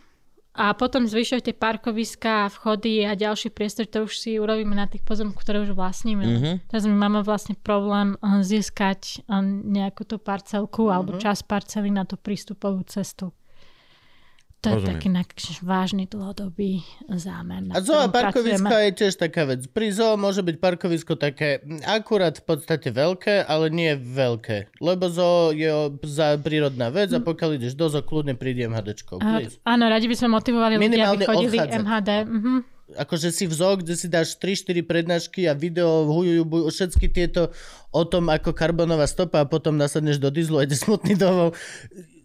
a potom zvyšok tie parkoviská, vchody a ďalší priestor, to už si urobíme na tých pozemkoch, ktoré už vlastníme. Mhm. Mm-hmm. Teraz my máme vlastne problém eh, získať eh, nejakú tú parcelku mm-hmm. alebo čas parcely na tú prístupovú cestu. To je Rozumiem. taký nakš, vážny dlhodobý zámer. A zoo a parkovisko pracujeme. je tiež taká vec. Pri zoo môže byť parkovisko také akurát v podstate veľké, ale nie veľké. Lebo zoo je za prírodná vec a pokiaľ ideš do zoo, kľudne prídi MHDčkou. Hm. A, áno, radi by sme motivovali ľudia, aby chodili obchádzať. MHD. Mhm. Akože si v zoo, kde si dáš 3-4 prednášky a video, hujujú, bujú, všetky tieto o tom, ako karbonová stopa a potom nasadneš do dieslu a ide smutný domov.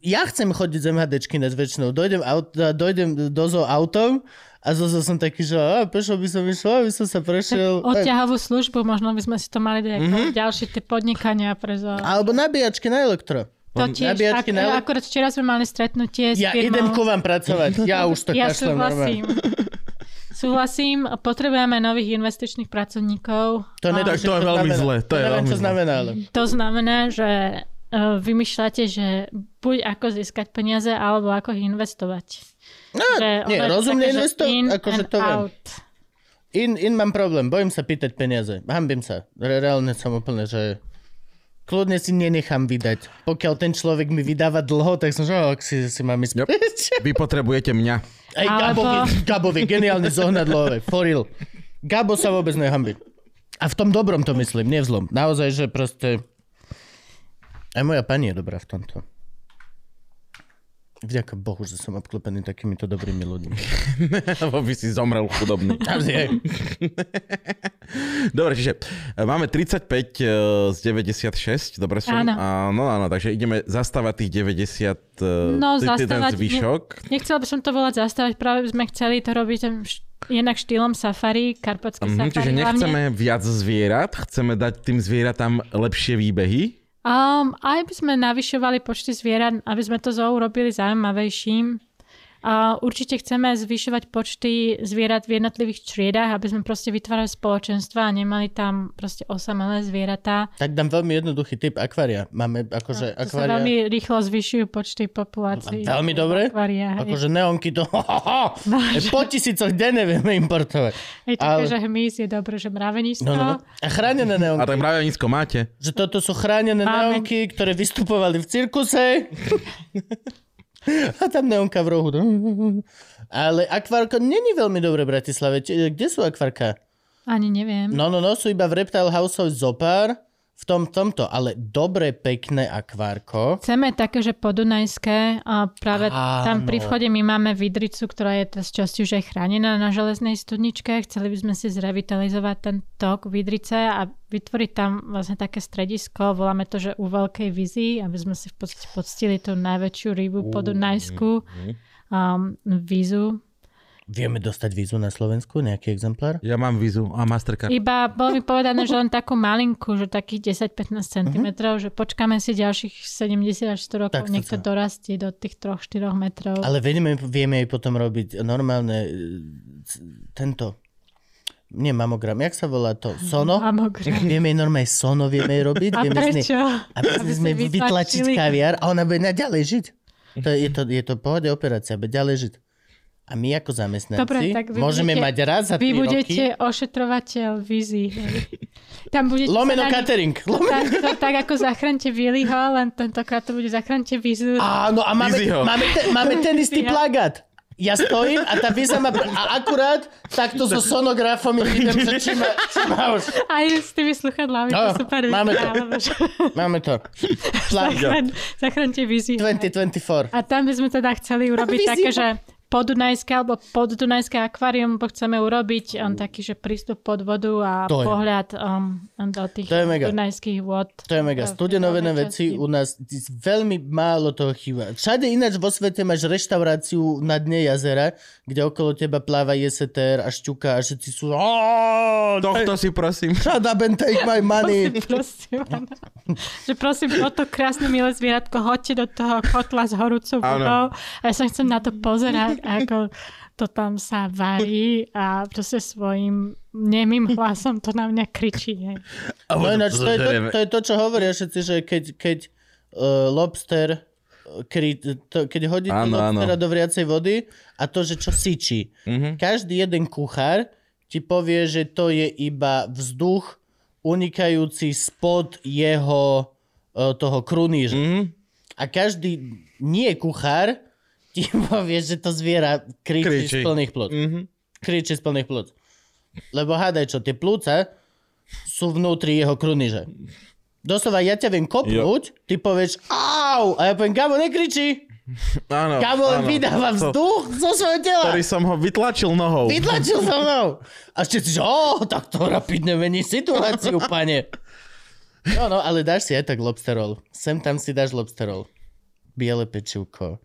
Ja chcem chodiť z MHDčky nad väčšinou. Dojdem, aut, dojdem do zoo autom a zoo som taký, že a, pešo by som išiel, aby som sa prešiel. Odťahovú službu, možno by sme si to mali dať mm-hmm. ďalšie tie podnikania pre zoo. Alebo nabíjačky na elektro. To tiež, ak, na elektro. akorát včera sme mali stretnutie s Ja firmou. idem ku vám pracovať. Ja už to ja kašlem súhlasím. normálne. Súhlasím, potrebujeme nových investičných pracovníkov. To, A Tak to je veľmi znamená. zlé, to je neviem, veľmi čo zlé. znamená, ale... To znamená, že vymýšľate, že buď ako získať peniaze, alebo ako ich investovať. No, Že nie, rozumne investovať, in akože and to viem. out. In, in mám problém, bojím sa pýtať peniaze. Hambím sa. Re- Reálne som úplne, že kľudne si nenechám vydať. Pokiaľ ten človek mi vydáva dlho, tak som, že ak si, si mám ísť. Yep. Vy potrebujete mňa. Ej, Alebo- Gabovi, Gabovi, geniálne zohnadlové. For real. Gabo sa vôbec nehambí. A v tom dobrom to myslím, nie v zlom. Naozaj, že proste... Aj moja pani je dobrá v tomto. Vďaka Bohu, že som obklopený takýmito dobrými ľuďmi. Lebo by si zomrel chudobný. Dobre, čiže e, máme 35 e, z 96, dobre som? Áno. Áno, áno, takže ideme zastávať tých 90, e, No, t- ten zastávať- zvyšok. Nechcela by som to volať zastávať, práve by sme chceli to robiť jednak štýlom safari, karpatský Mhm, safari čiže hlavne. nechceme viac zvierat, chceme dať tým zvieratám lepšie výbehy. Um, aj by sme navyšovali počty zvierat, aby sme to zoo urobili zaujímavejším. A určite chceme zvyšovať počty zvierat v jednotlivých triedách, aby sme proste vytvárali spoločenstva a nemali tam proste osamelé zvieratá. Tak dám veľmi jednoduchý typ akvária. Máme akože To sa akvária... veľmi rýchlo zvyšujú počty populácií. Veľmi dobre. Akvária. Akože neonky to... po tisícoch denne vieme importovať. Je také, ale- že hmyz je dobré, že mravenisko. No, no, no. A chránené A neonky. tak práve nízko máte. Že toto sú chránené Máme. neonky, ktoré vystupovali v cirkuse. A tam neonka v rohu. Ale akvárko není veľmi dobré v Bratislave. Kde sú akvárka? Ani neviem. No, no, no, sú iba v Reptile House zopár. V tom, tomto, ale dobre, pekné akvárko. Chceme také, že podunajské a práve Áno. tam pri vchode my máme vidricu, ktorá je teraz časti už aj chránená na železnej studničke. Chceli by sme si zrevitalizovať ten tok vidrice a vytvoriť tam vlastne také stredisko, voláme to, že u veľkej vizi, aby sme si v podstate poctili tú najväčšiu rybu podunajskú um, vízu. Vieme dostať vízu na Slovensku, nejaký exemplár? Ja mám vízu a Mastercard. Iba bolo mi povedané, že len takú malinku, že takých 10-15 cm, že počkáme si ďalších 70 až 100 rokov, Tak nech to dorastie do tých 3-4 metrov. Ale vieme, vieme aj potom robiť normálne e, tento, nie mamogram, jak sa volá to? Sono? Mamogram. Vieme jej normálne sono, vieme jej robiť. A vieme prečo? Aby Aby sme vytlačiť kaviár a ona bude naďalej žiť. To je, je, to, je to pohode operácia, bude ďalej žiť. A my ako zamestnanci Dobre, tak vy môžeme budete- mať raz za Vy 3 budete... budete ošetrovateľ vízy. hej. Tam budete Lomeno na- catering. Lomeno... tak, to, tak ako zachránte Willyho, len tentokrát to bude zachránte vízu. Áno, a máme, máme, ten, máme ten istý plagát. Ja stojím a tá víza má... A akurát takto so sonografom idem, že či má, či má už. Aj s tými sluchadlami, No, to super máme to. že- Máme to. Plagát Zachraň- Zachránte vízy. 2024. A tam by sme teda chceli urobiť také, že podunajské alebo poddunajské akvárium bo chceme urobiť um, taký, že prístup pod vodu a To pohľad um, do tých To je mega. dunajských vod. To je mega. Studenovené veci u nás veľmi málo toho chýba. Všade ináč vo svete máš reštauráciu na dne jazera, kde okolo teba pláva jeseter a šťuka a všetci sú Tohto si prosím. Shut up and take my money. Prosím, že prosím, toto krásne milé zvieratko, hoďte do toho kotla s horúcou vodou. A ja sa chcem na to pozerať, ako to tam sa varí a proste svojim nemým hlasom to na mňa kričí. Hej. No ináč, to je to, to, je to čo hovoria všetci, že keď, keď uh, lobster uh, kry, to, keď hodíte Áno, lobstera áno. do vriacej vody a to, že čo syčí. Mhm. Každý jeden kuchár ti povie, že to je iba vzduch unikajúci spod jeho uh, toho kruníža. Mhm. A každý nie kuchár ti povie, že to zviera kričí, Kričí. z plných plúc. Mhm. Kričí z plných plúc. Lebo hádaj čo, tie plúca sú vnútri jeho kruníže. Doslova, ja ťa viem kopnúť, ty povieš au, a ja poviem, Gabo, nekričí. Áno, Gabo len áno. vydáva To- vzduch zo svojho tela. Ktorý som ho vytlačil nohou. Vytlačil so mnou. A všetci, že o, tak to rapidne mení situáciu, pane. No, no, ale dáš si aj tak lobsterol. Sem tam si dáš lobsterol. Biele pečivko,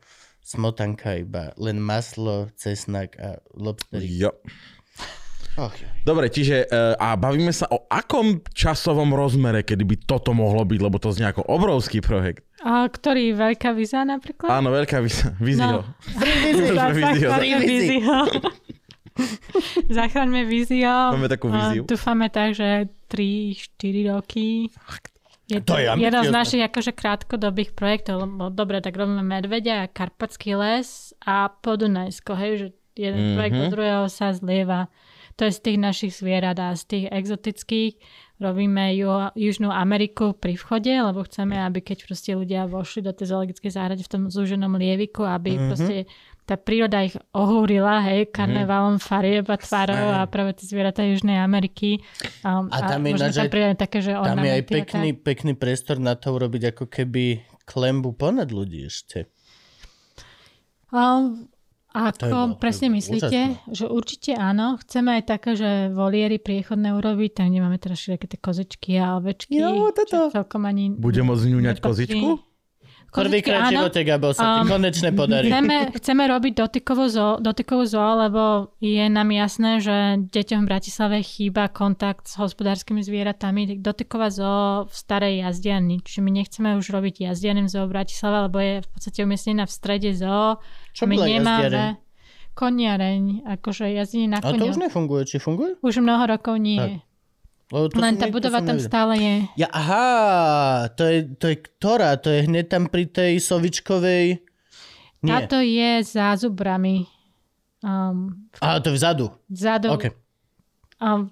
smotanka iba, len maslo, cesnak a lobsterik. Jo. Och, Dobre, čiže uh, a bavíme sa o akom časovom rozmere, kedy by toto mohlo byť, lebo to znie ako obrovský projekt. A ktorý? Veľká víza napríklad? Áno, veľká vízia. Vízio. No. Vízio. Zachraňme vízio. Máme takú víziu. Dúfame tak, že 3-4 roky. Je To to, je jeden z našich akože krátkodobých projektov, lebo dobre, tak robíme Medvedia a Karpatský les a Podunajsko, hej, že jeden Mhm. mm-hmm. projekt do druhého sa zlieva. To je z tých našich zvierat a z tých exotických robíme ju, Južnú Ameriku pri vchode, lebo chceme, aby keď proste ľudia vošli do tej zoologickej záhrady v tom zúženom lieviku, aby Mhm. mm-hmm. proste tá príroda ich ohúrila, hej, karnevalom farieb a tvarov a práve tie zvieratá Južnej Ameriky. Um, A tam je možno ináč tam také, že Tam je aj a pekný, pekný priestor na to urobiť ako keby klembu ponad ľudí ešte. Um, To je bolo- to ako je presne bolo myslíte? Že určite áno. Chceme aj také, že voliery priechodné urobiť, tam kde máme teraz všetky tie kozičky a ovečky. Jo, toto. Čo celkom ani... Bude môcť ňuňať kozičku? Prvýkrát v živote, Gabo, sa ti Um, konečne podarí. Chceme, chceme robiť dotykovú zoo, dotykovú zoo, lebo je nám jasné, že deťom v Bratislave chýba kontakt s hospodárskymi zvieratami. Dotyková zoo v starej jazdiani. Čiže my nechceme už robiť jazdianem zoo v Bratislave, lebo je v podstate umiestnená v strede zoo. Čo my nemáme jazdiareň? koniareň, akože jazdenie na A to už nefunguje, či funguje? Už mnoho rokov nie. Lebo to Len tá budova tam nevidel. stále je. Ja, aha, to je, to je ktorá? To je hneď tam pri tej sovičkovej... Nie. Táto je za zubrami. Um, Aha, to je vzadu. vzadu. OK. um,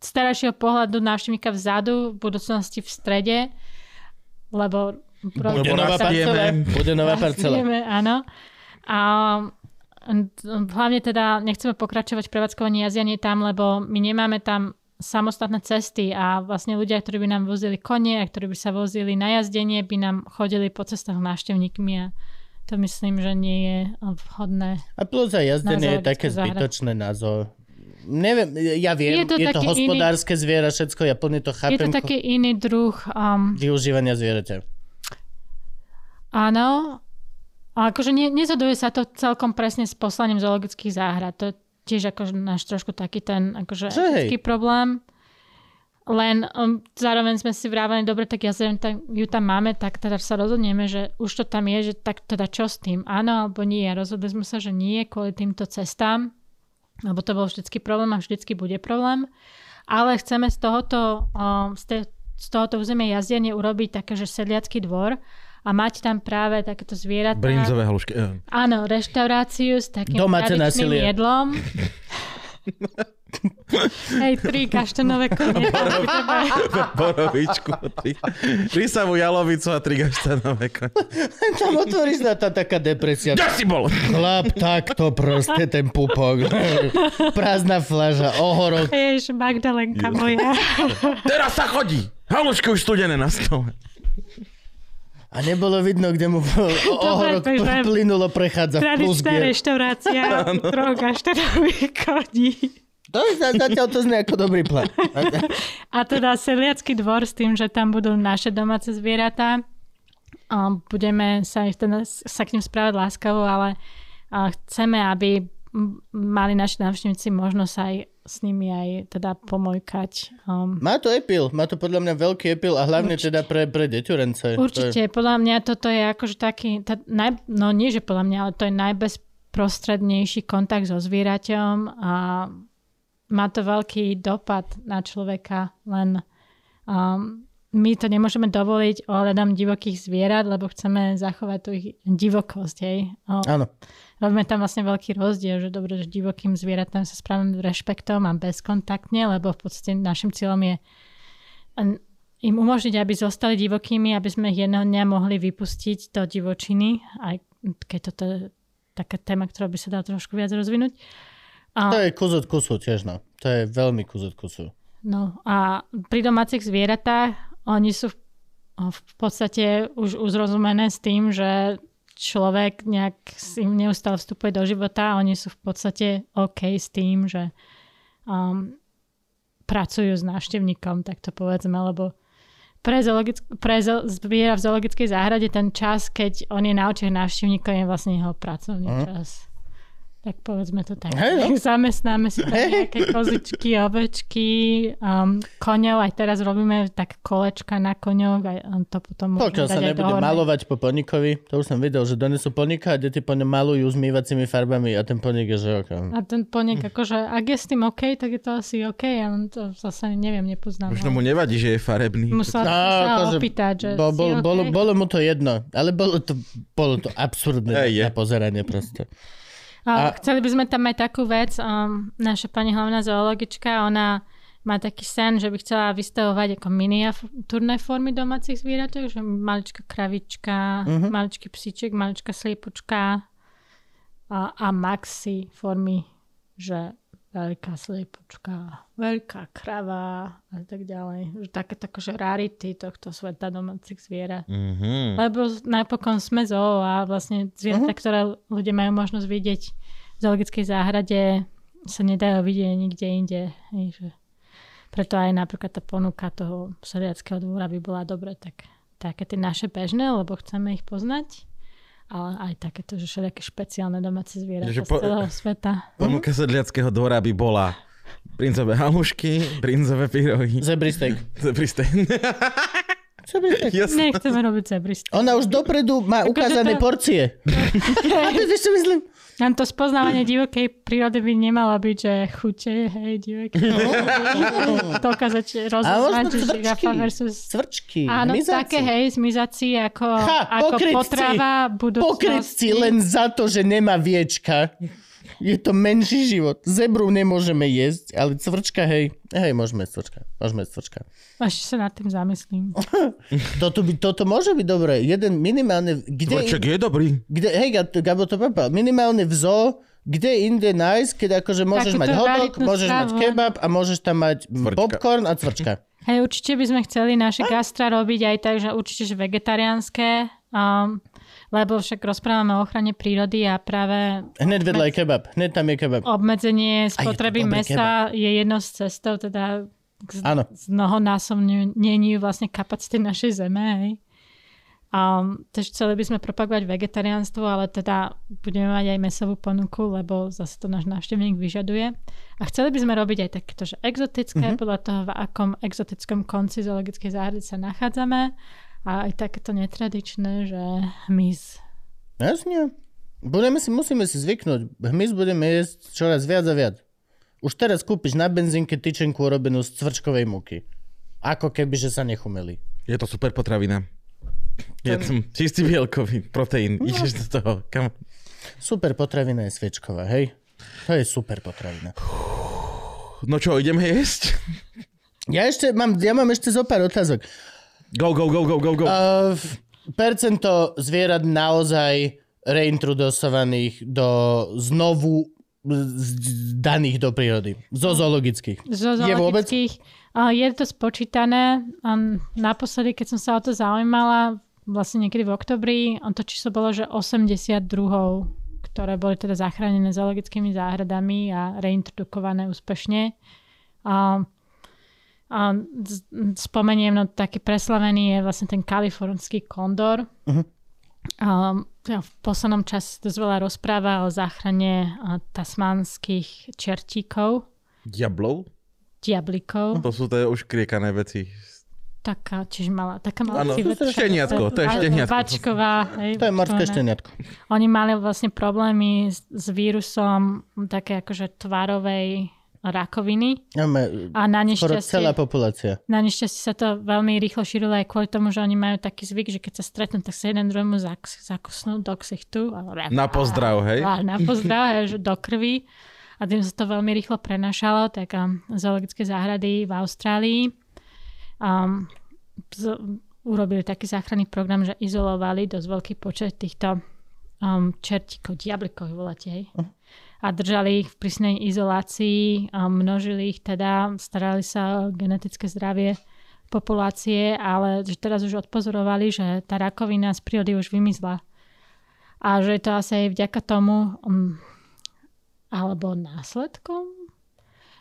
z terajšieho pohľadu návštevníka vzadu, v budúcnosti v strede, lebo... Bude Lebo nová parcela. Bude nová parcela. Áno. A um, hlavne teda nechceme pokračovať v prevádzkovaní jazdianie tam, lebo my nemáme tam samostatné cesty a vlastne ľudia, ktorí by nám vozili kone a ktorí by sa vozili na jazdenie, by nám chodili po cestách návštevníkmi a to myslím, že nie je vhodné. A plus aj jazdenie je také zbytočné na zoo. Neviem, ja viem, je Je to je to taký iný- hospodárske zviera, všetko, ja plne to Je chápem. to taký iný druh um, Využívania zvieraťa. Áno, A akože ne, nezhoduje sa to celkom presne s poslaním zoologických záhrad. To je tiež akože náš trošku taký ten akože etický problém. Len um, zároveň sme si vravali, dobre, tak ja zrejme tam, ju tam máme, tak teda sa rozhodneme, že už to tam je, že tak teda čo s tým? Áno alebo nie? Rozhodli sme sa, že nie kvôli týmto cestám, lebo to bol vždycky problém a vždycky bude problém. Ale chceme z tohoto, um, z, te, z tohoto územia jazdenie urobiť také, že sedliacký dvor a mať tam práve takéto zvieratá. Brinzové halušky. eh. Áno, reštauráciu s takým Domáce tradičným jedlom. Hej, tri kaštanové kone. Borovičku. Tri, tri samú jalovicu a tri gaštanové kone. Tam otvoríš na tá taká depresia. Kde si bol? Chlap, takto proste ten pupok. Prázdna fľaža, ohorok. Jež, Magdalenka moja. Teraz sa chodí. Halušky už studené na stole. A nebolo vidno, kde mu ohorok pl- plynulo prechádza v Tradičná reštaurácia kaštanových koní. To zatiaľ to znie ako dobrý plán. A teda sedliacký dvor s tým, že tam budú naše domáce zvieratá. Budeme sa, ich teda, sa k ním správať láskavo, ale chceme, aby mali naši návštevníci možnosť aj s nimi aj teda pomojkať. Um, Má to epil, má to podľa mňa veľký epil a hlavne teda pre, pre deťurence. určite, podľa mňa toto je akože taký, tá, naj, no nie, že podľa mňa, ale to je najbezprostrednejší kontakt so zvieraťom a má to veľký dopad na človeka, len um, my to nemôžeme dovoliť ohľadom divokých zvierat, lebo chceme zachovať tú ich divokosť. Hej. O, je... Áno. Robíme tam vlastne veľký rozdiel, že dobre, že divokým zvieratám sa správame rešpektom a bezkontaktne, lebo v podstate našim cieľom je im umožniť, aby zostali divokými, aby sme ich jedného dňa mohli vypustiť do divočiny, aj keď toto je taká téma, ktorá by sa dala trošku viac rozvinúť. A, To je kus od kusu tiež, no. To je veľmi kus od kusu. No a pri domácich zvieratách oni sú v, v podstate už uzrozumené s tým, že človek nejak si im neustále vstupuje do života a oni sú v podstate OK s tým, že um, pracujú s návštevníkom, tak to povedzme, lebo pre, zoologick- pre zo- zviera v zoologickej záhrade ten čas, keď on je na očiach návštevníkov, je vlastne jeho pracovný Mhm. čas. Tak povedzme to tak. Hej, no. Zamestnáme si tam nejaké kozičky, ovečky, um, koňov. Aj teraz robíme tak kolečka na koňoch a on to potom Pokiaľ sa nebude malovať po podnikovi, to už som videl, že donesú podnika a deti po ňom malujú zmývacími farbami a ten podnik je, že ok. A ten poniek, akože, ak je s tým OK, tak je to asi OK, ale to zase neviem, nepoznám. Možno mu nevadí, že je farebný. Musela No, sa akože opýtať, že Bo, si bol, OK? bolo, bolo mu to jedno, ale bolo to, bolo to absurdné je. na pozeranie proste. A chceli by sme tam mať takú vec, um, naša pani hlavná zoologička, ona má taký sen, že by chcela vystavovať ako miniatúrne formy domácich zvieratov, že maličká kravička, Mhm. maličký psíček, maličká sliepočka a, a maxi formy, že veľká sliepočka, veľká krava a tak ďalej. Že také že rarity tohto sveta domácich zvierat. Mhm. Lebo napokon sme zoo a vlastne zvieratá, ktoré ľudia majú možnosť vidieť v zoologickej záhrade, sa nedajú vidieť nikde inde. Hej, že preto aj napríklad tá ponuka toho sediackého dvora by bola dobre, tak také tie naše bežné, lebo chceme ich poznať, ale aj takéto, že všelijaké špeciálne domáce zvieratá Takže z po- celého sveta. Ponuka sedliackého dvora by bola brinzové halušky, brinzové pyrohy. Zebry steak. Jasné. Nechceme robiť zebristy. Ona už dopredu má ukázané to- porcie. A ty vieš, čo myslím? Nám to spoznávanie divokej prírody by nemalo byť, že chute, hej, divokej dokázať rozoznať, možno že žirafa versus... Cvrčky. Áno, mizáci. také, hej, zmizací ako, Ha, ako pokrytci. potrava budúcnosti. Pokrytci len za to, že nemá viečka. Je to menší život. Zebru nemôžeme jesť, ale cvrčka, hej. Hej, môžeme jesť cvrčka. Môžeme jesť cvrčka. Ešte sa nad tým zamyslím. Toto, by, toto môže byť dobré. Jeden minimálne... Kde, Cvrček je dobrý. kde, hej, Gab- Gabo to papal. Minimálne v zoo, kde inde nájsť, keď akože môžeš mať hotdog, môžeš mať kebab a môžeš tam mať Cvrčka. popcorn a cvrčka. Hej, určite by sme chceli naše gastra robiť aj tak, že určite že vegetariánske, um, lebo však rozprávame o ochrane prírody a práve Hned vedľa je kebab. Hned tam je kebab. obmedzenie spotreby dobrý mesa je jednou z cestov, teda k z- z mnohonásobneniu vlastne kapacity našej zeme. Hej. Um, tež chceli by sme propagovať vegetariánstvo, ale teda budeme mať aj mesovú ponuku, lebo zase to náš návštevník vyžaduje. A chceli by sme robiť aj takéto, že exotické, mm-hmm. podľa toho, v akom exotickom konci zoologickej záhrady sa nachádzame. A aj takéto netradičné, že hmyz. Jasne. Budeme si, musíme si zvyknúť. Hmyz budeme jesť čoraz viac a viac. Už teraz kúpiš na benzínke tyčenku urobenú z cvrčkovej múky. Ako keby, že sa nechumeli. Je to super potravina. Je som čistý bielkový proteín. No. Ideš do toho. Kam? Super potravina je sviečková, hej? To je super potravina. No čo, ideme jesť? Ja ešte mám, ja mám ešte zo pár otázok. Go, go, go, go, go, go. Uh, percento zvierat naozaj reintrodosovaných do znovu daných do prírody. Zo zoologických. Zo Je vôbec? zoologických. Je to spočítané. A Naposledy, keď som sa o to zaujímala, vlastne niekedy v oktobri, a to číslo bolo, že 80 druhov, ktoré boli teda zachránené zoologickými záhradami a reintrodukované úspešne. A, a spomeniem, no taký preslavený je vlastne ten kalifornský kondor. A, ja v poslednom čase dosť veľa rozpráva o záchrane a, tasmanských čertíkov, Diablov? diablikov. To sú tie už kriekané veci. Taká, čiže malá, taká malá Áno, civetka. to je šteniatko, to je šteniatko. Vačková. Hej, To je morské šteniatko. Oni mali vlastne problémy s, s vírusom také akože tvarovej rakoviny Máme a na nešťastie, celá populácia. na nešťastie sa to veľmi rýchlo šírilo aj kvôli tomu, že oni majú taký zvyk, že keď sa stretnú, tak sa jeden druhému zak- zakusnú do ksichtu. A, Na pozdrav, hej? a na pozdrav, hej, že do krvi. A tým sa to veľmi rýchlo prenašalo, tak um, zoologické záhrady v Austrálii um, z, urobili taký záchranný program, že izolovali dosť veľký počet týchto um, čertíkov, diablikov, voláte, hej. A držali ich v prísnej izolácii, a množili ich teda, starali sa o genetické zdravie populácie, ale že teraz už odpozorovali, že tá rakovina z prírody už vymizla. A že je to asi aj vďaka tomu, um, alebo následkom,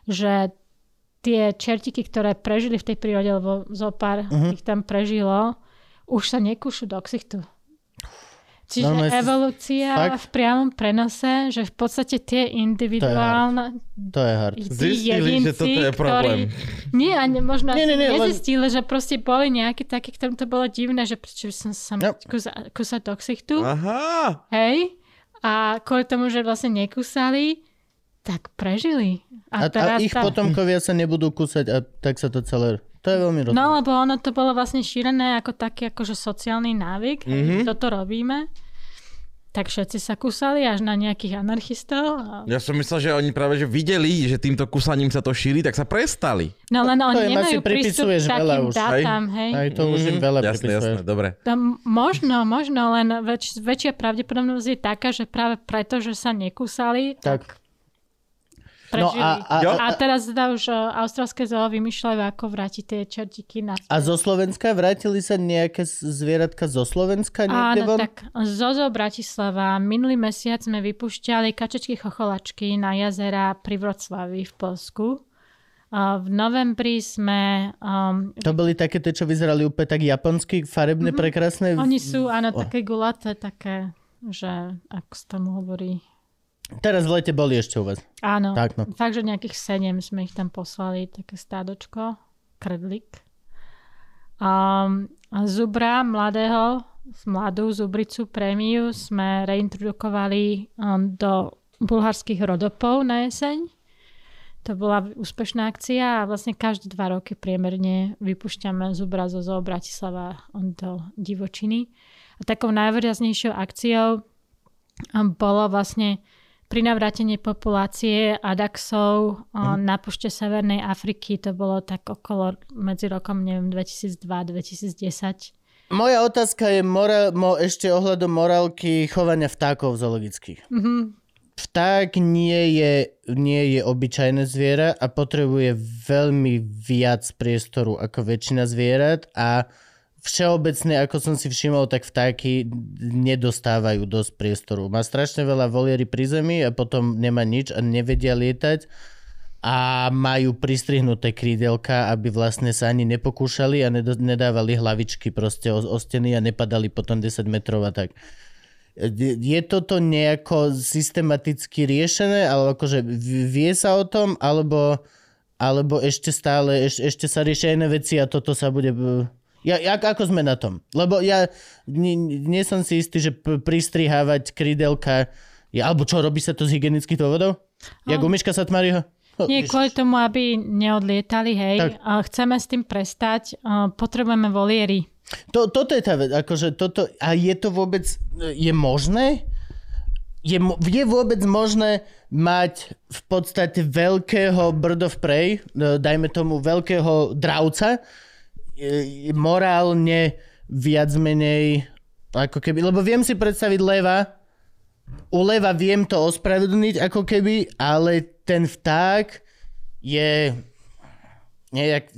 že tie čertiky, ktoré prežili v tej prírode, lebo zo pár uh-huh. ich tam prežilo, už sa nekúšu do ksichtu. Čiže Normálne si- evolúcia fakt? v priamom prenose, že v podstate tie individuálne To je hard. tí Zistili, že toto je problém. Ktorí, nie, a ne, možno Nie, nie, nie, nie, len- nezistili, že proste boli nejaké také, ktorým to bolo divné, že prečo by som sa No. no. kúsa, kúsať do ksichtu. Aha. Hej? A kvôli tomu, že vlastne nekúsali, tak prežili. A, a ich tá... potomkovia sa nebudú kúsať a tak sa to celé... To je veľmi rozumné. No, lebo ono to bolo vlastne šírené ako taký akože sociálny návyk. Mhm. Mm-hmm. Toto robíme. Tak všetci sa kúsali až na nejakých anarchistov. A... Ja som myslel, že oni práve že videli, že týmto kusaním sa to šíri, tak sa prestali. No len To oni asi nemajú prístup k veľa takým už, hej? dátam, hej. Aj to už im veľa Mhm. jasné, pripisuješ. jasné, dobre. To možno, možno, len väč, väčšia pravdepodobnosť je taká, že práve preto, že sa nekúsali, tak, Tak. Prežili. No a, a, a, A teraz teda už uh, austrálske zoo vymýšľajú, ako vrátiť tie čertíky na a zo Slovenska vrátili sa nejaké zvieratka zo Slovenska niekde Áno, von? tak Zozo Bratislava. Minulý mesiac sme vypúšťali kačečky chocholačky na jazera pri Vroclavi v Polsku. A v novembri sme... Um, To boli také tie, čo vyzerali úplne tak japonsky, farebné, mm-hmm. prekrásne. Mhm. oni sú, áno, Oh. také gulaté, také, že ako sa tomu hovorí. Teraz v lete boli ešte u vás. Áno, Tak, no. fakt, že nejakých sedem sme ich tam poslali, také stádočko, kredlik. Um, zubra mladého, mladú zubricu prémiu sme reintrodukovali um, do bulharských rodopov na jeseň. To bola úspešná akcia a vlastne každé dva roky priemerne vypúšťame zubra zo Zoo Bratislava do divočiny. A takou najvýraznejšou akciou bolo vlastne pri navrátení populácie Adaxov mm. na pušte Severnej Afriky. To bolo tak okolo medzi rokom, neviem, 2002-2010. Moja otázka je mora, mo, ešte ohľadom morálky chovania vtákov zoologických. Mm-hmm. Vták nie je, nie je obyčajné zviera a potrebuje veľmi viac priestoru ako väčšina zvierat a všeobecne, ako som si všimol, tak vtáky nedostávajú dosť priestoru. Má strašne veľa voliery pri zemi a potom nemá nič a nevedia lietať. a majú pristrihnuté krídelka, aby vlastne sa ani nepokúšali a nedávali hlavičky proste o, o steny a nepadali potom 10 metrov a tak. Je toto nejako systematicky riešené, alebo akože vie sa o tom, alebo, alebo ešte stále, eš, ešte sa riešia iné veci a toto sa bude... Ja, jak, ako sme na tom? Lebo ja nie, nie som si istý, že p- pristrihávať krídelka je, alebo čo, robí sa to z hygienických dôvodov? Jak u Miška Satmariho? No, Nie kvôli tomu, aby neodlietali, hej. Tak. A chceme s tým prestať. A Potrebujeme voliery. To, toto je tá vec, akože toto, a je to vôbec, je možné? Je, je vôbec možné mať v podstate veľkého bird of prey, e, dajme tomu veľkého dravca, morálne viac menej, ako keby, lebo viem si predstaviť leva, u leva viem to ospravedlniť ako keby, ale ten vták je nejak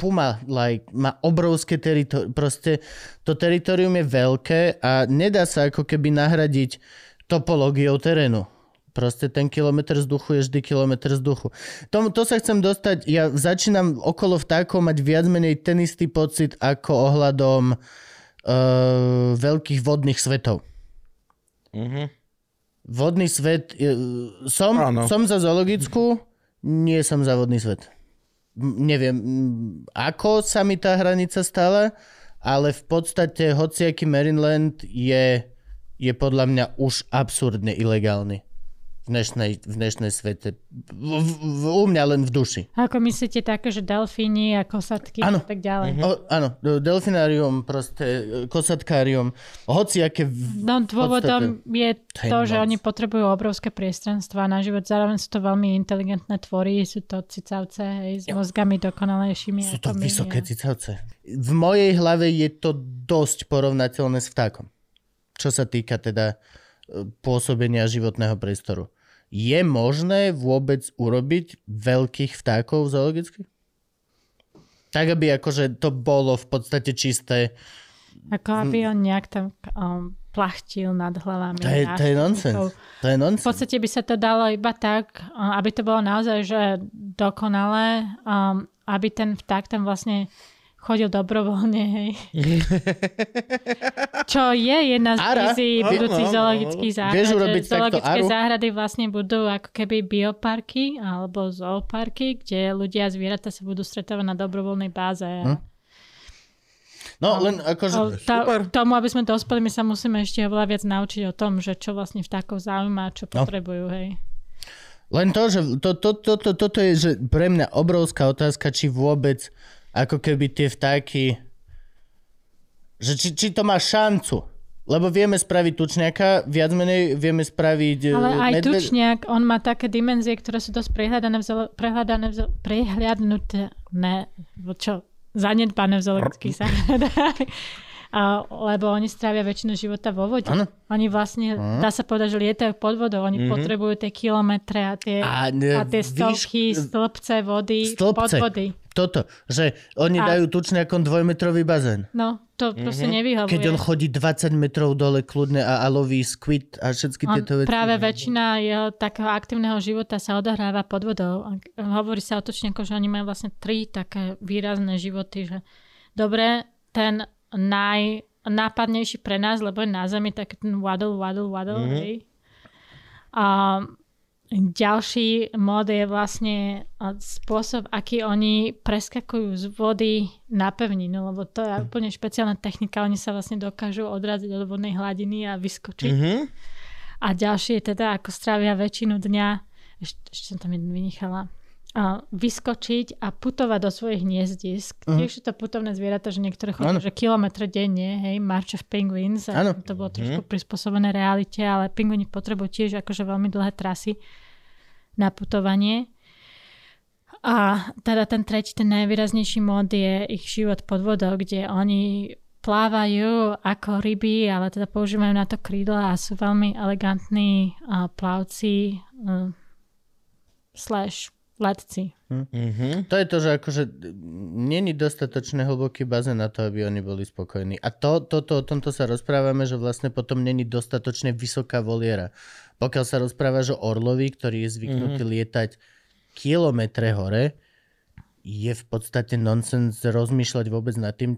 Puma like, má obrovské teritorium. Proste to teritorium je veľké a nedá sa ako keby nahradiť topológiou terénu. Proste ten kilometr vzduchu je vždy kilometr vzduchu. Tom, to sa chcem dostať, ja začínam okolo vtákov mať viac menej ten istý pocit ako ohľadom uh, veľkých vodných svetov. Mhm. Vodný svet, je, som, Áno. som za zoologickú, nie som za vodný svet. M- Neviem, ako sa mi tá hranica stala, ale v podstate hociaký Maryland je, je podľa mňa už absurdne ilegálny dnešnej, v dnešnej svete. V, v, v, u mňa len v duši. Ako myslíte také, že delfíni a kosatky Áno. a tak ďalej? O, áno, delfinárium, proste kosatkárium, hociaké... v- No dôvodom je To je to, že moc. oni potrebujú obrovské priestranstva na život. Zároveň sú to veľmi inteligentné tvory, sú to cicavce hej, s mozgami dokonalejšími Sú to my. vysoké a- cicavce. V mojej hlave je to dosť porovnateľné s vtákom. Čo sa týka teda e, pôsobenia životného priestoru. Je možné vôbec urobiť veľkých vtákov zoologicky? Tak, aby akože to bolo v podstate čisté. Ako aby on nejak tam um, plachtil nad hlavami. To je, to je nonsens. To je V nonsens. podstate by sa to dalo iba tak, uh, aby to bolo naozaj že dokonalé, um, aby ten vták tam vlastne chodil dobrovoľne, hej. Čo je jedna z Áno, budúcich áno, zoologických záhrad, Vieš urobiť zoologické záhrady vlastne budú ako keby bioparky alebo zooparky, kde ľudia a zvieratá sa budú stretávať na dobrovoľnej báze. Hm? No, len akože... Tá, Super. tomu, aby sme dospeli, my sa musíme ešte oveľa viac naučiť o tom, že čo vlastne vtákov zaujíma a čo No. potrebujú, hej. Len to, že to, to, to, to, toto je že pre mňa obrovská otázka, či vôbec ako keby tie vtáky že či, či to má šancu. Lebo vieme spraviť tučňaka, viac menej vieme spraviť Ale eh, aj medved- tučniak, on má také dimenzie, ktoré sú dosť prehľadané, v zoolo- prehľadané v zo- prehľadnuté, ne, čo, zanedbané v zoologických záhradách. A, lebo oni strávia väčšinu života vo vode. Áno. Oni vlastne, dá sa povedať, že lietajú pod vodou. Oni potrebujú tie kilometre a tie, A, a, ne, tie výš- stovky, stĺpce vody pod Stĺpce. vody. Toto, že oni A- dajú tučňakom dvojmetrový bazén. No, to proste nevyhovuje. Keď on chodí 20 metrov dole kľudne a, a loví squid a všetky On, tieto veci. práve väčšina jeho takého aktívneho života sa odohráva pod vodou. Hovorí sa o točníkoch, že oni majú vlastne tri také výrazné životy, že dobre, ten najnápadnejší pre nás, lebo je na zemi taký ten waddle, waddle, waddle, mm-hmm. hej. A ďalší mod je vlastne spôsob, aký oni preskakujú z vody na pevninu, lebo to je úplne špeciálna technika. Oni sa vlastne dokážu odraziť od vodnej hladiny a vyskočiť. Mhm. A ďalšie je teda, ako strávia väčšinu dňa, ešte, ešte som tam jednu vynechala, a vyskočiť a putovať do svojich hniezdisk. Uh-huh. Tiež sú to putovné zvieratá, že niektoré Áno. že kilometre denne, hej, March of Penguins, a Áno. to bolo trošku prispôsobené realite, ale pingvini potrebujú tiež akože veľmi dlhé trasy na putovanie. A teda ten tretí, ten najvýraznejší mod je ich život pod vodou, kde oni plávajú ako ryby, ale teda používajú na to krídla a sú veľmi elegantní uh, plavci uh, slash letci. Mhm. To je to, že akože není dostatočne hlboký bazén na to, aby oni boli spokojní. A to, toto, o tomto sa rozprávame, že vlastne potom není dostatočne vysoká voliera. Pokiaľ sa rozprávaš o orlovi, ktorý je zvyknutý mm-hmm. lietať kilometre hore, je v podstate nonsens rozmýšľať vôbec nad tým,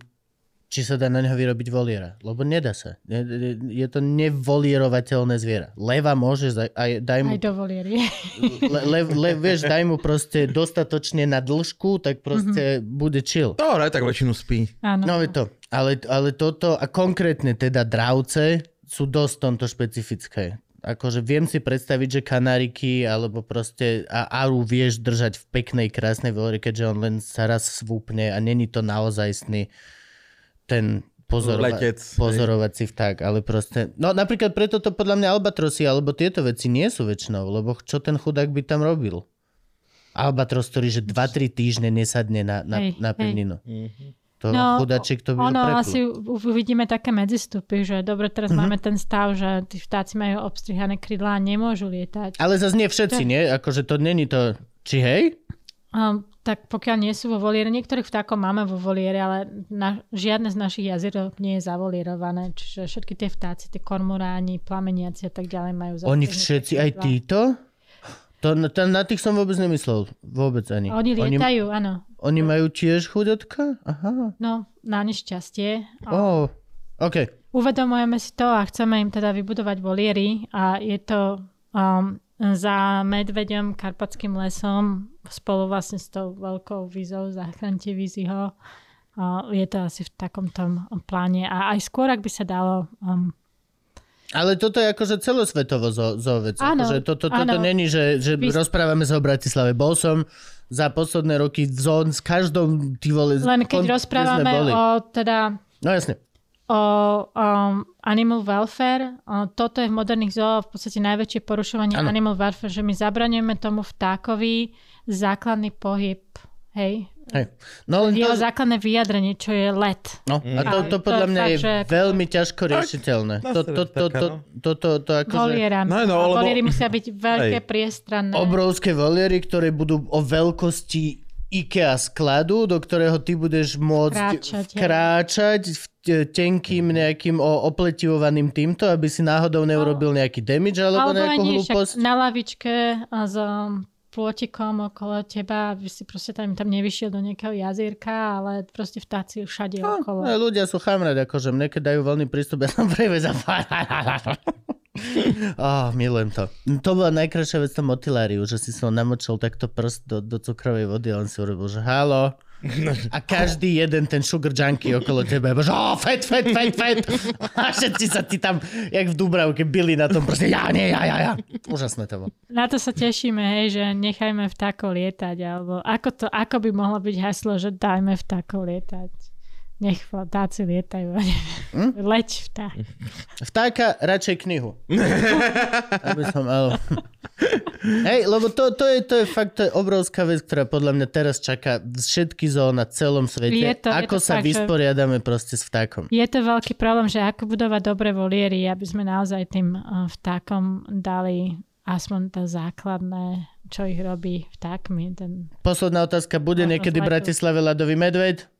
či sa dá na neho vyrobiť voliera. Lebo nedá sa. Je, to nevolierovateľné zviera. Leva môže, za- aj daj mu Aj do voliery. le, le, le, vieš, daj mu proste dostatočne na dĺžku, tak proste mm-hmm. bude chill. Dobre, tak väčšinu spí. Áno. No je to. Ale, ale toto, a konkrétne teda dravce, sú dosť tomto špecifické. Akože viem si predstaviť, že kanáriky alebo proste a Aru vieš držať v peknej, krásnej veľre, keďže on len sa raz svúpne a není to naozajstný ten pozorova- Letec, pozorovací vták, ale proste... No napríklad preto to podľa mňa albatrosy alebo tieto veci nie sú väčšinou, lebo čo ten chudák by tam robil? Albatros, ktorý že 2-3 týždne nesadne na, na, Hej, na hej. pevninu. To No, chudačik to by Ono preplo. asi uvidíme také medzistupy, že dobre, teraz Mhm. máme ten stav, že tí vtáci majú obstrihané krídla a nemôžu lietať. Ale zase nie všetci, To- nie? Akože to není to... Či hej? Um, tak pokiaľ nie sú vo voliere, niektorých vtákov máme vo voliere, ale na, žiadne z našich jazierov nie je zavolierované. Čiže všetky tie vtáci, tie kormoráni, plameniaci a tak ďalej majú Oni všetci, aj títo? To, to, na tých som vôbec nemyslel. Vôbec ani. Oni oni, lietajú, áno. oni majú tiež chudotka? Aha. No, na nešťastie. Oh. OK. Uvedomujeme si to a chceme im teda vybudovať voliery a je to um, za medveďom, karpatským lesom spolu vlastne s tou veľkou vízou Zachránte víziho. Uh, je to asi v takom tom pláne a aj skôr, ak by sa dalo um, Ale toto je akože celosvetovo zo, zo vec. Áno, Akože toto, toto áno. není, že, že Vy- rozprávame sa o Bratislave. Bol som za posledné roky v zón s každou ty vole... len keď kon- rozprávame boli. o teda No jasne. o um, animal welfare. O, toto je v moderných zoo v podstate najväčšie porušovanie Áno. animal welfare, že my zabraňujeme tomu vtákovi základný pohyb. Hej? Hej. No len Jeho to, základné vyjadrenie, čo je let. no, a to, A to to podľa je mňa je fakt, že- veľmi ťažko riešiteľné. To, to, to, to, no. to, to, to akože... Volierami. No, no, lebo- Voliery musia byť veľké, Hej. priestranné. obrovské voliery, ktoré budú o veľkosti IKEA skladu, do ktorého ty budeš môcť Kráčať, kráčať v te- tenkým nejakým o- opletivovaným týmto, aby si náhodou neurobil nejaký damage alebo, Alebo nejakú hlúposť. na lavičke s um, plôtikom okolo teba, aby si proste tam, tam nevyšiel do nejakého jazierka, ale proste vtáci všade okolo. No, ľudia sú chamrad, akože mne keď dajú voľný prístup, ja som prevez a oh, milujem to. To bola najkrajšia vec v tom motiláriu, že si som namočil takto prst do, do cukrovej vody a on si urobil, že halo. A každý jeden ten sugar junkie okolo teba je, že oh, fet, fet, fet, fet. A všetci sa ti tam, jak v Dubravke, byli na tom proste, ja, nie, ja, ja, ja. Úžasné to bolo. Na to sa tešíme, hej, že nechajme vtákov lietať, alebo ako, to, ako by mohlo byť haslo, že dajme vtákov lietať. Nech vtáci lietajú. Hm? Leď vták. Vtáka, radšej knihu. Aby som mal... Hej, lebo to, to, je, to je fakt to je obrovská vec, ktorá podľa mňa teraz čaká všetky zoo na celom svete. Je to- je ako to sa fakt, vysporiadame proste s vtákom. Je to veľký problém, že ako budovať dobré voliery, aby sme naozaj tým uh, vtákom dali aspoň to základné, čo ich robí vtákmi. Ten... Posledná otázka. Bude niekedy v. Bratislave ľadový medveď?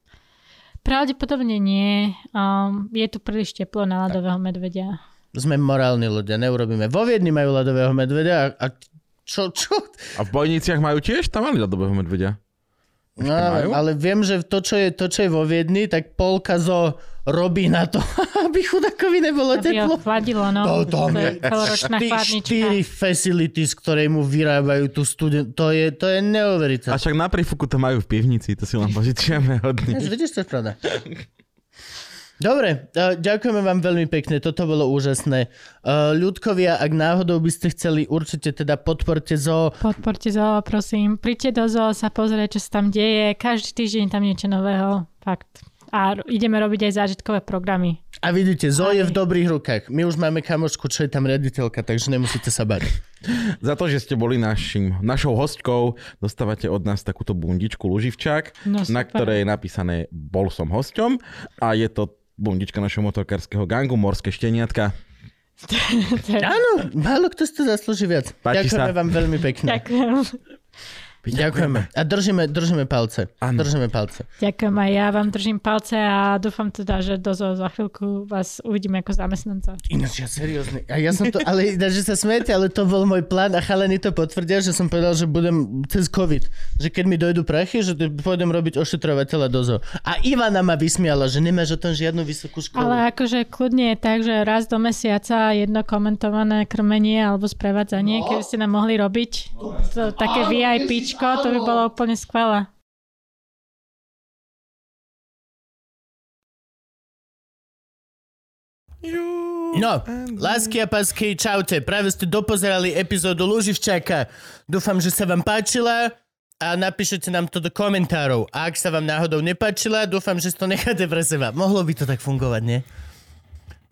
Pravdepodobne nie. Um, je tu príliš teplo na ľadového medvedia. Sme morálni ľudia, neurobíme. Vo Viedni majú ľadového medveďa a, a čo, čo? A v Bojniciach majú tiež? Tam mali ľadového medvedia. No, majú? ale viem, že to čo, je, to, čo je vo Viedni, tak polka zo robí na to, aby chudakovi nebolo Aby teplo. chladilo, no. To, to to je je facilities, ktoré mu vyrábajú tú studen... To je, to je A neuveriteľné. však na prífuku to majú v pivnici, to si len požičiame od nich. Vidíš, to je pravda. Dobre, uh, ďakujeme vám veľmi pekne, toto bolo úžasné. Uh, ľudkovia, ak náhodou by ste chceli, určite teda podporte zo. Podporte zoo, prosím. Príďte do zoo sa pozrieť, čo sa tam deje. Každý týždeň tam niečo nového. Fakt. A ideme robiť aj zážitkové programy. A vidíte, Zo je v dobrých rukách. My už máme kamošku, čo je tam riaditeľka, takže nemusíte sa bať. Za to, že ste boli našim, našou hostkou, dostávate od nás takúto bundičku Luživčák, No, na ktorej je napísané Bol som hosťom a je to bundička našho motorkárskeho gangu Morské šteniatka. Áno, málo kto si to zaslúži viac. Páči Ďakujeme sa. vám veľmi pekne. Ďakujem. Ďakujeme. A držíme, držíme palce. Áno. Držíme palce. Ďakujem aj ja vám držím palce a dúfam teda, že dozo za chvíľku vás uvidíme ako zamestnanca. Ináč ja seriózne. A ja som to, ale že sa smiete, ale to bol môj plán a chalani to potvrdia, že som povedal, že budem cez COVID. Že keď mi dojdu prachy, že pôjdem robiť ošetrovateľa dozo. A Ivana ma vysmiala, že nemáš o tom žiadnu vysokú školu. Ale akože kľudne je tak, že raz do mesiaca jedno komentované krmenie alebo sprevádzanie, keby ste nám mohli robiť to, také VIPčko, to by bolo úplne skvelé. No, lásky a pásky, čaute. Práve ste dopozerali epizódu Luživčaka. Dúfam, že sa vám páčila a napíšete nám to do komentárov. A ak sa vám náhodou nepáčila, dúfam, že si to necháte pre seba. Mohlo by to tak fungovať, nie?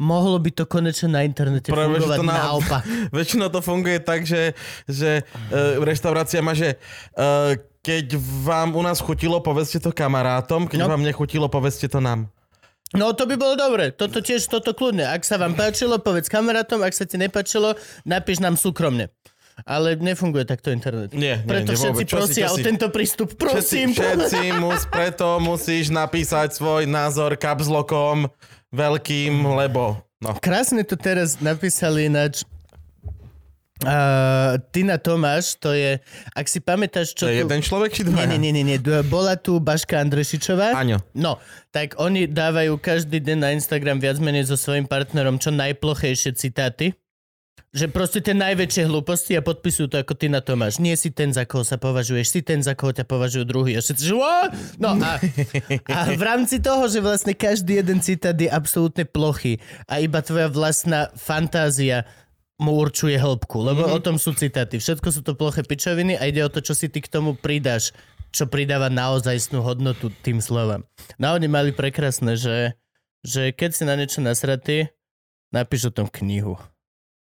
Mohlo by to konečne na internete Práve, fungovať to na- naopak. Väčšinou to funguje tak, že, že uh, reštaurácia má, že uh, keď vám u nás chutilo, povedzte to kamarátom, keď No. vám nechutilo, povedzte to nám. No to by bolo dobre. Toto tiež, toto kľudne. Ak sa vám páčilo, povedz kamarátom. Ak sa ti nepáčilo, napíš nám súkromne. Ale nefunguje takto internet. Nie, Preto nie, všetci vôbec. Si- prosia čo o si- tento prístup. Všetci, Prosím. všetci mus, preto musíš napísať svoj názor kapslokom veľkým, lebo... No. Krásne to teraz napísali ináč. Uh, Tina Tomáš, to je, ak si pamätáš, čo To je tu... jeden človek či dva? nie, nie, nie, nie. Bola tu Baška Andrešičová. Áňo. No, tak oni dávajú každý deň na Instagram viac menej so svojím partnerom čo najplochejšie citáty. Že proste tie najväčšie hlúposti a podpisujú to ako ty na Tomáš. Nie si ten, za koho sa považuješ, si ten, za koho ťa považujú druhý. A všetci, že? No a, a v rámci toho, že vlastne každý jeden citát je absolútne plochý a iba tvoja vlastná fantázia mu určuje hĺbku, lebo mm-hmm. o tom sú citáty. Všetko sú to ploché pičoviny a ide o to, čo si ty k tomu pridáš, čo pridáva naozajstnú hodnotu tým slovám. No oni mali prekrásne, že, že keď si na niečo nasratý, napíš o tom knihu.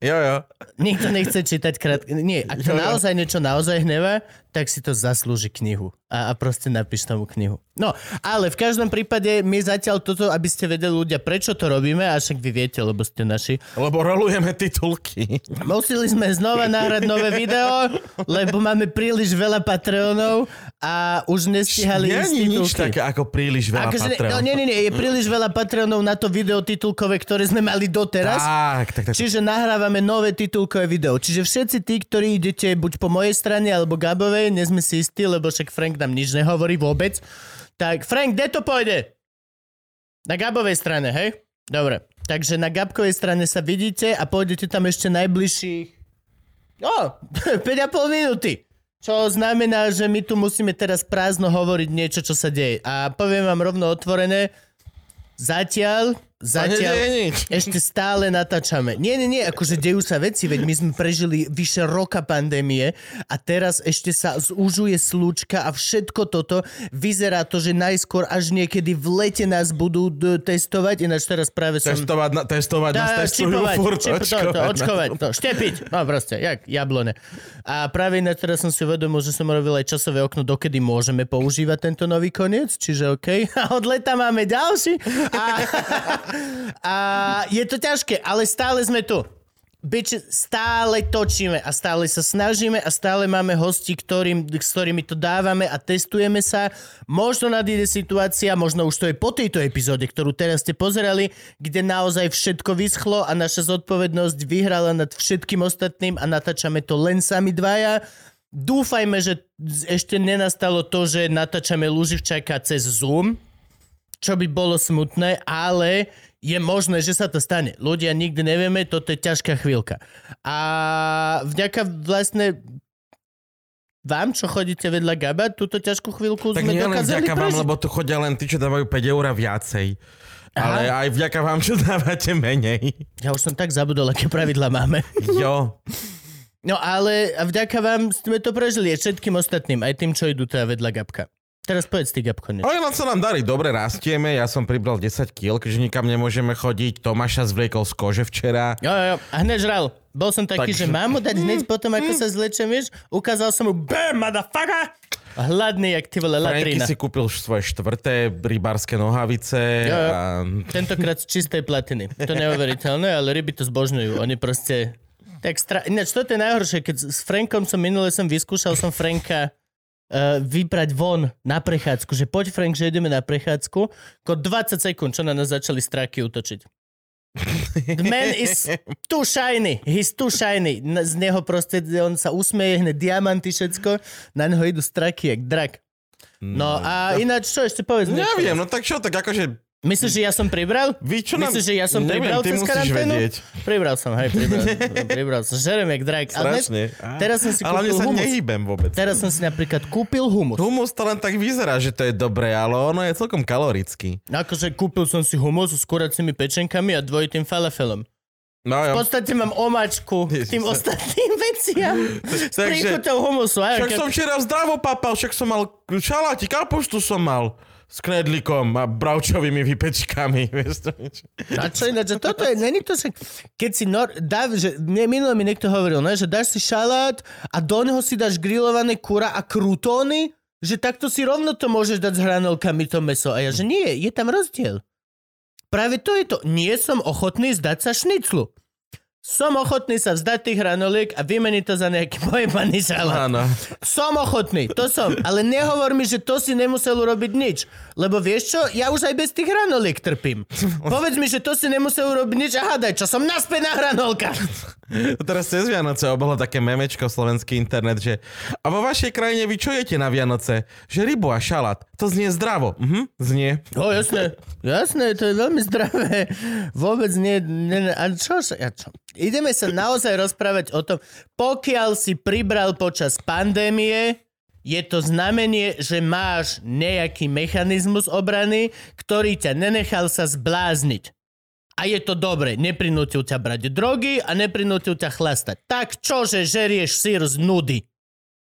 jo, jo. Nikto nechce čítať krátke... Nie, ak to Jo, jo. naozaj niečo naozaj hnevá, tak si to zaslúži knihu. A, a proste napíš tomu knihu. No, ale v každom prípade my zatiaľ toto, aby ste vedeli ľudia, prečo to robíme, a však vy viete, lebo ste naši. Lebo rolujeme titulky. Museli sme znova nahrať nové video, lebo máme príliš veľa Patreonov a už nestihali Nie je nič také ako príliš veľa Akože, Patreon. no, nie, nie, nie, je príliš veľa Patreonov na to video titulkové, ktoré sme mali doteraz. Tak, tak, tak. Čiže nahrávame nové titulkové video. Čiže všetci tí, ktorí idete buď po mojej strane alebo Gabovej, nie sme si istí, lebo však Frank nám nič nehovorí vôbec. Tak Frank, kde to pôjde? Na Gabovej strane, hej? Dobre. Takže na Gabkovej strane sa vidíte a pôjdete tam ešte najbližších... O, 5,5 minúty. Čo znamená, že my tu musíme teraz prázdno hovoriť niečo, čo sa deje. A poviem vám rovno otvorené, zatiaľ, Zatiaľ, ešte stále natáčame. Nie, nie, nie, akože dejú sa veci, veď my sme prežili vyše roka pandémie a teraz ešte sa zúžuje slúčka a všetko toto. Vyzerá to, že najskôr až niekedy v lete nás budú d- testovať, ináč teraz práve som... Testovať, na, testovať nás Dá, testujú čipovať, furt, čip, to, to, očkovať. očkovať, to, štepiť, no proste, jak jablone. A práve ináč teraz som si uvedomil, že som robil aj časové okno, dokedy môžeme používať tento nový koniec, čiže OK. A od leta máme ďalší. A, a je to ťažké, ale stále sme tu. Bič, stále točíme a stále sa snažíme a stále máme hosti, ktorým, s ktorými to dávame a testujeme sa. Možno nadíde situácia, možno už to je po tejto epizóde, ktorú teraz ste pozerali, kde naozaj všetko vyschlo a naša zodpovednosť vyhrala nad všetkým ostatným a natáčame to len sami dvaja. Dúfajme, že ešte nenastalo to, že natáčame Luživčaka cez Zoom, čo by bolo smutné, ale je možné, že sa to stane. Ľudia nikdy nevieme, toto je ťažká chvíľka. A vďaka vlastne vám, čo chodíte vedľa Gaba, túto ťažkú chvíľku Tak sme dokázali vďaka vám, lebo tu chodia len tí, čo dávajú 5 eur a viacej. Ale aj vďaka vám, čo dávate menej. Ja už som tak zabudol, aké pravidla máme. Jo. No ale vďaka vám sme to prežili aj všetkým ostatným, aj tým, čo idú teda vedľa Gabka. Teraz povedz ty, Gabko, niečo. Ale nám sa nám darí, dobre rastieme, ja som pribral 10 kg, keďže nikam nemôžeme chodiť. Tomáša zvliekol z kože včera. Jo, jo, jo. A hneď žral. Bol som taký, Takže- že mám mu dať hneď potom, ako sa zlečem, vieš? Ukázal som mu, BAM, motherfucker! Hladný, jak ty vole Franky latrina. si kúpil svoje štvrté rybárske nohavice. Jo, jo. A... Tentokrát z čistej platiny. To neuveriteľné, ale ryby to zbožňujú. Oni proste... Tak stra... Ináč, toto je najhoršie, keď s Frankom som minule som vyskúšal som Franka vybrať von na prechádzku, že poď Frank, že ideme na prechádzku, ko 20 sekúnd, čo na nás začali straky útočiť. The man is too shiny. He's too shiny. Z neho proste, on sa usmeje, hneď diamanty, všetko. Na neho idú straky, jak drak. No a ináč, čo ešte povedz? Neviem, no tak čo, tak akože... Myslíš, že ja som pribral? Vy čo. Myslíš, že ja som Neviem, pribral ty cez musíš karanténu? vedieť. Pribral som, hej, pribral, pribral som. Žerem jak dnes, Strašne. teraz som si Ale kúpil sa humus. nehýbem vôbec. Teraz som si napríklad kúpil humus. Humus to len tak vyzerá, že to je dobré, ale ono je celkom kalorický. Akože kúpil som si humus s kuracími pečenkami a dvojitým falafelom. No V jo. podstate mám omačku k tým Ježiš. ostatným veciam. S príchuťou humusu. Však som včera zdravo papal, však som mal šaláti, kapuštu som mal s knedlikom a bravčovými vypečkami. A čo ináč, že toto je, není to, že keď si nor, dá, že mne minule mi niekto hovoril, ne, že dáš si šalát a do neho si dáš grillované kura a krutóny, že takto si rovno to môžeš dať s hranolkami to meso. A ja, že nie, je tam rozdiel. Práve to je to. Nie som ochotný zdať sa šniclu. Som ochotný sa vzdať tých hranoliek a vymeniť to za nejaký pojebaný šalát. Áno. Som ochotný, to som. Ale nehovor mi, že to si nemusel urobiť nič. Lebo vieš čo, ja už aj bez tých hranoliek trpím. Povedz mi, že to si nemusel urobiť nič a hádaj, čo som naspäť na hranolkách. Teraz cez Vianoce obolo také memečko slovenský internet, že a vo vašej krajine vy čo jete na Vianoce? Že rybu a šalát. To znie zdravo. Mhm, znie. No jasné, jasné, to je veľmi zdravé. Vôbec nie, nie, a čo, ja čo? Ideme sa naozaj rozprávať o tom, pokiaľ si pribral počas pandémie, je to znamenie, že máš nejaký mechanizmus obrany, ktorý ťa nenechal sa zblázniť. A je to dobre, neprinútil ťa brať drogy a neprinútil ťa chlastať. Tak čože žerieš sír z nudy?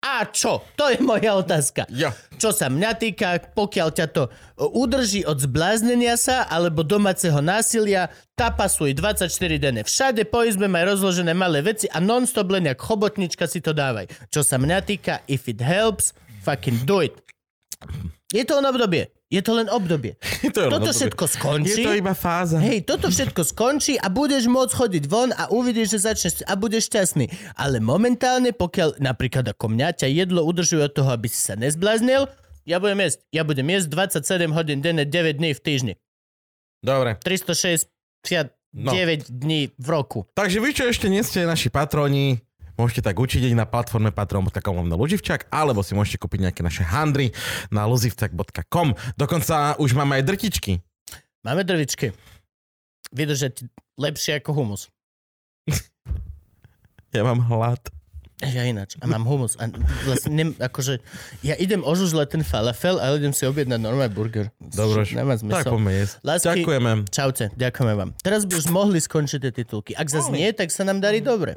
A čo? To je moja otázka. Jo. Čo sa mňa týka, pokiaľ ťa to udrží od zbláznenia sa alebo domáceho násilia, tapasuj 24 denne. Všade po izbe maj rozložené malé veci a non-stop len jak chobotnička si to dávaj. Čo sa mňa týka, if it helps, fucking do it. Je to len obdobie. Je to len obdobie. To je len Toto obdobie. všetko skončí. Je to iba fáza. Hej, toto všetko skončí a budeš môcť chodiť von a uvidíš, že začneš a budeš šťastný. Ale momentálne, pokiaľ napríklad ako mňa ťa jedlo udržuje od toho, aby si sa nezbláznil, ja budem jesť. Ja budem jesť 27 hodín denne, 9 dní v týždni. Dobre. 369 No. dní v roku. Takže vy, čo ešte nie ste naši patroni, môžete tak učiť na platforme patron.com lomno Luživčak, alebo si môžete kúpiť nejaké naše handry na luzivčak.com. Dokonca už máme aj drtičky. Máme drvičky. Vydržať lepšie ako humus. Ja mám hlad. Ja ináč. A mám humus. A vlastne, nem, akože, ja idem ožužľať ten falafel, ale idem si objednať normálny burger. Dobre, tak poďme jesť. Lásky- Ďakujeme. Čaute, ďakujeme vám. Teraz by už mohli skončiť tie titulky. Ak zase nie, tak sa nám darí dobre.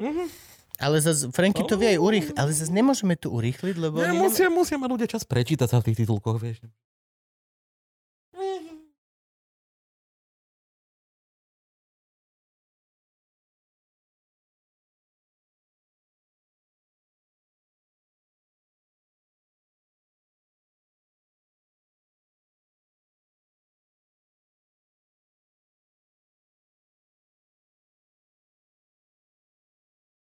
Ale zase, Franky to vie aj urýchliť, ale zase nemôžeme to urýchliť, lebo... Ne, musia, musia mať ľudia čas prečítať sa v tých titulkoch, vieš.